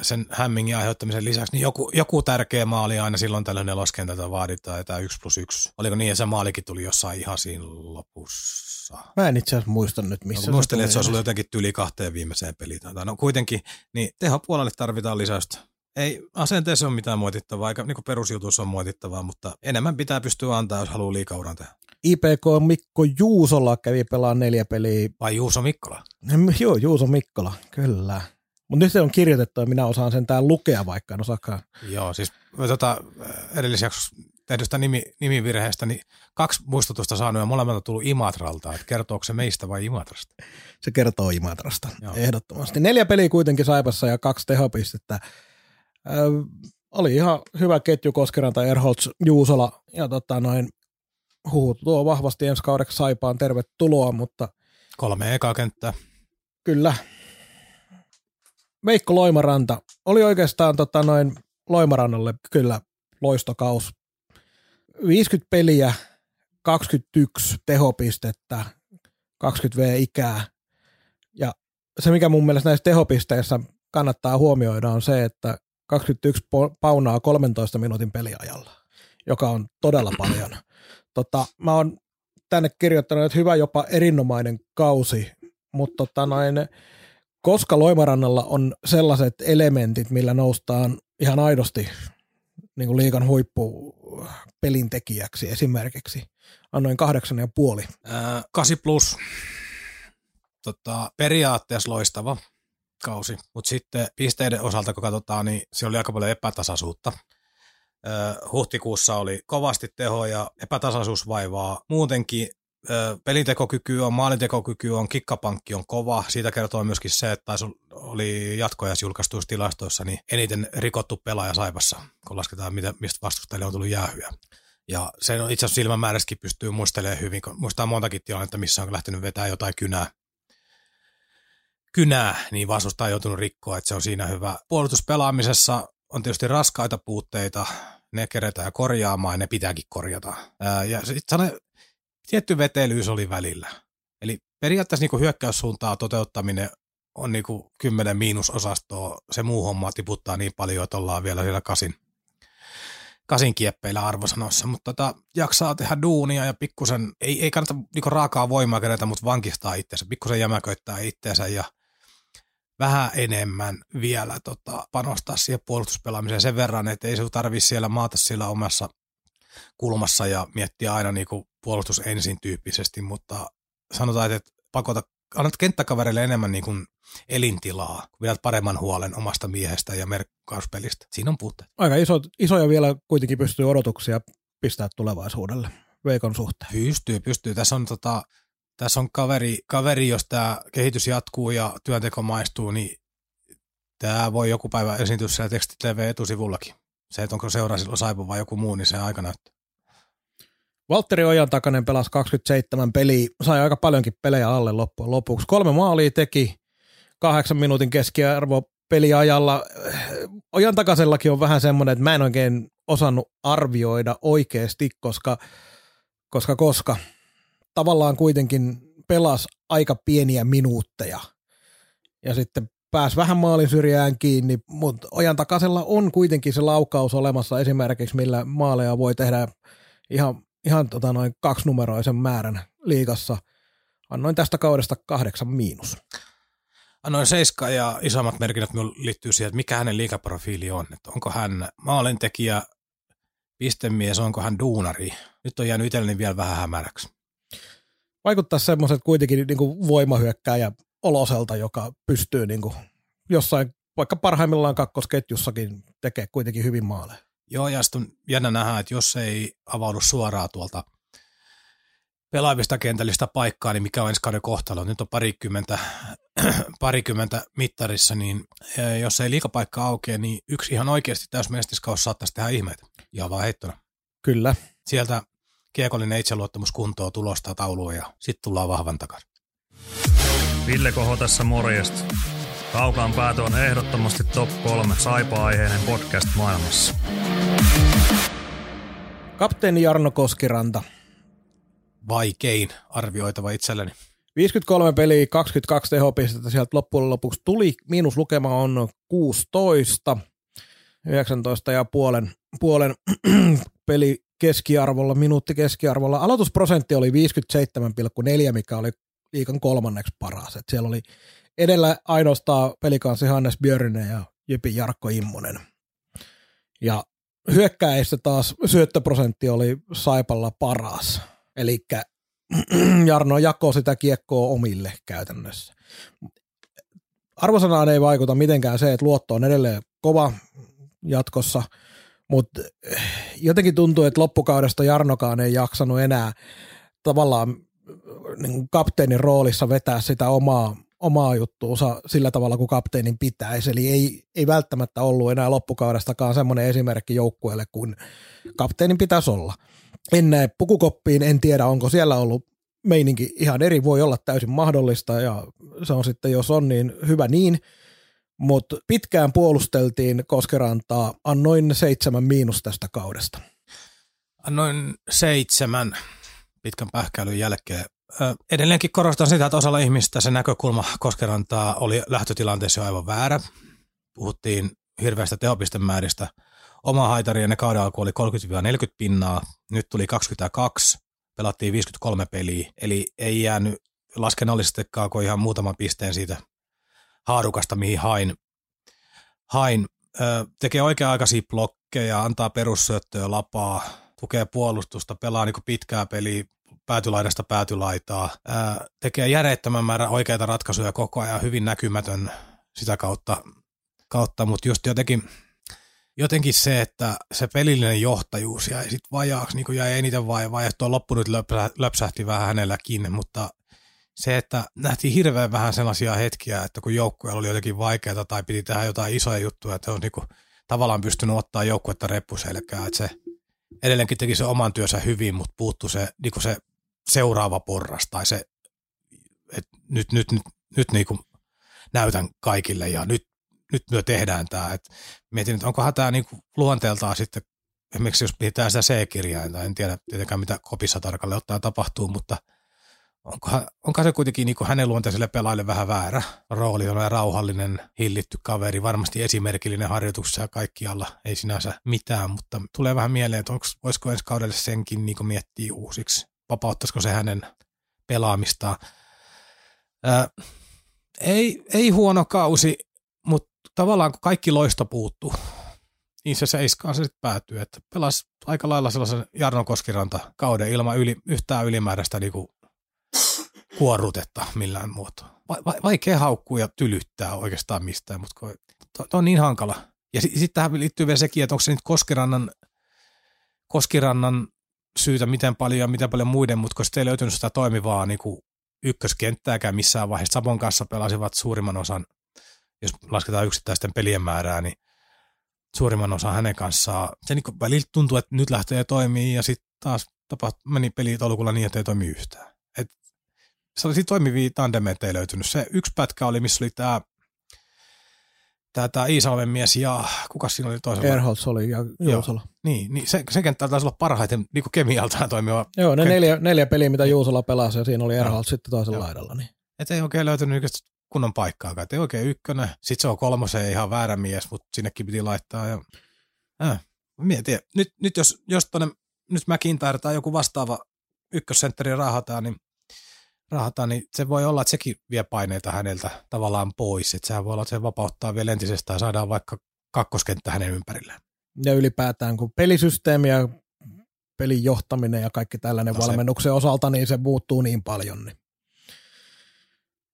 Speaker 2: sen hämmingin aiheuttamisen lisäksi, niin joku, joku tärkeä maali aina silloin tällöin neloskentältä vaaditaan, että 1 plus 1. Oliko niin, että se maalikin tuli jossain ihan siinä lopussa?
Speaker 1: Mä en itse asiassa muista nyt, missä
Speaker 2: no, muistelin, että se olisi ollut jotenkin tyli kahteen viimeiseen peliin. No kuitenkin, niin tehopuolelle tarvitaan lisäystä. Ei asenteessa ole mitään moitittavaa, eikä niin perusjutussa on moitittavaa, mutta enemmän pitää pystyä antaa, jos haluaa liikauran tehdä.
Speaker 1: IPK Mikko Juusola kävi pelaamaan neljä peliä.
Speaker 2: Vai Juuso Mikkola?
Speaker 1: Joo, Juuso Mikkola, kyllä. Mutta nyt se on kirjoitettu ja minä osaan sen täällä lukea, vaikka en osaakaan.
Speaker 2: Joo, siis tota, edellisjaksossa tehdystä nimi, nimivirheestä, niin kaksi muistutusta saanut ja molemmat on tullut Imatralta. Että kertooko se meistä vai Imatrasta?
Speaker 1: Se kertoo Imatrasta, Joo. ehdottomasti. Neljä peliä kuitenkin Saipassa ja kaksi tehopistettä. Ö, oli ihan hyvä ketju Koskeranta, Erholz, Juusola ja tota noin, huut tuo vahvasti ensi kaudeksi Saipaan tervetuloa, mutta...
Speaker 2: Kolme ekaa kenttää.
Speaker 1: Kyllä, Veikko Loimaranta oli oikeastaan tota noin Loimarannalle kyllä loistokaus. 50 peliä, 21 tehopistettä, 20 V-ikää. Ja se, mikä mun mielestä näissä tehopisteissä kannattaa huomioida, on se, että 21 paunaa 13 minuutin peliajalla, joka on todella paljon. Tota, mä oon tänne kirjoittanut, että hyvä jopa erinomainen kausi, mutta tota noin, koska Loimarannalla on sellaiset elementit, millä noustaan ihan aidosti niin kuin liikan huippu pelintekijäksi esimerkiksi. Annoin kahdeksan ja puoli.
Speaker 2: Ää, 8 plus. Tota, periaatteessa loistava kausi, mutta sitten pisteiden osalta, kun katsotaan, niin se oli aika paljon epätasaisuutta. huhtikuussa oli kovasti teho ja epätasaisuus vaivaa muutenkin pelintekokyky on, maalintekokyky on, kikkapankki on kova. Siitä kertoo myöskin se, että taisi oli jatkojas julkaistuissa tilastoissa niin eniten rikottu pelaaja Saipassa, kun lasketaan, mistä vastustajille on tullut jäähyä. Ja sen on itse asiassa silmämäärässäkin pystyy muistelemaan hyvin, kun muistaa montakin tilannetta, missä on lähtenyt vetää jotain kynää, kynää, niin vastustaja on joutunut rikkoa, että se on siinä hyvä. Puolustuspelaamisessa on tietysti raskaita puutteita, ne keretään korjaamaan ja ne pitääkin korjata. ja sitten tietty vetelyys oli välillä. Eli periaatteessa niin hyökkäyssuuntaa toteuttaminen on niin kuin 10 miinusosastoa. Se muu homma tiputtaa niin paljon, että ollaan vielä siellä kasin, kasin kieppeillä arvosanoissa, mutta tota, jaksaa tehdä duunia ja pikkusen, ei, ei kannata niin raakaa voimaa kerätä, mutta vankistaa itseänsä, pikkusen jämäköittää itseänsä ja vähän enemmän vielä tota, panostaa siihen puolustuspelaamiseen sen verran, että ei se tarvitse siellä maata siellä omassa kulmassa ja miettiä aina niin kuin puolustus ensin tyyppisesti, mutta sanotaan, että pakota, annat kenttäkavereille enemmän niin kuin elintilaa, kun pidät paremman huolen omasta miehestä ja merkkauspelistä. Siinä on puutteet.
Speaker 1: Aika iso, isoja vielä kuitenkin pystyy odotuksia pistää tulevaisuudelle Veikon suhteen.
Speaker 2: Pystyy, pystyy. Tässä on, tota, tässä on kaveri, kaveri, jos tämä kehitys jatkuu ja työnteko maistuu, niin tämä voi joku päivä esiintyä siellä teksti TV etusivullakin. Se, että onko seuraa silloin Saipu vai joku muu, niin se aika näyttää.
Speaker 1: Valtteri Ojan takainen pelasi 27 peliä, sai aika paljonkin pelejä alle loppujen lopuksi. Kolme maalia teki, kahdeksan minuutin keskiarvo peliajalla. Ojan takaisellakin on vähän semmoinen, että mä en oikein osannut arvioida oikeasti, koska, koska, koska tavallaan kuitenkin pelas aika pieniä minuutteja. Ja sitten pääsi vähän maalin syrjään kiinni, mutta Ojan takasella on kuitenkin se laukaus olemassa esimerkiksi, millä maaleja voi tehdä ihan, ihan tota noin kaksinumeroisen määrän liigassa. Annoin tästä kaudesta kahdeksan miinus.
Speaker 2: Annoin seiska ja isommat merkinnät liittyy siihen, että mikä hänen liikaprofiili on. Että onko hän maalintekijä, pistemies, onko hän duunari. Nyt on jäänyt itselleni vielä vähän hämäräksi.
Speaker 1: Vaikuttaa semmoiset kuitenkin niin kuin voimahyökkääjä oloselta, joka pystyy niin kuin jossain, vaikka parhaimmillaan kakkosketjussakin tekee kuitenkin hyvin maaleja.
Speaker 2: Joo, ja sitten jännä nähdä, että jos ei avaudu suoraan tuolta pelaavista kentällistä paikkaa, niin mikä on ensi kauden kohtalo. Nyt on parikymmentä, parikymmentä mittarissa, niin jos ei liikapaikka aukea, niin yksi ihan oikeasti täysmestiskaus saattaisi tehdä ihmeitä. Ja vaan heittona.
Speaker 1: Kyllä.
Speaker 2: Sieltä kiekollinen itseluottamus kuntoon, tulosta taulua ja sitten tullaan vahvan takaisin.
Speaker 4: Ville Koho tässä morjesta. Kaukaan päätö on ehdottomasti top 3 saipa-aiheinen podcast maailmassa.
Speaker 1: Kapteeni Jarno Koskiranta.
Speaker 2: vaikein arvioitava itselleni.
Speaker 1: 53 peliä, 22 tehopistettä sieltä loppujen lopuksi tuli. Miinuslukema on 16, 19 ja puolen, puolen peli keskiarvolla, minuutti keskiarvolla. Aloitusprosentti oli 57,4, mikä oli liikan kolmanneksi paras. Et siellä oli edellä ainoastaan pelikansi Hannes Björnen ja Jypi Jarkko Immonen. Ja hyökkäistä taas syöttöprosentti oli Saipalla paras. Eli Jarno jakoi sitä kiekkoa omille käytännössä. Arvosanaan ei vaikuta mitenkään se, että luotto on edelleen kova jatkossa, mutta jotenkin tuntuu, että loppukaudesta Jarnokaan ei jaksanut enää tavallaan niin kapteenin roolissa vetää sitä omaa, omaa juttuunsa sillä tavalla kuin kapteenin pitäisi. Eli ei, ei välttämättä ollut enää loppukaudestakaan semmoinen esimerkki joukkueelle kuin kapteenin pitäisi olla. En näe pukukoppiin, en tiedä onko siellä ollut meininki ihan eri, voi olla täysin mahdollista ja se on sitten, jos on, niin hyvä niin. Mutta pitkään puolusteltiin Koskerantaa, annoin seitsemän miinus tästä kaudesta.
Speaker 2: Annoin seitsemän pitkän pähkäilyn jälkeen. Edelleenkin korostan sitä, että osalla ihmistä se näkökulma Koskerantaa oli lähtötilanteessa jo aivan väärä. Puhuttiin hirveästä tehopistemääristä. Oma haitari ennen kauden alku oli 30-40 pinnaa, nyt tuli 22, pelattiin 53 peliä, eli ei jäänyt laskennallisestikaan kuin ihan muutaman pisteen siitä haarukasta, mihin hain. hain. Tekee oikea-aikaisia blokkeja, antaa perussyöttöä lapaa, tukee puolustusta, pelaa niin pitkää peliä, päätylaidasta päätylaitaa, ää, tekee järjettömän määrän oikeita ratkaisuja koko ajan, hyvin näkymätön sitä kautta, kautta. Mutta just jotenkin, jotenkin se, että se pelillinen johtajuus jäi sitten vajaaksi, niin jäi eniten vaivaa, ja tuo loppu nyt löpsä, löpsähti vähän hänelläkin, mutta se, että nähtiin hirveän vähän sellaisia hetkiä, että kun joukkueella oli jotenkin vaikeaa tai piti tehdä jotain isoja juttuja, että on niin kuin, tavallaan pystynyt ottaa joukkuetta reppuselkää, että se edelleenkin teki se oman työnsä hyvin, mutta puuttu se, niin kuin se seuraava porras tai se, että nyt, nyt, nyt, nyt niin kuin näytän kaikille ja nyt, nyt me tehdään tämä. Et mietin, että onkohan tämä niin kuin luonteeltaan sitten, esimerkiksi jos pitää sitä C-kirjainta, en tiedä tietenkään mitä kopissa tarkalleen ottaen tapahtuu, mutta onkohan, onkohan se kuitenkin niin kuin hänen luonteiselle pelaajille vähän väärä rooli, on rauhallinen, hillitty kaveri, varmasti esimerkillinen harjoituksessa ja kaikkialla, ei sinänsä mitään, mutta tulee vähän mieleen, että onko, voisiko ensi kaudelle senkin niin miettiä uusiksi vapauttaisiko se hänen pelaamistaan. Ää, ei, ei huono kausi, mutta tavallaan kun kaikki loisto puuttuu, niin se seiskaan se sitten päätyy, että pelasi aika lailla sellaisen Jarno Koskiranta kauden ilman yli, yhtään ylimääräistä niinku kuorrutetta millään muotoa. Va, va, vaikea haukkua ja tylyttää oikeastaan mistään, mutta to, to on niin hankala. Ja sitten sit tähän liittyy vielä sekin, että onko se nyt Koskirannan, Koskirannan syytä miten paljon ja miten paljon muiden, mutta koska ei löytynyt sitä toimivaa niin kuin ykköskenttääkään missään vaiheessa. Sabon kanssa pelasivat suurimman osan, jos lasketaan yksittäisten pelien määrää, niin suurimman osan hänen kanssaan. Se niin kuin välillä tuntuu, että nyt lähtee toimii ja sitten taas tapaht, meni peli tolkulla niin, että ei toimi yhtään. Et sellaisia toimivia tandemeita ei löytynyt. Se yksi pätkä oli, missä oli tämä tämä, tämä Iisalmen mies ja kuka siinä oli toisella?
Speaker 1: Erholz oli ja Juusola.
Speaker 2: Joo, niin, niin se, se kenttä taisi olla parhaiten niin kuin kemialtaan toimiva.
Speaker 1: Joo, ne neljä, neljä peliä, mitä Juusola pelasi ja siinä oli Erholz sitten toisella Joo. laidalla. Niin.
Speaker 2: Et ei oikein löytynyt kunnon paikkaa, et ei oikein ykkönen. Sitten se on kolmosen ihan väärä mies, mutta sinnekin piti laittaa. Ja... Äh, mietin, nyt, nyt jos, jos tonne, nyt McIntyre tai joku vastaava ykkössentteri rahataan, niin rahata, niin se voi olla, että sekin vie paineita häneltä tavallaan pois. Että sehän voi olla, että se vapauttaa vielä entisestään ja saadaan vaikka kakkoskenttä hänen ympärillään.
Speaker 1: Ja ylipäätään, kun pelisysteemi ja pelin johtaminen ja kaikki tällainen no valmennuksen osalta, niin se muuttuu niin paljon. Niin.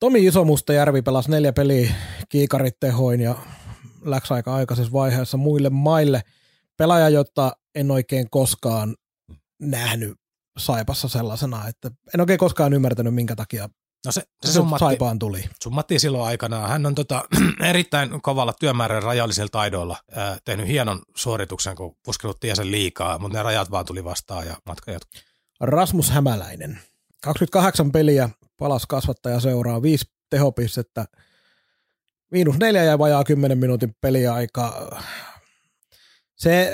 Speaker 1: Tomi Isomustajärvi pelasi neljä peliä kiikarit tehoin ja läks aika aikaisessa vaiheessa muille maille. Pelaaja, jota en oikein koskaan nähnyt Saipassa sellaisena, että en oikein koskaan ymmärtänyt, minkä takia No se, se, summatti, Saipaan tuli.
Speaker 2: Summattiin silloin aikanaan. Hän on tota, erittäin kovalla työmäärän rajallisilla taidoilla ää, tehnyt hienon suorituksen, kun puskenut tiesen liikaa, mutta ne rajat vaan tuli vastaan ja matka jatkui.
Speaker 1: Rasmus Hämäläinen. 28 peliä, palas kasvattaja seuraa, viisi tehopistettä, miinus neljä ja vajaa 10 minuutin peliaika se,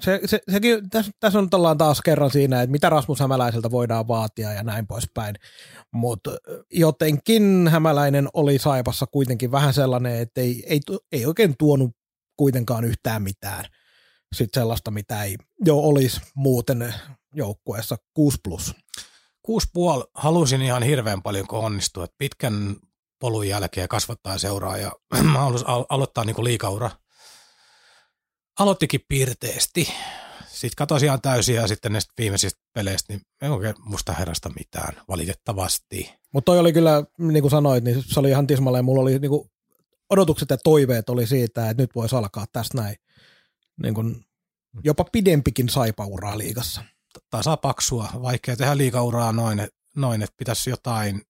Speaker 1: se, se, sekin, tässä, tässä on ollaan taas kerran siinä, että mitä Rasmus Hämäläiseltä voidaan vaatia ja näin poispäin. Mutta jotenkin Hämäläinen oli Saipassa kuitenkin vähän sellainen, että ei, ei, ei oikein tuonut kuitenkaan yhtään mitään. Sitten sellaista, mitä ei jo olisi muuten joukkueessa 6 plus.
Speaker 2: 6,5 halusin ihan hirveän paljon, kun onnistuu. että pitkän polun jälkeen kasvattaa seuraa ja mä halusin aloittaa niin liikaura. Aloittikin piirteesti. Sitten katsoin ihan täysin ja sitten näistä viimeisistä peleistä, niin ei oikein musta herrasta mitään, valitettavasti.
Speaker 1: Mutta toi oli kyllä, niin kuin sanoit, niin se oli ihan tismalleen, mulla oli niin kuin odotukset ja toiveet oli siitä, että nyt voisi alkaa tästä näin niin kuin jopa pidempikin saipauraa liigassa.
Speaker 2: Tasapaksua, vaikea tehdä liikauraa noin, noin että pitäisi jotain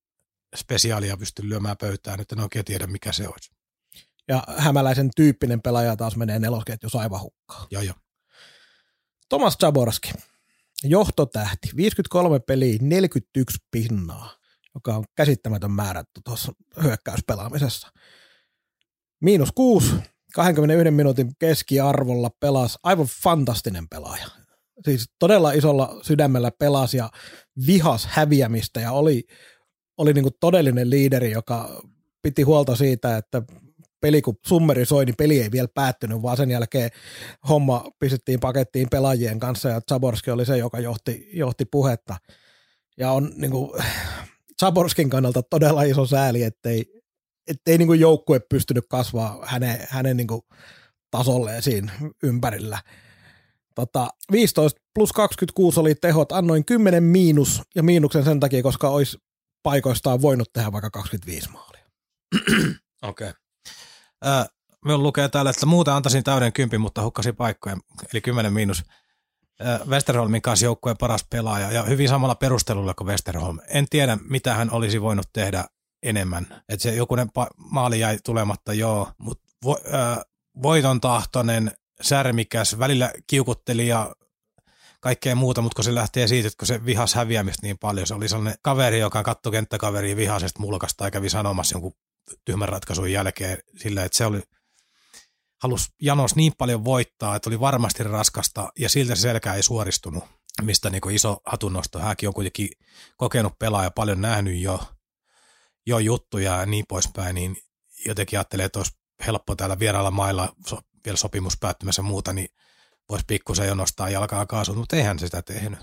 Speaker 2: spesiaalia pysty lyömään pöytään, että en oikein tiedä mikä se olisi.
Speaker 1: Ja hämäläisen tyyppinen pelaaja taas menee nelosketjus aivan hukkaan.
Speaker 2: Joo, joo.
Speaker 1: Tomas Zaborski, johtotähti, 53 peliä, 41 pinnaa, joka on käsittämätön määrä tuossa hyökkäyspelaamisessa. Miinus kuusi, 21 minuutin keskiarvolla pelasi aivan fantastinen pelaaja. Siis todella isolla sydämellä pelasi ja vihas häviämistä ja oli, oli niin todellinen liideri, joka piti huolta siitä, että peli kun summeri soi, niin peli ei vielä päättynyt, vaan sen jälkeen homma pistettiin pakettiin pelaajien kanssa ja Zaborski oli se, joka johti, johti puhetta. Ja on niin kuin, Zaborskin kannalta todella iso sääli, ettei, ettei niin kuin joukkue pystynyt kasvaa hänen, hänen niin kuin tasolleen siinä ympärillä. Tota, 15 plus 26 oli tehot, annoin 10 miinus ja miinuksen sen takia, koska olisi paikoistaan voinut tehdä vaikka 25 maalia.
Speaker 2: Okei. Okay. Minulla lukee täällä, että muuten antaisin täyden kympin, mutta hukkasin paikkoja, eli 10 miinus. Westerholmin kanssa joukkueen paras pelaaja ja hyvin samalla perustelulla kuin Westerholm. En tiedä, mitä hän olisi voinut tehdä enemmän. Että se jokunen maali jäi tulematta, joo, mutta vo, äh, voiton tahtoinen, särmikäs, välillä kiukutteli ja kaikkea muuta, mutta kun se lähtee siitä, että kun se vihas häviämistä niin paljon, se oli sellainen kaveri, joka katsoi kenttäkaveria vihaisesta mulkasta ja kävi sanomassa jonkun tyhmän ratkaisun jälkeen sillä, että se oli, halusi Janos niin paljon voittaa, että oli varmasti raskasta ja siltä se selkä ei suoristunut, mistä niin iso hatunnosto. Hänkin on kuitenkin kokenut pelaaja, paljon nähnyt jo, jo juttuja ja niin poispäin, niin jotenkin ajattelee, että olisi helppo täällä vierailla mailla so, vielä sopimus päättymässä muuta, niin voisi pikkusen jo nostaa jalkaa kaasut, mutta eihän sitä tehnyt.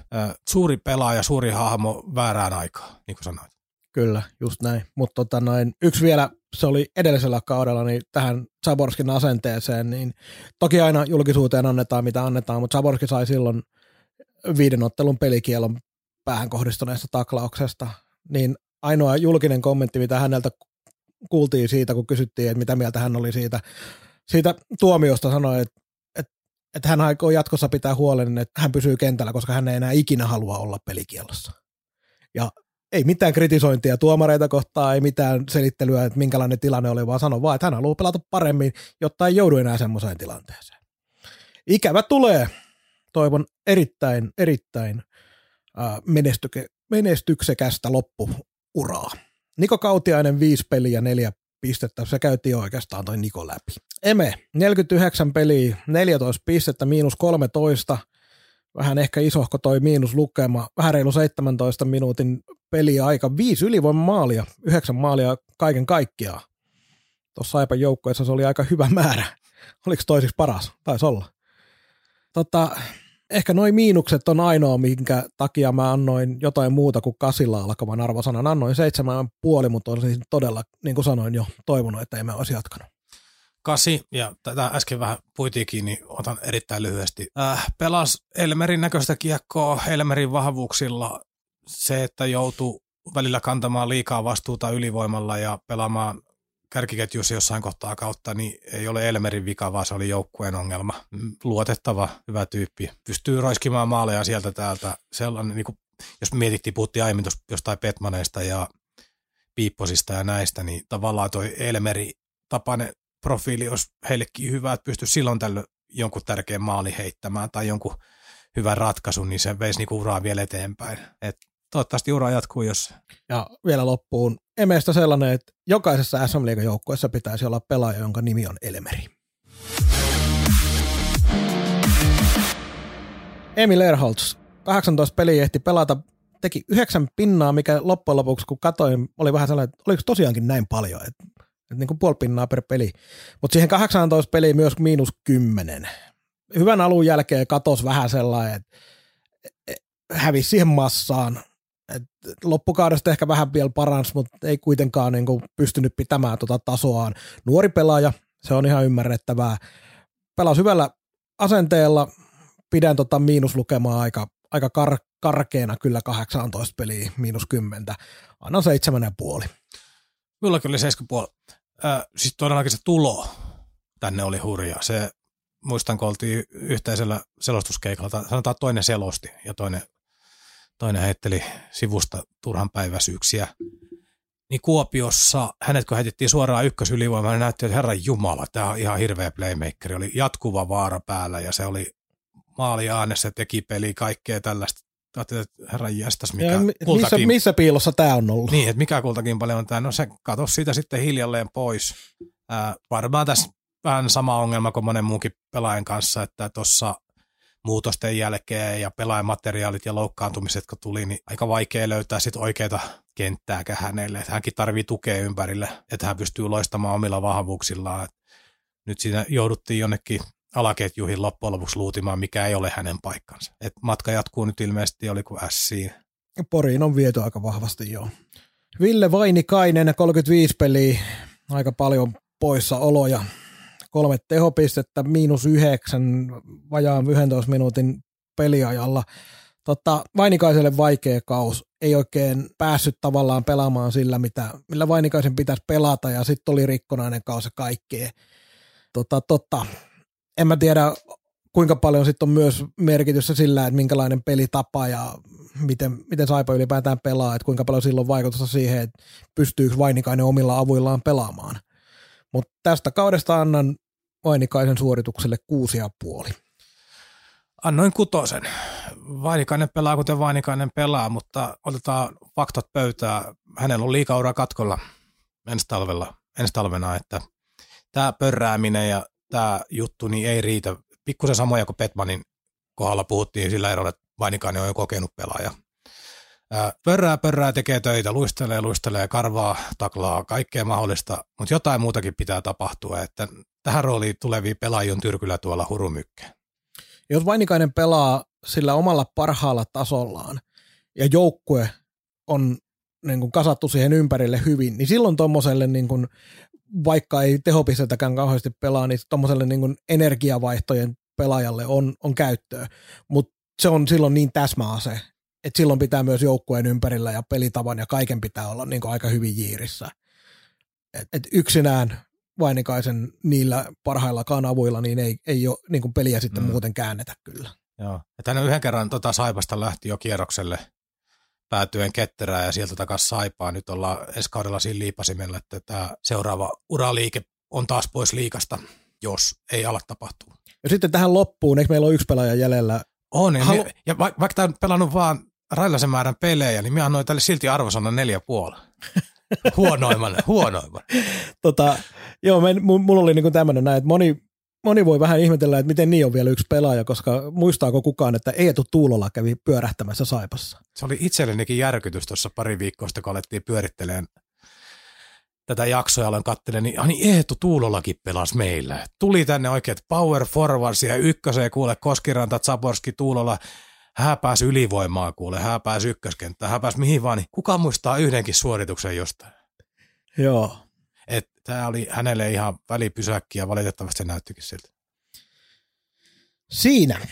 Speaker 2: suuri pelaaja, suuri hahmo väärään aikaan, niin kuin sanoit.
Speaker 1: Kyllä, just näin. Mutta tota noin, yksi vielä, se oli edellisellä kaudella, niin tähän Zaborskin asenteeseen, niin toki aina julkisuuteen annetaan mitä annetaan, mutta Zaborski sai silloin viiden ottelun pelikielon päähän kohdistuneesta taklauksesta, niin ainoa julkinen kommentti, mitä häneltä kuultiin siitä, kun kysyttiin, että mitä mieltä hän oli siitä, siitä tuomiosta, sanoi, että, että, että hän aikoo jatkossa pitää huolen, että hän pysyy kentällä, koska hän ei enää ikinä halua olla pelikielossa. Ja ei mitään kritisointia tuomareita kohtaan, ei mitään selittelyä, että minkälainen tilanne oli, vaan sano vaan, että hän haluaa pelata paremmin, jotta ei joudu enää semmoiseen tilanteeseen. Ikävä tulee. Toivon erittäin, erittäin menestyke, menestyksekästä loppuuraa. Niko Kautiainen viisi peliä, neljä pistettä. Se käytiin oikeastaan toi Niko läpi. Eme, 49 peliä, 14 pistettä, miinus 13. Vähän ehkä isohko toi miinus lukema. Vähän reilu 17 minuutin aika viisi ylivoimamaalia, yhdeksän maalia kaiken kaikkiaan. Tuossa Saipan joukkueessa se oli aika hyvä määrä. Oliko toisiksi paras? Taisi olla. Tota, ehkä noin miinukset on ainoa, minkä takia mä annoin jotain muuta kuin kasilla alkavan arvosanan. Annoin seitsemän puoli, mutta olisin todella, niin kuin sanoin jo, toivonut, että emme olisi jatkanut.
Speaker 2: Kasi, ja tätä äsken vähän puitiinkin, niin otan erittäin lyhyesti. Äh, pelas Elmerin näköistä kiekkoa Elmerin vahvuuksilla se, että joutuu välillä kantamaan liikaa vastuuta ylivoimalla ja pelaamaan kärkiketjussa jossain kohtaa kautta, niin ei ole Elmerin vika, vaan se oli joukkueen ongelma. Luotettava, hyvä tyyppi. Pystyy roiskimaan maaleja sieltä täältä. Sellainen, niin kuin, jos mietittiin, puhuttiin aiemmin jostain Petmaneista ja Piipposista ja näistä, niin tavallaan toi Elmeri tapainen profiili olisi heillekin hyvä, että pystyisi silloin tällöin jonkun tärkeän maali heittämään tai jonkun hyvän ratkaisun, niin se veisi niinku uraa vielä eteenpäin. Et toivottavasti ura jatkuu, jos...
Speaker 1: Ja vielä loppuun Emeestä sellainen, että jokaisessa SM joukkueessa pitäisi olla pelaaja, jonka nimi on Elmeri. Emil Erholz, 18 peliä ehti pelata, teki yhdeksän pinnaa, mikä loppujen lopuksi, kun katsoin, oli vähän sellainen, että oliko tosiaankin näin paljon, että, että niin kuin puoli pinnaa per peli. Mutta siihen 18 peliä myös miinus kymmenen. Hyvän alun jälkeen katos vähän sellainen, että hävisi siihen massaan. Et loppukaudesta ehkä vähän vielä paransi, mutta ei kuitenkaan niin kuin pystynyt pitämään tuota tasoaan. Nuori pelaaja, se on ihan ymmärrettävää. Pelasi hyvällä asenteella, pidän tota miinuslukemaa aika, aika kar, karkeena kyllä 18 peliä, miinus 10. Annan ja puoli.
Speaker 2: Kyllä 7,5. Äh, siis todellakin se tulo tänne oli hurja. Se, muistan, kun oltiin yhteisellä selostuskeikalla, sanotaan toinen selosti ja toinen, toinen heitteli sivusta turhan päiväisyyksiä. Niin Kuopiossa, hänet kun heitettiin suoraan ykkösylivoimaan, niin näytti, että herran jumala, tämä on ihan hirveä playmaker. Oli jatkuva vaara päällä ja se oli maali äänessä, teki peli, kaikkea tällaista. Ajattelin, että herran jästäs, mikä
Speaker 1: Ja mi- missä,
Speaker 2: kultakin-
Speaker 1: missä piilossa tämä on ollut?
Speaker 2: niin, että mikä kultakin paljon on tämä. No se katosi siitä sitten hiljalleen pois. Ää, varmaan tässä vähän sama ongelma kuin monen muunkin pelaajan kanssa, että tuossa muutosten jälkeen ja pelaajamateriaalit ja loukkaantumiset, kun tuli, niin aika vaikea löytää sit oikeita kenttääkään hänelle. Että hänkin tarvii tukea ympärille, että hän pystyy loistamaan omilla vahvuuksillaan. Et nyt siinä jouduttiin jonnekin alaketjuihin loppujen lopuksi luutimaan, mikä ei ole hänen paikkansa. Et matka jatkuu nyt ilmeisesti, oli kuin Siin.
Speaker 1: Poriin on viety aika vahvasti jo. Ville Vainikainen, 35 peliä, aika paljon poissa oloja. Kolme tehopistettä, miinus yhdeksän, vajaan 11 minuutin peliajalla. Tota, Vainikaiselle vaikea kaus. Ei oikein päässyt tavallaan pelaamaan sillä, mitä, millä Vainikaisen pitäisi pelata, ja sitten oli rikkonainen kausi kaikkea. Tota, tota, en mä tiedä, kuinka paljon sitten on myös merkitystä sillä, että minkälainen pelitapa ja miten, miten Saipa ylipäätään pelaa, että kuinka paljon sillä on vaikutusta siihen, että pystyykö Vainikainen omilla avuillaan pelaamaan. Mutta tästä kaudesta annan Vainikaisen suoritukselle kuusi ja puoli.
Speaker 2: Annoin kutosen. Vainikainen pelaa, kuten Vainikainen pelaa, mutta otetaan faktat pöytää. Hänellä on liikaura katkolla ensi, talvella, ensi talvena, että tämä pörrääminen ja tämä juttu niin ei riitä. Pikkusen samoja kuin Petmanin kohdalla puhuttiin sillä erolla, että Vainikainen on jo kokenut pelaaja. Ää, Pörrää, pörrää, tekee töitä, luistelee, luistelee, karvaa, taklaa, kaikkea mahdollista, mutta jotain muutakin pitää tapahtua, että tähän rooliin tulevia pelaajia on tyrkyllä tuolla hurumykkään.
Speaker 1: Jos Vainikainen pelaa sillä omalla parhaalla tasollaan ja joukkue on niin kuin kasattu siihen ympärille hyvin, niin silloin tuommoiselle, niin vaikka ei tehopistetäkään kauheasti pelaa, niin tuommoiselle niin energiavaihtojen pelaajalle on, on käyttöä. Mutta se on silloin niin täsmäase, että silloin pitää myös joukkueen ympärillä ja pelitavan ja kaiken pitää olla niin kuin aika hyvin jiirissä. Et, et yksinään Vainikaisen niillä parhaillakaan avuilla, niin ei, ei ole niin kuin peliä sitten mm. muuten käännetä kyllä.
Speaker 2: Joo. Että hän yhden kerran tota Saipasta lähti jo kierrokselle päätyen ketterää ja sieltä takaisin Saipaa. Nyt ollaan ensi kaudella siinä liipasimella, että tämä seuraava uraliike on taas pois liikasta, jos ei ala tapahtua.
Speaker 1: Ja sitten tähän loppuun, eikö meillä ole yksi pelaaja jäljellä?
Speaker 2: On, ja,
Speaker 1: Halu-
Speaker 2: ja va- vaikka tämä on pelannut vaan raillaisen määrän pelejä, niin minä annoin tälle silti arvosanan neljä puoli. Huonoimman, huonoimman.
Speaker 1: Tota, joo, mu- mulla oli niinku tämmöinen näin, että moni, moni voi vähän ihmetellä, että miten niin on vielä yksi pelaaja, koska muistaako kukaan, että Eetu Tuulola kävi pyörähtämässä Saipassa.
Speaker 2: Se oli itsellenikin järkytys tuossa pari viikkoa sitten, kun alettiin pyörittelemään tätä jaksoa ja aloin katselemaan, niin, ah, niin Eetu Tuulolakin pelasi meillä. Tuli tänne oikein power forwards ja ykköseen kuule Koskiranta, Zaborski, Tuulola. Hän pääsi ylivoimaa kuule, hän pääsi ykköskenttään, hän pääsi mihin vaan, niin kuka muistaa yhdenkin suorituksen jostain?
Speaker 1: Joo.
Speaker 2: Tämä oli hänelle ihan välipysäkki ja valitettavasti se näyttikin siltä.
Speaker 1: Siinä.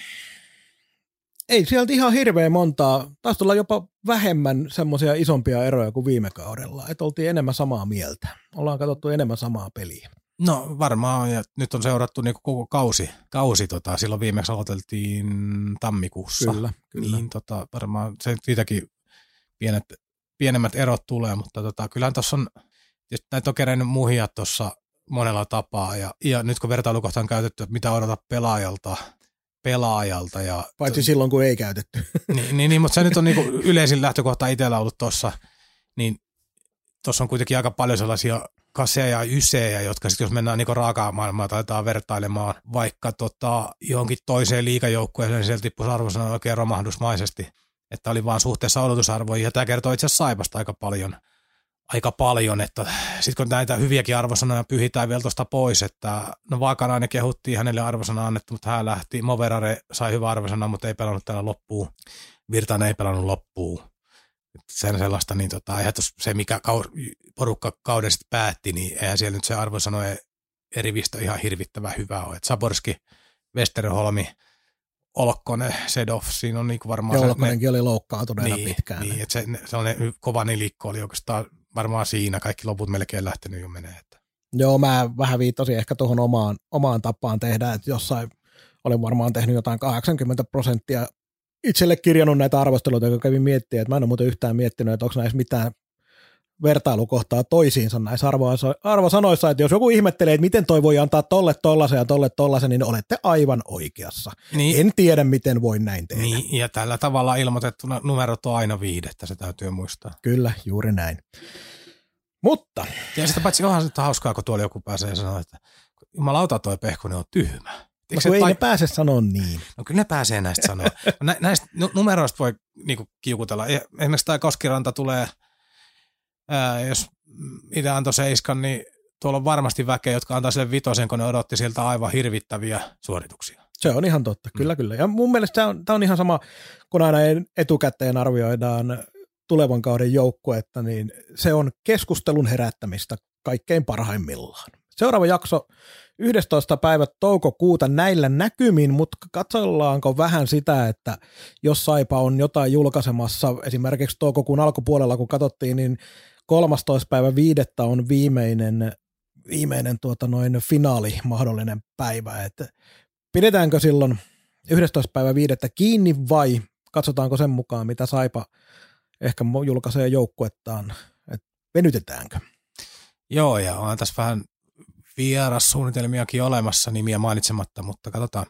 Speaker 1: Ei sieltä ihan hirveän montaa, taisi tulla jopa vähemmän semmoisia isompia eroja kuin viime kaudella, että oltiin enemmän samaa mieltä. Ollaan katsottu enemmän samaa peliä.
Speaker 2: No varmaan, ja nyt on seurattu niinku koko kausi. kausi tota, silloin viimeksi aloiteltiin tammikuussa.
Speaker 1: Kyllä, kyllä.
Speaker 2: Niin tota, varmaan se siitäkin pienet, pienemmät erot tulee, mutta tota, kyllähän tuossa on, tietysti näitä on kerennyt muhia tuossa monella tapaa, ja, ja nyt kun vertailukohta on käytetty, että mitä odota pelaajalta, pelaajalta, ja
Speaker 1: Paitsi silloin, kun ei käytetty.
Speaker 2: niin, niin, niin, mutta se nyt on niinku yleisin lähtökohta itsellä ollut tuossa, niin tuossa on kuitenkin aika paljon sellaisia kaseja ja ysejä, jotka sitten jos mennään niin raakaa maailmaa taitaa vertailemaan vaikka tota, johonkin toiseen liikajoukkueeseen, niin sieltä tippuisi arvosana oikein romahdusmaisesti. Että oli vaan suhteessa odotusarvoihin, ja tämä kertoo itse asiassa Saipasta aika paljon, aika paljon, että sitten kun näitä hyviäkin arvosanoja pyhitään vielä tuosta pois, että no Vaakanainen kehuttiin hänelle arvosana annettu, mutta hän lähti, Moverare sai hyvä arvosana, mutta ei pelannut täällä loppuun, Virtanen ei pelannut loppuun, sen sellaista, niin tota, eihän se mikä kau, porukka kauden sitten päätti, niin eihän siellä nyt se arvosanoja eri visto ihan hirvittävän hyvä ole. Et Saborski, Westerholmi, Olkkonen, Sedov, siinä on niinku varmaan...
Speaker 1: Ja Olkkonenkin oli loukkaantuneena
Speaker 2: niin,
Speaker 1: pitkään.
Speaker 2: Niin, että se, sellainen kova nilikko oli oikeastaan varmaan siinä, kaikki loput melkein lähtenyt jo menee. Että.
Speaker 1: Joo, mä vähän viittasin ehkä tuohon omaan, omaan tapaan tehdä, että jossain olen varmaan tehnyt jotain 80 prosenttia itselle kirjannut näitä arvosteluita, jotka kävin miettimään, että mä en ole muuten yhtään miettinyt, että onko näissä mitään vertailukohtaa toisiinsa näissä arvosanoissa, että jos joku ihmettelee, että miten toi voi antaa tolle tollasen ja tolle tollasen, niin olette aivan oikeassa. Niin, en tiedä, miten voin näin tehdä.
Speaker 2: Niin, ja tällä tavalla ilmoitettuna numerot on aina viidettä, se täytyy muistaa.
Speaker 1: Kyllä, juuri näin. Mutta.
Speaker 2: Ja sitä paitsi onhan se hauskaa, kun tuolla joku pääsee sanoa, että jumalauta toi Pehkonen on tyhmä.
Speaker 1: No, kun ei tai... ne pääse sanoa niin.
Speaker 2: No kyllä ne pääsee näistä sanoa. Nä, näistä numeroista voi niinku kiukutella. Esimerkiksi tämä Koskiranta tulee – ää, jos itse antoi seiskan, niin tuolla on varmasti väkeä, jotka antaa sille vitosen, kun ne odotti sieltä aivan hirvittäviä suorituksia.
Speaker 1: Se on ihan totta, mm. kyllä kyllä. Ja mun mielestä tämä on, tämä on ihan sama, kun aina etukäteen arvioidaan tulevan kauden joukkuetta, niin se on keskustelun herättämistä kaikkein parhaimmillaan. Seuraava jakso 11. päivä toukokuuta näillä näkymin, mutta katsollaanko vähän sitä, että jos Saipa on jotain julkaisemassa, esimerkiksi toukokuun alkupuolella kun katsottiin, niin 13. päivä viidettä on viimeinen, viimeinen tuota noin finaali mahdollinen päivä, että pidetäänkö silloin 11. päivä viidettä kiinni vai katsotaanko sen mukaan, mitä Saipa ehkä julkaisee joukkuettaan, että venytetäänkö?
Speaker 2: Joo, ja on tässä vähän vierassuunnitelmiakin olemassa, nimiä mainitsematta, mutta katsotaan.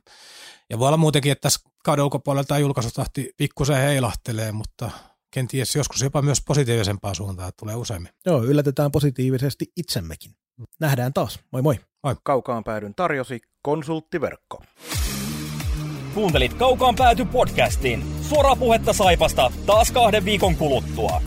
Speaker 2: Ja voi olla muutenkin, että tässä kauden ulkopuolella tämä julkaisutahti pikkusen heilahtelee, mutta kenties joskus jopa myös positiivisempaa suuntaan, että tulee useammin.
Speaker 1: Joo, yllätetään positiivisesti itsemmekin. Nähdään taas. Moi moi.
Speaker 2: Moi.
Speaker 1: Kaukaan päädyn tarjosi konsulttiverkko.
Speaker 5: Kuuntelit Kaukaan pääty podcastin. Suoraa puhetta Saipasta taas kahden viikon kuluttua.